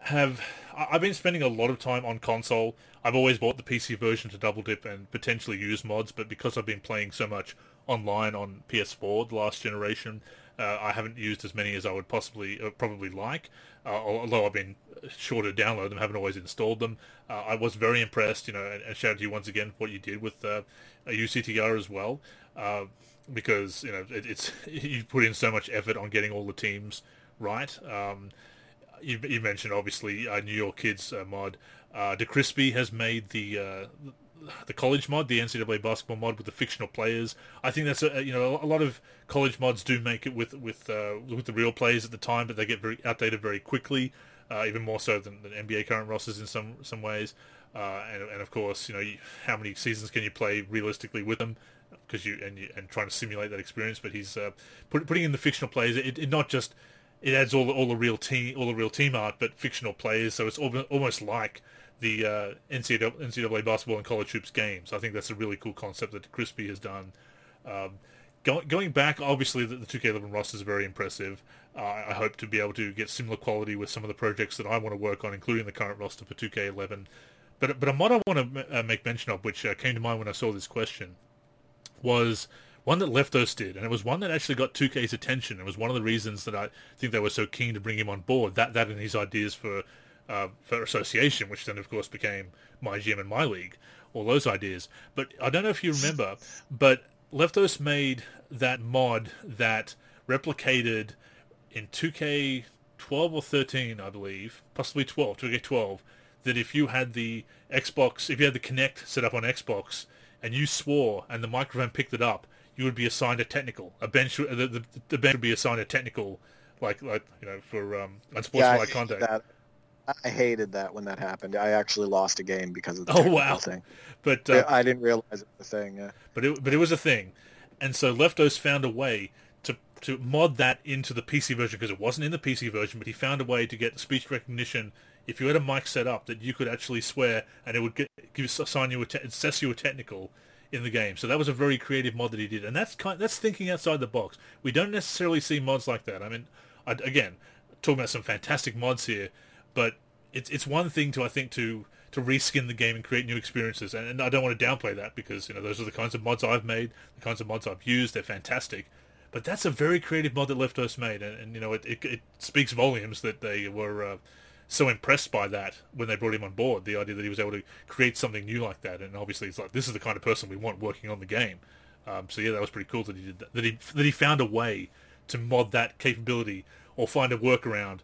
Speaker 1: have I've been spending a lot of time on console. I've always bought the PC version to double dip and potentially use mods, but because I've been playing so much online on PS4 the last generation, uh, I haven't used as many as I would possibly uh, probably like. Uh, although I've been sure to download them, haven't always installed them. Uh, I was very impressed, you know, and, and, shout out to you once again for what you did with uh, UCTR as well, uh, because you know it, it's you put in so much effort on getting all the teams right. Um, you, you, mentioned obviously New York Kids mod. Uh, DeCrispy has made the the college mod, the NCAA basketball mod with the fictional players. I think that's a you know a lot of college mods do make it with with uh, with the real players at the time, but they get very outdated very quickly, uh, even more so than, than NBA current rosters in some some ways. Uh, and, and of course, you know you, how many seasons can you play realistically with them? Because you and you, and trying to simulate that experience. But he's uh, put, putting in the fictional players. It, it not just it adds all the, all the real team all the real team art, but fictional players. So it's almost like the uh, NCAA, NCAA basketball and college hoops games. I think that's a really cool concept that Crispy has done. Um, go, going back, obviously the, the 2K11 roster is very impressive. Uh, I hope to be able to get similar quality with some of the projects that I want to work on, including the current roster for 2K11. But but a mod I want to uh, make mention of, which uh, came to mind when I saw this question, was one that Leftos did, and it was one that actually got 2K's attention. It was one of the reasons that I think they were so keen to bring him on board. That that and his ideas for uh, for association, which then of course became MyGM and my league, all those ideas. But I don't know if you remember, but Leftos made that mod that replicated in 2K 12 or 13, I believe, possibly 12, 2K 12, that if you had the Xbox, if you had the Kinect set up on Xbox, and you swore and the microphone picked it up, you would be assigned a technical. A bench, the, the, the bench would be assigned a technical, like like you know for um, unsportsmanlike yeah, conduct.
Speaker 2: That. I hated that when that happened. I actually lost a game because of the
Speaker 1: oh wow
Speaker 2: thing.
Speaker 1: But uh,
Speaker 2: I didn't realize it was a thing. Yeah.
Speaker 1: But it but it was a thing, and so Leftos found a way to to mod that into the PC version because it wasn't in the PC version. But he found a way to get speech recognition if you had a mic set up that you could actually swear and it would get, give assign you a te- assess you a technical in the game. So that was a very creative mod that he did, and that's kind that's thinking outside the box. We don't necessarily see mods like that. I mean, I, again, talking about some fantastic mods here, but it's it's one thing to I think to to reskin the game and create new experiences, and, and I don't want to downplay that because you know those are the kinds of mods I've made, the kinds of mods I've used. They're fantastic, but that's a very creative mod that Leftos made, and, and you know it, it, it speaks volumes that they were. Uh, so impressed by that when they brought him on board. The idea that he was able to create something new like that, and obviously it's like this is the kind of person we want working on the game. Um, so yeah, that was pretty cool that he did that. That he that he found a way to mod that capability or find a workaround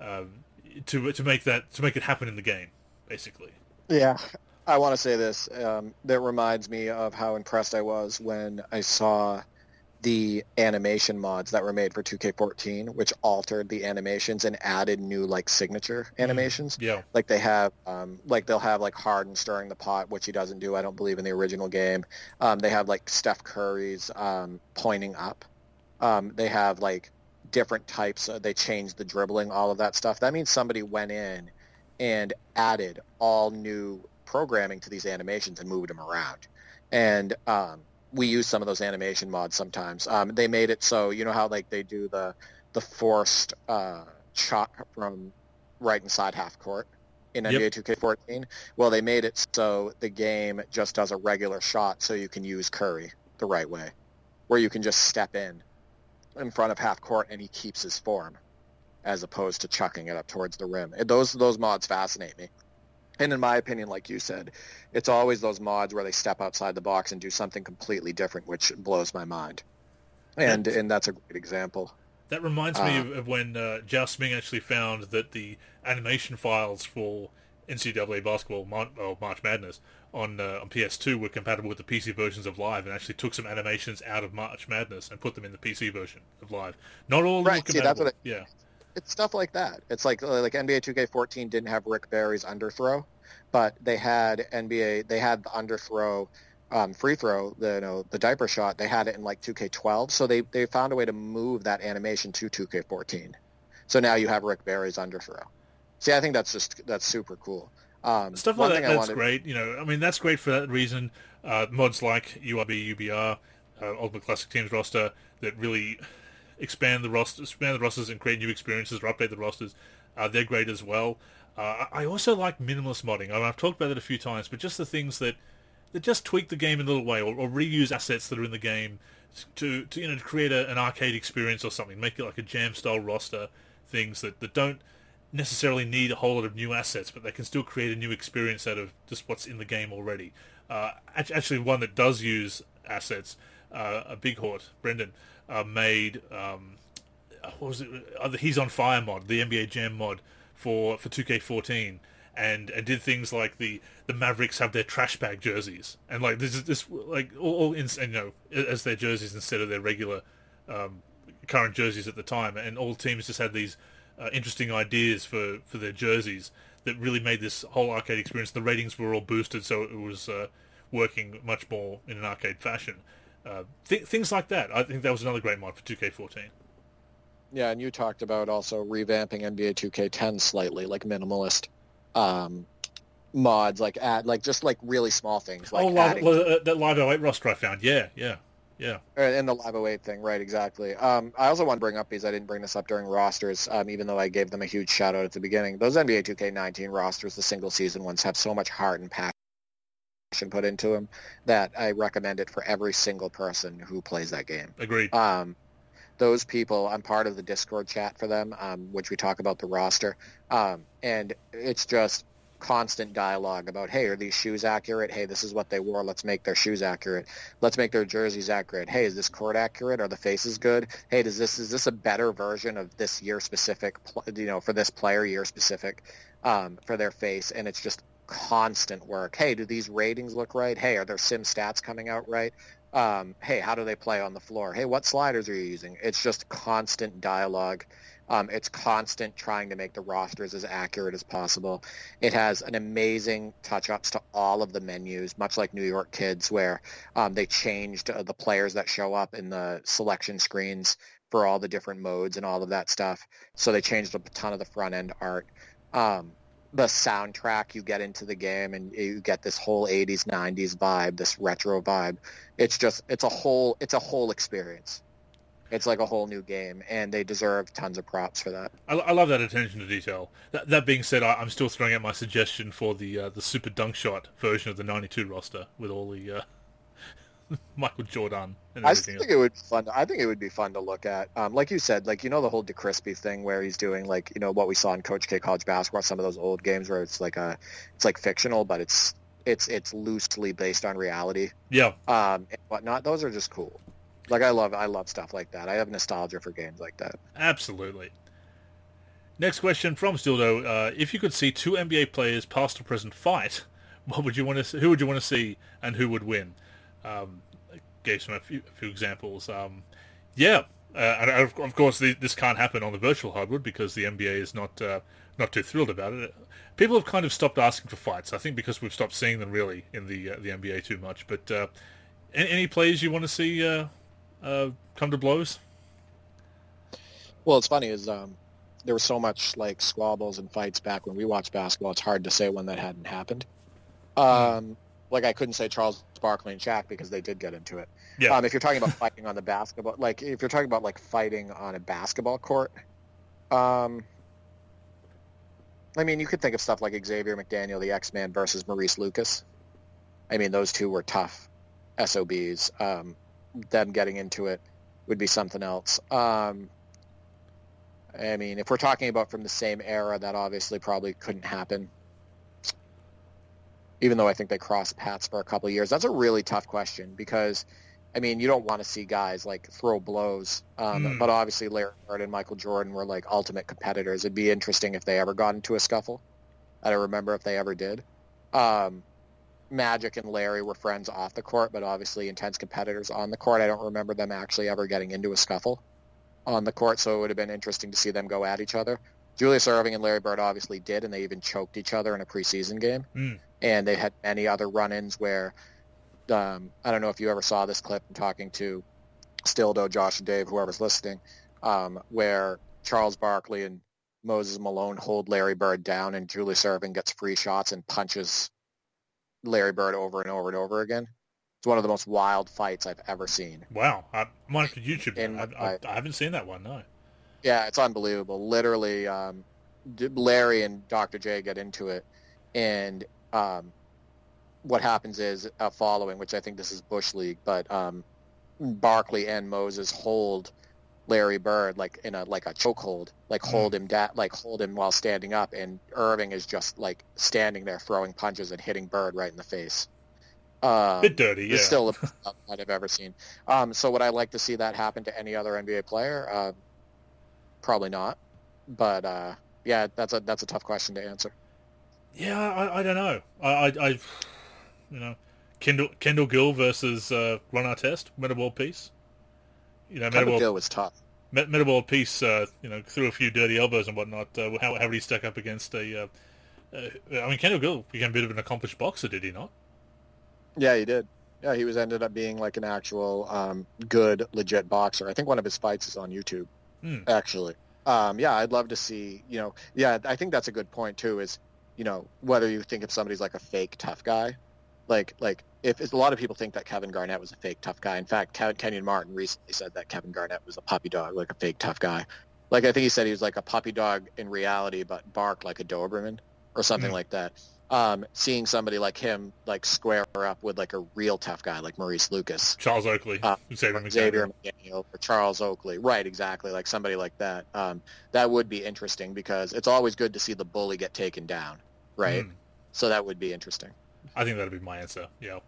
Speaker 1: um, to to make that to make it happen in the game, basically.
Speaker 2: Yeah, I want to say this. Um, that reminds me of how impressed I was when I saw the animation mods that were made for 2K14, which altered the animations and added new like signature mm-hmm. animations.
Speaker 1: Yeah,
Speaker 2: like they have, um, like they'll have like Harden stirring the pot, which he doesn't do. I don't believe in the original game. Um, they have like Steph Curry's um, pointing up. Um, they have like different types. Uh, they changed the dribbling, all of that stuff. That means somebody went in and added all new programming to these animations and moved them around. And um, we use some of those animation mods sometimes. Um, they made it so you know how like they do the the forced uh, shot from right inside half court in NBA yep. 2K14. Well, they made it so the game just does a regular shot, so you can use Curry the right way, where you can just step in in front of half court and he keeps his form, as opposed to chucking it up towards the rim. And those those mods fascinate me. And in my opinion, like you said, it's always those mods where they step outside the box and do something completely different, which blows my mind. And that's, and that's a great example.
Speaker 1: That reminds uh, me of, of when uh, Joust Ming actually found that the animation files for NCAA basketball Mar- oh, March Madness on uh, on PS2 were compatible with the PC versions of Live, and actually took some animations out of March Madness and put them in the PC version of Live. Not all right. See, that's what it, yeah
Speaker 2: it's stuff like that. It's like like NBA 2K14 didn't have Rick Barry's underthrow, but they had NBA. They had the underthrow um, free throw, the you know the diaper shot. They had it in like 2K12, so they they found a way to move that animation to 2K14. So now you have Rick Barry's underthrow. See, I think that's just that's super cool. Um,
Speaker 1: Stuff like that, that's wanted... great. You know, I mean, that's great for that reason. Uh, mods like URB, UBR, uh, Ultimate Classic Teams roster that really expand the roster, expand the rosters, and create new experiences or update the rosters. Uh, they're great as well. Uh, I also like minimalist modding. I mean, I've talked about it a few times, but just the things that that just tweak the game in a little way, or, or reuse assets that are in the game to, to you know to create a, an arcade experience or something. Make it like a jam style roster. Things that, that don't necessarily need a whole lot of new assets, but they can still create a new experience out of just what's in the game already. Uh, actually, one that does use assets, uh, a Big Hort, Brendan, uh, made um, what was it? Uh, He's on Fire mod, the NBA Jam mod for for 2K14, and and did things like the the Mavericks have their trash bag jerseys, and like this is this like all, all in, and, you know as their jerseys instead of their regular um, current jerseys at the time, and all teams just had these uh, interesting ideas for for their jerseys that really made this whole arcade experience. The ratings were all boosted, so it was uh, working much more in an arcade fashion. Uh, th- things like that. I think that was another great mod for 2K14.
Speaker 2: Yeah, and you talked about also revamping NBA 2K10 slightly, like minimalist um, mods, like add, like just like really small things. Like
Speaker 1: oh, live, uh, that Live 08 roster I found. Yeah, yeah, yeah.
Speaker 2: And the Live 08 thing, right? Exactly. Um, I also want to bring up because I didn't bring this up during rosters, um, even though I gave them a huge shout out at the beginning. Those NBA 2K19 rosters, the single season ones, have so much heart and passion put into them that I recommend it for every single person who plays that game.
Speaker 1: Agreed.
Speaker 2: Um, those people, I'm part of the Discord chat for them, um, which we talk about the roster, um, and it's just constant dialogue about, hey, are these shoes accurate? Hey, this is what they wore. Let's make their shoes accurate. Let's make their jerseys accurate. Hey, is this court accurate? Are the faces good? Hey, does this is this a better version of this year specific? You know, for this player year specific um, for their face, and it's just constant work. Hey, do these ratings look right? Hey, are their sim stats coming out right? Um, hey, how do they play on the floor? Hey, what sliders are you using? It's just constant dialogue. Um, it's constant trying to make the rosters as accurate as possible. It has an amazing touch-ups to all of the menus, much like New York Kids, where um, they changed uh, the players that show up in the selection screens for all the different modes and all of that stuff. So they changed a ton of the front-end art. Um,
Speaker 5: the soundtrack you get into the game and you get this whole 80s 90s vibe this retro vibe it's just it's a whole it's a whole experience it's like a whole new game and they deserve tons of props for that
Speaker 1: I, I love that attention to detail. That, that being said, I, I'm still throwing out my suggestion for the uh, the Super Dunk Shot version of the '92 roster with all the uh, Michael Jordan and
Speaker 5: I think it would be fun. To, I think it would be fun to look at. Um, like you said, like you know the whole DeCrispy thing where he's doing like you know what we saw in Coach K college basketball, some of those old games where it's like a it's like fictional, but it's it's it's loosely based on reality
Speaker 1: yeah,
Speaker 5: um, and whatnot. Those are just cool. Like I love I love stuff like that. I have nostalgia for games like that.
Speaker 1: absolutely. Next question from Stildo: uh, If you could see two NBA players, past or present, fight, what would you want to? See, who would you want to see, and who would win? Um, gave some a few, a few examples. Um, yeah, uh, and of, of course the, this can't happen on the virtual hardwood because the NBA is not uh, not too thrilled about it. People have kind of stopped asking for fights. I think because we've stopped seeing them really in the uh, the NBA too much. But uh, any, any players you want to see uh, come to blows?
Speaker 2: Well, it's funny is um, there was so much like squabbles and fights back when we watched basketball. It's hard to say when that hadn't happened. Um, like I couldn't say Charles Barkley and Shaq because they did get into it.
Speaker 1: Yeah.
Speaker 2: Um, if you're talking about fighting on the basketball, like if you're talking about like fighting on a basketball court, um, I mean, you could think of stuff like Xavier McDaniel, the X-Man versus Maurice Lucas. I mean, those two were tough SOBs. Um, them getting into it would be something else. Um, I mean, if we're talking about from the same era, that obviously probably couldn't happen. Even though I think they crossed paths for a couple of years, that's a really tough question because, I mean, you don't want to see guys like throw blows. Um,
Speaker 1: Mm.
Speaker 2: But obviously, Larry Bird and Michael Jordan were like ultimate competitors. It'd be interesting if they ever got into a scuffle. I don't remember if they ever did. Um, Magic and Larry were friends off the court, but obviously intense competitors on the court. I don't remember them actually ever getting into a scuffle on the court, so it would have been interesting to see them go at each other. Julius Erving and Larry Bird obviously did, and they even choked each other in a preseason game.
Speaker 1: Mm.
Speaker 2: And they had many other run-ins where um, I don't know if you ever saw this clip. I'm talking to Stildo, Josh, and Dave, whoever's listening, um, where Charles Barkley and Moses Malone hold Larry Bird down, and Julius Erving gets free shots and punches Larry Bird over and over and over again. It's one of the most wild fights I've ever seen.
Speaker 1: Wow, I might have to YouTube.
Speaker 2: In
Speaker 1: that. I, I, I haven't seen that one. No.
Speaker 2: Yeah, it's unbelievable. Literally, um, Larry and Dr. J get into it, and um, what happens is a following, which I think this is Bush League, but um, Barkley and Moses hold Larry Bird like in a like a chokehold, like hold him da- like hold him while standing up, and Erving is just like standing there throwing punches and hitting Bird right in the face. Um,
Speaker 1: Bit dirty, yeah.
Speaker 2: It's still the best I've ever seen. Um, so would I like to see that happen to any other NBA player? Uh, probably not. But uh, yeah, that's a that's a tough question to answer.
Speaker 1: Yeah, I, I don't know. I, I, I, you know, Kendall Kendall Gill versus uh, Ron Artest, Metta World Peace. You know, World,
Speaker 2: Gill was tough.
Speaker 1: Met- Metta World Peace. Uh, you know, threw a few dirty elbows and whatnot. Uh, how how did he stack up against a? Uh, uh, I mean, Kendall Gill became a bit of an accomplished boxer, did he not?
Speaker 2: Yeah, he did. Yeah, he was ended up being like an actual um, good, legit boxer. I think one of his fights is on YouTube,
Speaker 1: Hmm.
Speaker 2: actually. Um, yeah, I'd love to see. You know, yeah, I think that's a good point too. Is you know whether you think of somebody's like a fake tough guy, like like if, if a lot of people think that Kevin Garnett was a fake tough guy. In fact, Ke- Kenyon Martin recently said that Kevin Garnett was a puppy dog, like a fake tough guy. Like I think he said he was like a puppy dog in reality, but barked like a Doberman or something
Speaker 1: Hmm.
Speaker 2: like that. Um, seeing somebody like him like square up with like a real tough guy like Maurice Lucas,
Speaker 1: Charles Oakley,
Speaker 2: Uh,
Speaker 1: Xavier McDaniel.
Speaker 2: Xavier McDaniel, or Charles Oakley, right? Exactly, like somebody like that. Um, that would be interesting because it's always good to see the bully get taken down, right?
Speaker 1: Hmm.
Speaker 2: So that would be interesting.
Speaker 1: I think that'd be my answer. Yeah.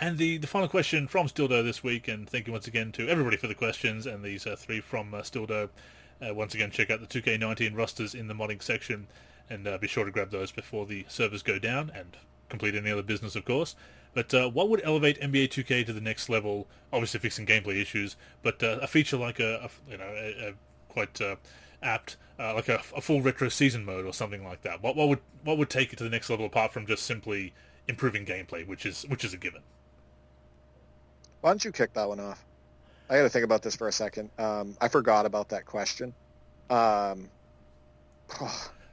Speaker 1: And the, the final question from Stildo this week, and thank you once again to everybody for the questions, and these uh, three from uh, Stildo. Uh, once again, check out the 2K19 rosters in the modding section, and uh, be sure to grab those before the servers go down, and complete any other business, of course. But uh, what would elevate NBA 2K to the next level? Obviously, fixing gameplay issues, but uh, a feature like a, a you know a, a quite uh, apt, uh, like a, a full retro season mode or something like that. What what would what would take it to the next level apart from just simply improving gameplay, which is which is a given.
Speaker 2: Why don't you kick that one off? I got to think about this for a second. Um, I forgot about that question. Um,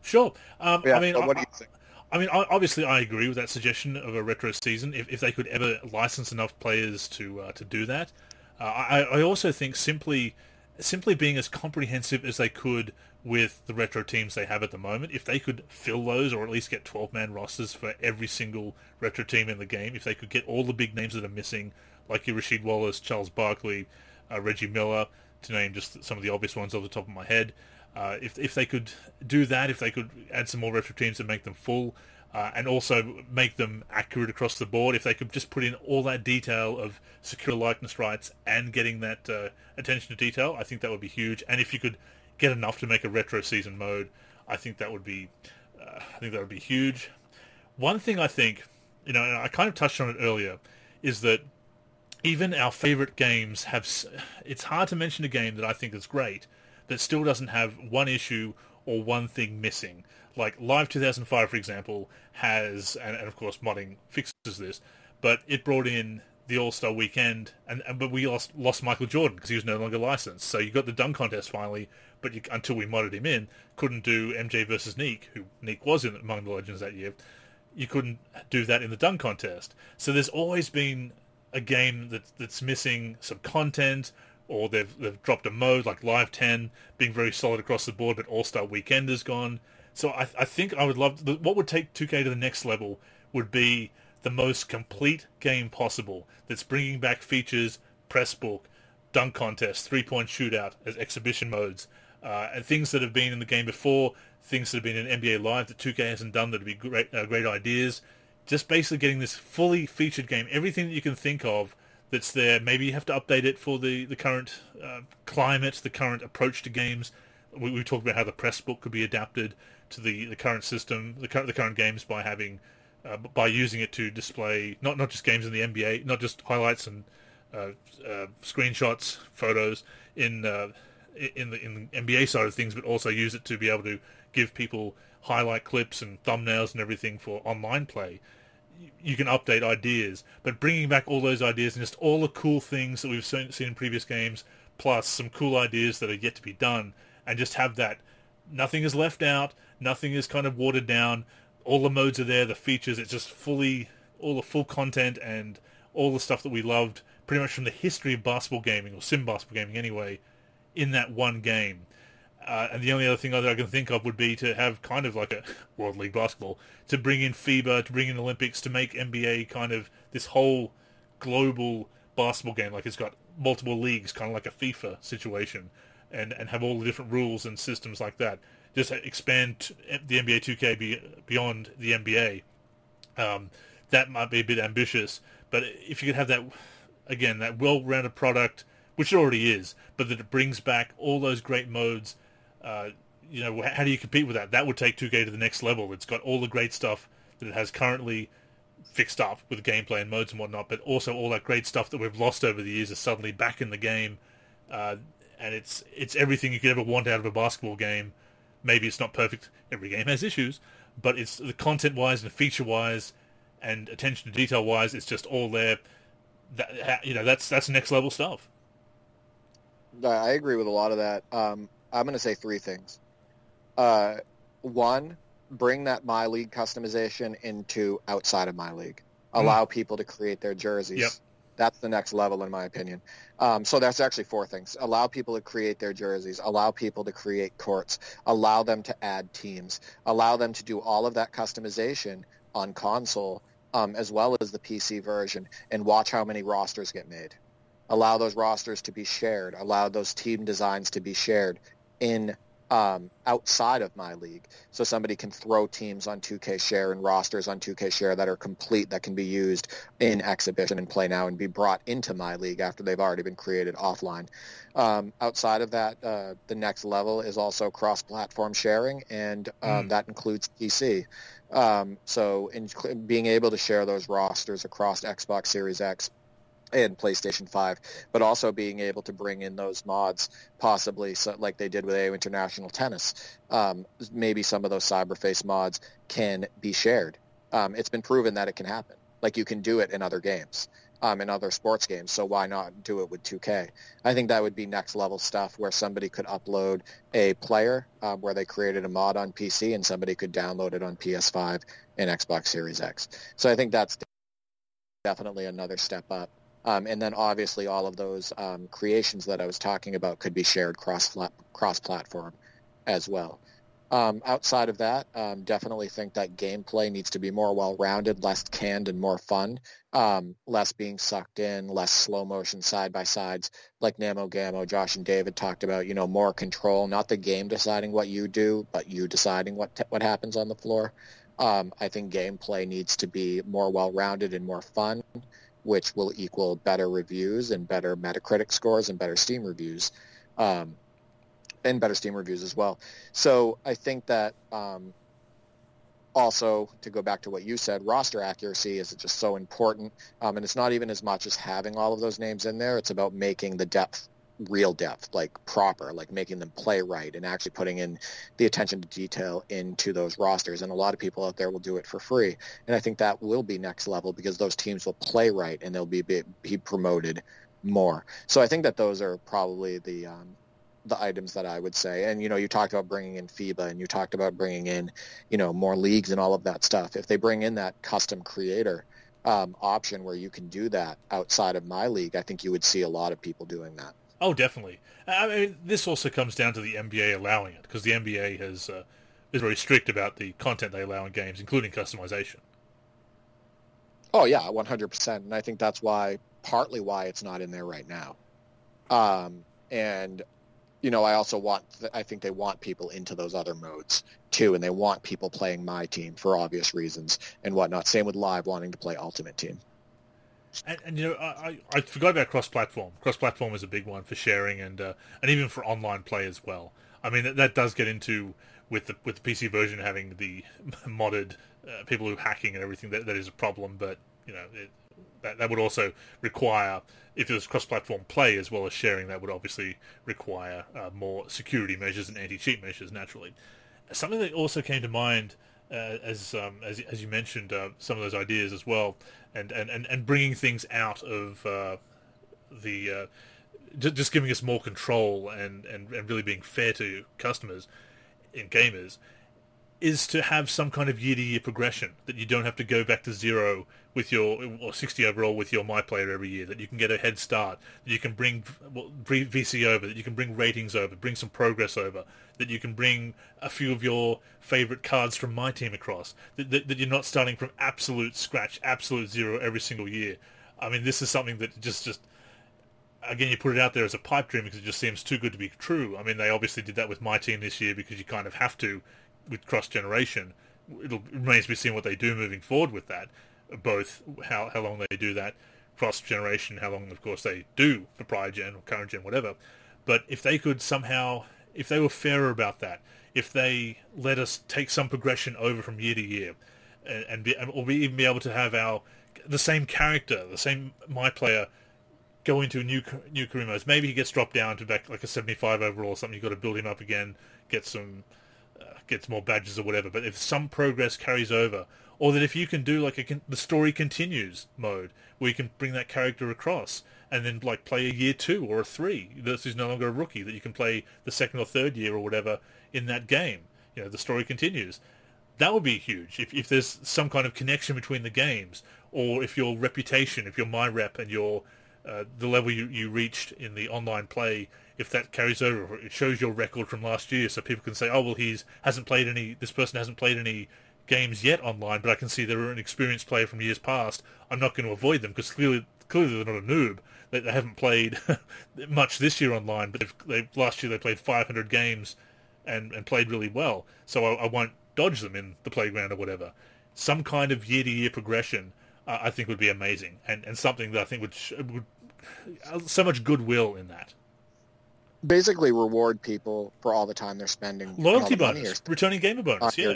Speaker 1: Sure. Um,
Speaker 2: Yeah,
Speaker 1: I mean,
Speaker 2: what
Speaker 1: I,
Speaker 2: do you think?
Speaker 1: I mean, obviously, I agree with that suggestion of a retro season. If, if they could ever license enough players to uh, to do that, uh, I, I also think simply simply being as comprehensive as they could with the retro teams they have at the moment, if they could fill those or at least get twelve man rosters for every single retro team in the game, if they could get all the big names that are missing, like your Rasheed Wallace, Charles Barkley, uh, Reggie Miller, to name just some of the obvious ones off the top of my head. Uh, if if they could do that, if they could add some more retro teams and make them full, uh, and also make them accurate across the board, if they could just put in all that detail of secure likeness rights and getting that uh, attention to detail, I think that would be huge. And if you could get enough to make a retro season mode, I think that would be, uh, I think that would be huge. One thing I think, you know, I kind of touched on it earlier, is that even our favorite games have. It's hard to mention a game that I think is great that still doesn't have one issue or one thing missing. Like Live 2005, for example, has, and, and of course modding fixes this, but it brought in the All Star Weekend, and, and but we lost lost Michael Jordan because he was no longer licensed. So you got the dunk contest finally, but you, until we modded him in, couldn't do MJ versus Nique, who Nique was in among the legends that year. You couldn't do that in the dunk contest. So there's always been a game that that's missing some content, or they've they've dropped a mode like Live 10 being very solid across the board, but All Star Weekend is gone. So I, I think I would love the, what would take 2K to the next level would be the most complete game possible. That's bringing back features, press book, dunk contest, three point shootout as exhibition modes, uh, and things that have been in the game before, things that have been in NBA Live that 2K hasn't done that would be great uh, great ideas. Just basically getting this fully featured game, everything that you can think of that's there. Maybe you have to update it for the the current uh, climate, the current approach to games. We, we talked about how the press book could be adapted the, the current system, the current the current games by having uh, by using it to display not not just games in the NBA, not just highlights and uh, uh, screenshots, photos in uh, in the in the NBA side of things, but also use it to be able to give people highlight clips and thumbnails and everything for online play. You can update ideas, but bringing back all those ideas and just all the cool things that we've seen, seen in previous games, plus some cool ideas that are yet to be done, and just have that. Nothing is left out. Nothing is kind of watered down. All the modes are there. The features. It's just fully all the full content and all the stuff that we loved pretty much from the history of basketball gaming or sim basketball gaming anyway in that one game. Uh, and the only other thing that I can think of would be to have kind of like a World League basketball to bring in FIBA, to bring in Olympics, to make NBA kind of this whole global basketball game. Like it's got multiple leagues, kind of like a FIFA situation, and and have all the different rules and systems like that. Just expand the NBA 2K be, beyond the NBA. Um, that might be a bit ambitious, but if you could have that again, that well-rounded product, which it already is, but that it brings back all those great modes. Uh, you know, how do you compete with that? That would take 2K to the next level. It's got all the great stuff that it has currently fixed up with gameplay and modes and whatnot, but also all that great stuff that we've lost over the years is suddenly back in the game, uh, and it's it's everything you could ever want out of a basketball game. Maybe it's not perfect. Every game has issues, but it's the content-wise and feature-wise and attention to detail-wise, it's just all there. That you know, that's that's next level stuff.
Speaker 2: I agree with a lot of that. Um, I'm going to say three things. Uh, one, bring that my league customization into outside of my league. Allow people to create their jerseys. That's the next level, in my opinion. Um, so that's actually four things. Allow people to create their jerseys. Allow people to create courts. Allow them to add teams. Allow them to do all of that customization on console um, as well as the PC version, and watch how many rosters get made allow those rosters to be shared, allow those team designs to be shared in um, outside of my league. So somebody can throw teams on 2K Share and rosters on 2K Share that are complete that can be used in exhibition and play now and be brought into my league after they've already been created offline. Um, outside of that, uh, the next level is also cross-platform sharing, and um,
Speaker 1: Mm.
Speaker 2: that includes PC. Um, so in, being able to share those rosters across Xbox Series X and PlayStation 5, but also being able to bring in those mods, possibly so, like they did with AO International Tennis. Um, maybe some of those Cyberface mods can be shared. Um, it's been proven that it can happen. Like you can do it in other games, um, in other sports games. So why not do it with 2K? I think that would be next level stuff where somebody could upload a player um, where they created a mod on PC and somebody could download it on PS5 and Xbox Series X. So I think that's definitely another step up. Um, and then obviously all of those um, creations that I was talking about could be shared cross cross platform as well. Um, outside of that, um, definitely think that gameplay needs to be more well-rounded, less canned, and more fun. Um, less being sucked in, less slow motion side by sides, like Namo Gamo, Josh and David talked about. You know, more control, not the game deciding what you do, but you deciding what t- what happens on the floor. Um, I think gameplay needs to be more well-rounded and more fun, which will equal better reviews and better Metacritic scores and better Steam reviews. Um, and better Steam reviews as well. So I think that um, also to go back to what you said, roster accuracy is just so important, um, and it's not even as much as having all of those names in there. It's about making the depth real depth, like proper, like making them play right and actually putting in the attention to detail into those rosters. And a lot of people out there will do it for free. And I think that will be next level because those teams will play right and they'll be, be, be promoted more. So I think that those are probably the um, the items that I would say. And, you know, you talked about bringing in FIBA and you talked about bringing in, you know, more leagues and all of that stuff. If they bring in that custom creator um, option where you can do that outside of my league, I think you would see a lot of people doing that.
Speaker 1: Oh, definitely. I mean, this also comes down to the NBA allowing it because the NBA has uh, is very strict about the content they allow in games, including customization.
Speaker 2: Oh yeah, one hundred percent, and I think that's why partly why it's not in there right now. Um, and you know, I also want, I think they want people into those other modes too, and they want people playing my team for obvious reasons and whatnot. Same with live wanting to play Ultimate Team.
Speaker 1: And, and you know, I, I forgot about cross-platform. Cross-platform is a big one for sharing and uh, and even for online play as well. I mean, that, that does get into with the with the PC version having the modded uh, people who are hacking and everything. That that is a problem, but you know, it, that that would also require if it was cross-platform play as well as sharing, that would obviously require uh, more security measures and anti-cheat measures naturally. Something that also came to mind as, um, as as you mentioned uh, some of those ideas as well, and and, and, and bringing things out of uh, the uh, just giving us more control and, and, and really being fair to customers and gamers is to have some kind of year-to-year progression that you don't have to go back to zero with your or 60 overall with your my player every year that you can get a head start that you can bring VC over that you can bring ratings over bring some progress over that you can bring a few of your favorite cards from my team across that, that, that you're not starting from absolute scratch absolute zero every single year I mean this is something that just just again, you put it out there as a pipe dream because it just seems too good to be true. I mean, they obviously did that with my team this year because you kind of have to with cross generation. It'll it remains to be seen what they do moving forward with that. Both how how long they do that cross generation, how long, of course, they do for prior gen or current gen, whatever. But if they could somehow, if they were fairer about that, if they let us take some progression over from year to year, and, and be, or we even be able to have our the same character, the same my player go into a new new career modes. Maybe he gets dropped down to back like a 75 overall or something. You've got to build him up again, get some gets more badges or whatever. But if some progress carries over, or that if you can do like a, the story continues mode, where you can bring that character across and then like play a year two or a three, this is no longer a rookie, that you can play the second or third year or whatever in that game. You know, the story continues. That would be huge if, if there's some kind of connection between the games, or if your reputation, if you're my rep and your uh, the level you, you reached in the online play if that carries over, it shows your record from last year, so people can say, "Oh, well, he's hasn't played any. This person hasn't played any games yet online, but I can see they're an experienced player from years past. I'm not going to avoid them because clearly, clearly they're not a noob. They, they haven't played much this year online, but they, last year they played 500 games and and played really well. So I, I won't dodge them in the playground or whatever. Some kind of year-to-year progression, uh, I think, would be amazing, and and something that I think would would so much goodwill in that
Speaker 2: basically reward people for all the time they're spending.
Speaker 1: Loyalty bonus, returning gamer bonus. Yeah.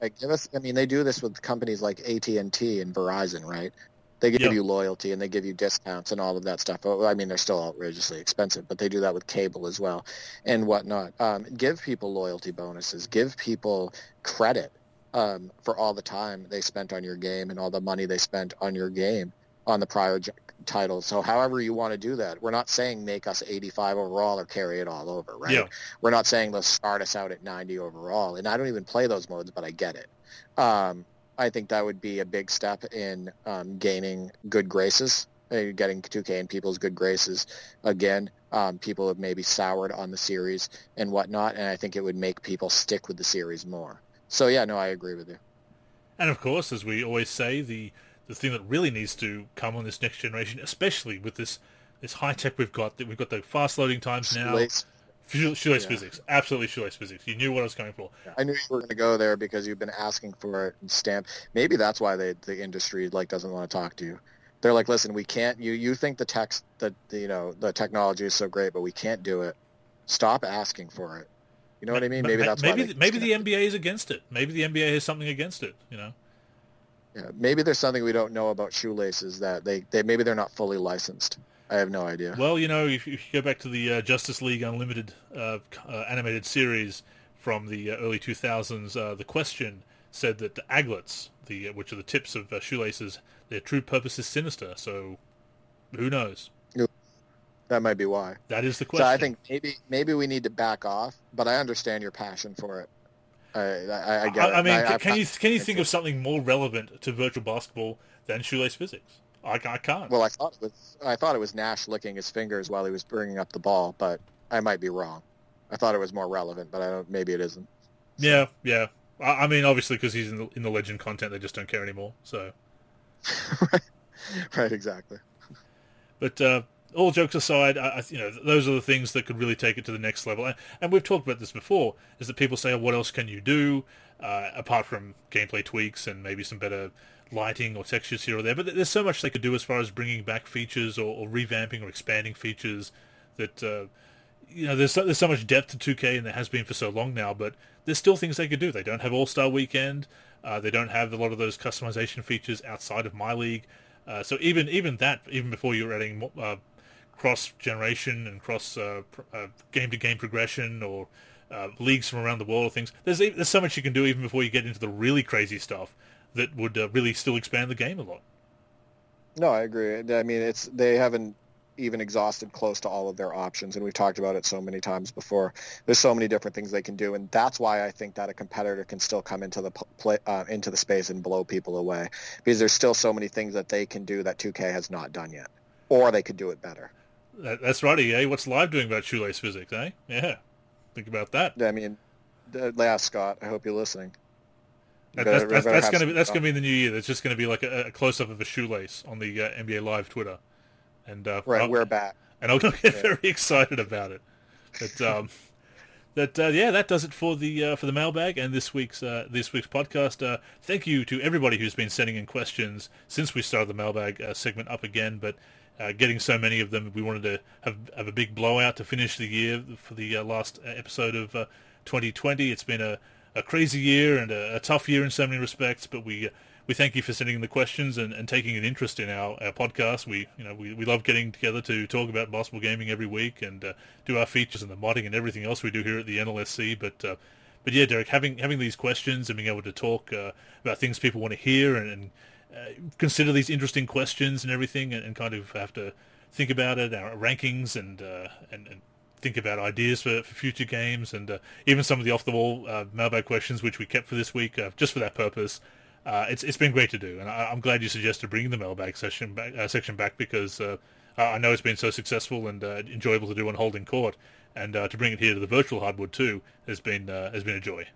Speaker 2: Like give us. I mean, they do this with companies like AT and T and Verizon, right? They give yep. you loyalty and they give you discounts and all of that stuff. I mean, they're still outrageously expensive, but they do that with cable as well and whatnot. Um, give people loyalty bonuses. Give people credit um, for all the time they spent on your game and all the money they spent on your game on the prior title. So however you want to do that, we're not saying make us 85 overall or carry it all over, right?
Speaker 1: Yeah.
Speaker 2: We're not saying let's start us out at 90 overall. And I don't even play those modes, but I get it. Um, I think that would be a big step in um, gaining good graces, uh, getting 2K in people's good graces again. Um, people have maybe soured on the series and whatnot, and I think it would make people stick with the series more. So yeah, no, I agree with you.
Speaker 1: And of course, as we always say, the the thing that really needs to come on this next generation, especially with this this high tech we've got, that we've got the fast loading times now.
Speaker 2: Shoelace.
Speaker 1: Shoelace
Speaker 2: Yeah.
Speaker 1: physics, absolutely shoelace physics. You knew what I was going for.
Speaker 2: I knew you were going to go there because you've been asking for it and stamp. Maybe that's why they, the industry like doesn't want to talk to you. They're like, listen, we can't. You you think the text that the, you know the technology is so great, but we can't do it. Stop asking for it. You know what I mean? Maybe that's
Speaker 1: maybe maybe the. NBA is against it. Maybe the NBA has something against it. You know.
Speaker 2: Yeah, maybe there's something we don't know about shoelaces that they, they maybe they're not fully licensed. I have no idea.
Speaker 1: Well, you know, if, if you go back to the uh, Justice League Unlimited uh, uh, animated series from the uh, early 2000s, uh, the question said that the aglets, the uh, which are the tips of uh, shoelaces, their true purpose is sinister. So, who knows?
Speaker 2: that might be why.
Speaker 1: That is the question.
Speaker 2: So I think maybe maybe we need to back off, but I understand your passion for it. I I, I get
Speaker 1: I,
Speaker 2: it.
Speaker 1: I mean,
Speaker 2: I,
Speaker 1: can you can you think of something more relevant to virtual basketball than shoelace physics? I, I can't.
Speaker 2: Well, I thought it was I thought it was Nash licking his fingers while he was bringing up the ball, but I might be wrong. I thought it was more relevant, but I don't. Maybe it isn't.
Speaker 1: yeah, yeah. I, I mean, obviously, because he's in the, in the legend content, they just don't care anymore. So,
Speaker 2: right, exactly.
Speaker 1: But uh, all jokes aside, I, you know, those are the things that could really take it to the next level. And, and we've talked about this before: is that people say, oh, "What else can you do uh, apart from gameplay tweaks and maybe some better lighting or textures here or there?" But there's so much they could do as far as bringing back features or, or revamping or expanding features that. Uh, you know, there's so, there's so much depth to 2K, and there has been for so long now. But there's still things they could do. They don't have All Star Weekend. Uh, they don't have a lot of those customization features outside of My League. Uh, so even even that, even before you're adding uh, cross generation and cross game to game progression or uh, leagues from around the world or things, there's there's so much you can do even before you get into the really crazy stuff that would uh, really still expand the game a lot.
Speaker 2: No, I agree. I mean, it's they haven't even exhausted close to all of their options, and we've talked about it so many times before. There's so many different things they can do, and that's why I think that a competitor can still come into the play uh, into the space and blow people away because there's still so many things that they can do that 2K has not done yet, or they could do it better.
Speaker 1: That, that's right, EA. What's live doing about shoelace physics, eh? Yeah, think about that.
Speaker 2: I mean, yeah, Scott. I hope you're listening. Better-
Speaker 1: that's that's, that's going to be that's to be in the new year. That's just going to be like a, a close up of a shoelace on the uh, NBA Live Twitter, and uh,
Speaker 2: Right,
Speaker 1: I'll-
Speaker 2: we're back.
Speaker 1: and I'll get
Speaker 2: Yeah.
Speaker 1: very excited about it. But um, that uh, yeah, that does it for the uh, for the mailbag and this week's uh, this week's podcast. Uh, thank you to everybody who's been sending in questions since we started the mailbag uh, segment up again. But uh, getting so many of them, we wanted to have have a big blowout to finish the year for the uh, last episode of uh, 2020. It's been a, a crazy year and a, a tough year in so many respects, but we we thank you for sending the questions and, and taking an interest in our, our podcast. We you know we, we love getting together to talk about basketball gaming every week and uh, do our features and the modding and everything else we do here at the NLSC. But uh, but yeah, Derek, having having these questions and being able to talk uh, about things people want to hear and, and uh, consider these interesting questions and everything, and, and kind of have to think about it, our rankings, and uh, and, and think about ideas for, for future games, and uh, even some of the off the wall uh, mailbag questions which we kept for this week uh, just for that purpose. It's it's been great to do, and I, I'm glad you suggested bringing the mailbag session back, section back because I know it's been so successful and enjoyable to do on Holding Court, and to bring it here to the virtual hardwood too has been has been a joy.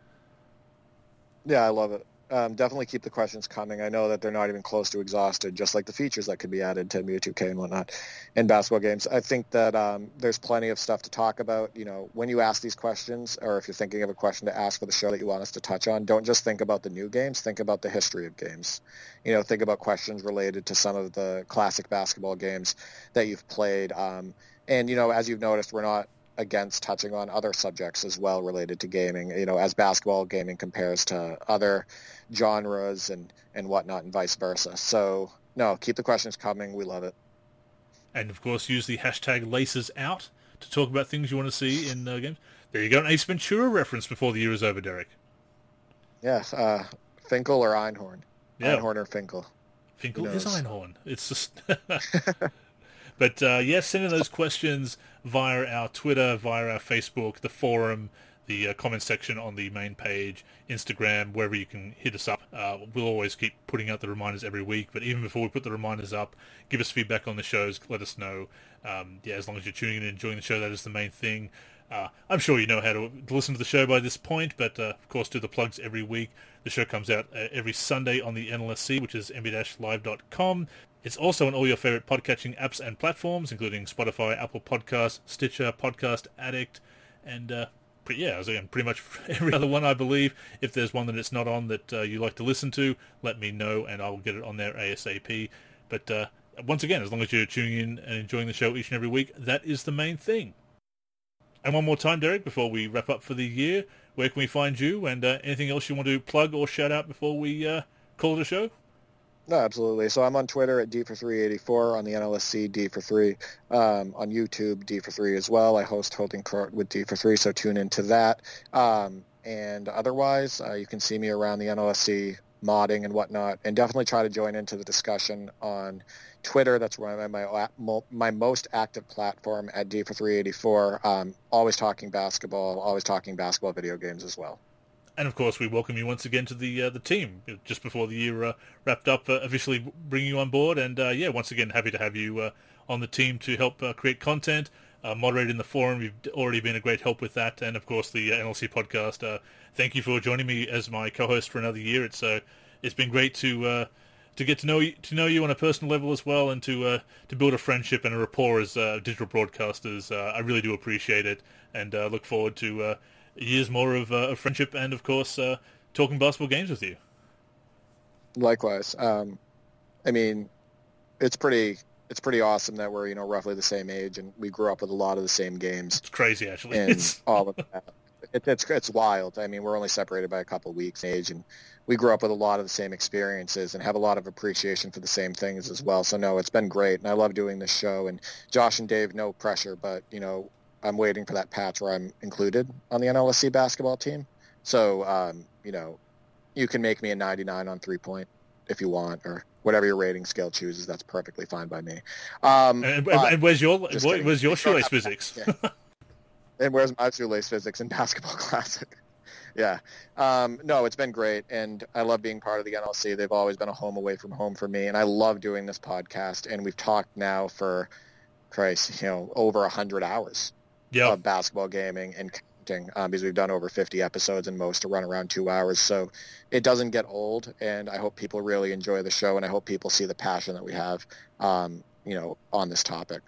Speaker 2: Yeah, I love it. Um, definitely keep the questions coming. I know that they're not even close to exhausted, just like the features that could be added to NBA 2K and whatnot in basketball games. I think that um, there's plenty of stuff to talk about. You know, when you ask these questions, or if you're thinking of a question to ask for the show that you want us to touch on, don't just think about the new games. Think about the history of games. You know, think about questions related to some of the classic basketball games that you've played. Um, and you know, as you've noticed, we're not against touching on other subjects as well related to gaming, you know, as basketball gaming compares to other genres and, and whatnot and vice versa. So, no, keep the questions coming. We love it.
Speaker 1: and of course use the hashtag laces out to talk about things you want to see in uh, games. There you go, an Ace Ventura reference before the year is over, Derek.
Speaker 2: Yes, uh, Finkel or Einhorn?
Speaker 1: Yeah.
Speaker 2: Einhorn or Finkel?
Speaker 1: Finkel is? Einhorn. It's just. but uh, yes, send in those questions via our Twitter, via our Facebook, the forum, the uh, comment section on the main page, Instagram, wherever you can hit us up. Uh, we'll always keep putting out the reminders every week. But even before we put the reminders up, give us feedback on the shows. Let us know. Um, yeah, as long as you're tuning in and enjoying the show, that is the main thing. Uh, I'm sure you know how to, to listen to the show by this point, but uh, of course, do the plugs every week. The show comes out uh, every Sunday on the NLSC, which is nba-live.com. It's also on all your favorite podcatching apps and platforms, including Spotify, Apple Podcasts, Stitcher, Podcast Addict, and uh, pre- yeah, as again, pretty much every other one, I believe. If there's one that it's not on that uh, you like to listen to, let me know, and I will get it on there ASAP. But uh, once again, as long as you're tuning in and enjoying the show each and every week, that is the main thing. And one more time, Derek, before we wrap up for the year, where can we find you and uh, anything else you want to plug or shout out before we uh, call it a show?
Speaker 2: No, absolutely. So I'm on Twitter at D for 384, on the NLSC D for 3, um, on YouTube D for 3 as well. I host Holding Court with D for 3, so tune into that. Um, and otherwise, uh, you can see me around the NLSC modding and whatnot, and definitely try to join into the discussion on Twitter. That's where I'm my my most active platform at D for 384. Um, always talking basketball, always talking basketball video games as well.
Speaker 1: And of course, we welcome you once again to the uh, the team just before the year uh, wrapped up. Uh, officially bringing you on board, and uh, yeah, once again, happy to have you uh, on the team to help uh, create content, moderate in the forum. You've already been a great help with that, and of course, the NLC podcast. Thank you for joining me as my co-host for another year. It's it's been great to to get to know you, to know you on a personal level as well, and to uh, to build a friendship and a rapport as uh, digital broadcasters. Uh, I really do appreciate it, and look forward to years more of, uh, of friendship and, of course, uh, talking basketball games with you.
Speaker 2: Likewise. Um, I mean, it's pretty it's pretty awesome that we're you know roughly the same age and we grew up with a lot of the same games
Speaker 1: It's crazy, actually.
Speaker 2: and
Speaker 1: It's,
Speaker 2: all of that. It, it's it's wild. I mean, we're only separated by a couple of weeks age, and we grew up with a lot of the same experiences and have a lot of appreciation for the same things as well. So no, it's been great, and I love doing this show. And Josh and Dave, no pressure, but you know, I'm waiting for that patch where I'm included on the NLSC basketball team. So um, you know, you can make me a 99 on three point if you want, or whatever your rating scale chooses. That's perfectly fine by me. Um,
Speaker 1: and, and, where's your where's your shoelace physics?
Speaker 2: yeah. and where's my shoelace physics in basketball classic? yeah. Um, no, it's been great, and I love being part of the NLC. They've always been a home away from home for me, and I love doing this podcast. And we've talked now for, Christ, you know, over a hundred hours
Speaker 1: yeah,
Speaker 2: of basketball gaming and counting um, because we've done over 50 episodes and most to run around two hours. So it doesn't get old, and I hope people really enjoy the show, and I hope people see the passion that we have, um, you know, on this topic.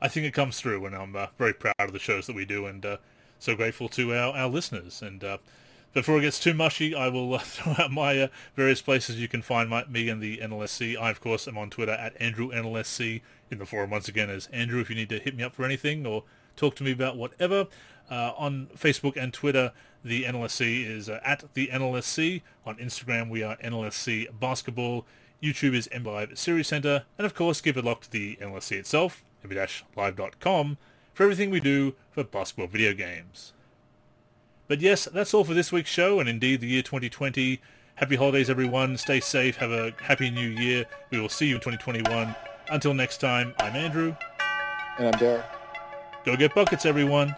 Speaker 1: I think it comes through, and I'm uh, very proud of the shows that we do, and uh, so grateful to our, our listeners. And uh, before it gets too mushy, I will uh, throw out my uh, various places you can find my, me and the NLSC. I, of course, am on Twitter at Andrew NLSC. In the forum, once again, as Andrew, if you need to hit me up for anything or talk to me about whatever. Uh, on Facebook and Twitter, the NLSC is uh, at the NLSC. On Instagram, we are NLSC Basketball. YouTube is M5 Series Center. And of course, give a look to the NLSC itself, live.com, for everything we do for basketball video games. But yes, that's all for this week's show, and indeed the year 2020. Happy holidays, everyone. Stay safe. Have a happy new year. We will see you in 2021. Until next time, I'm Andrew.
Speaker 2: And I'm Derek.
Speaker 1: Go get buckets, everyone.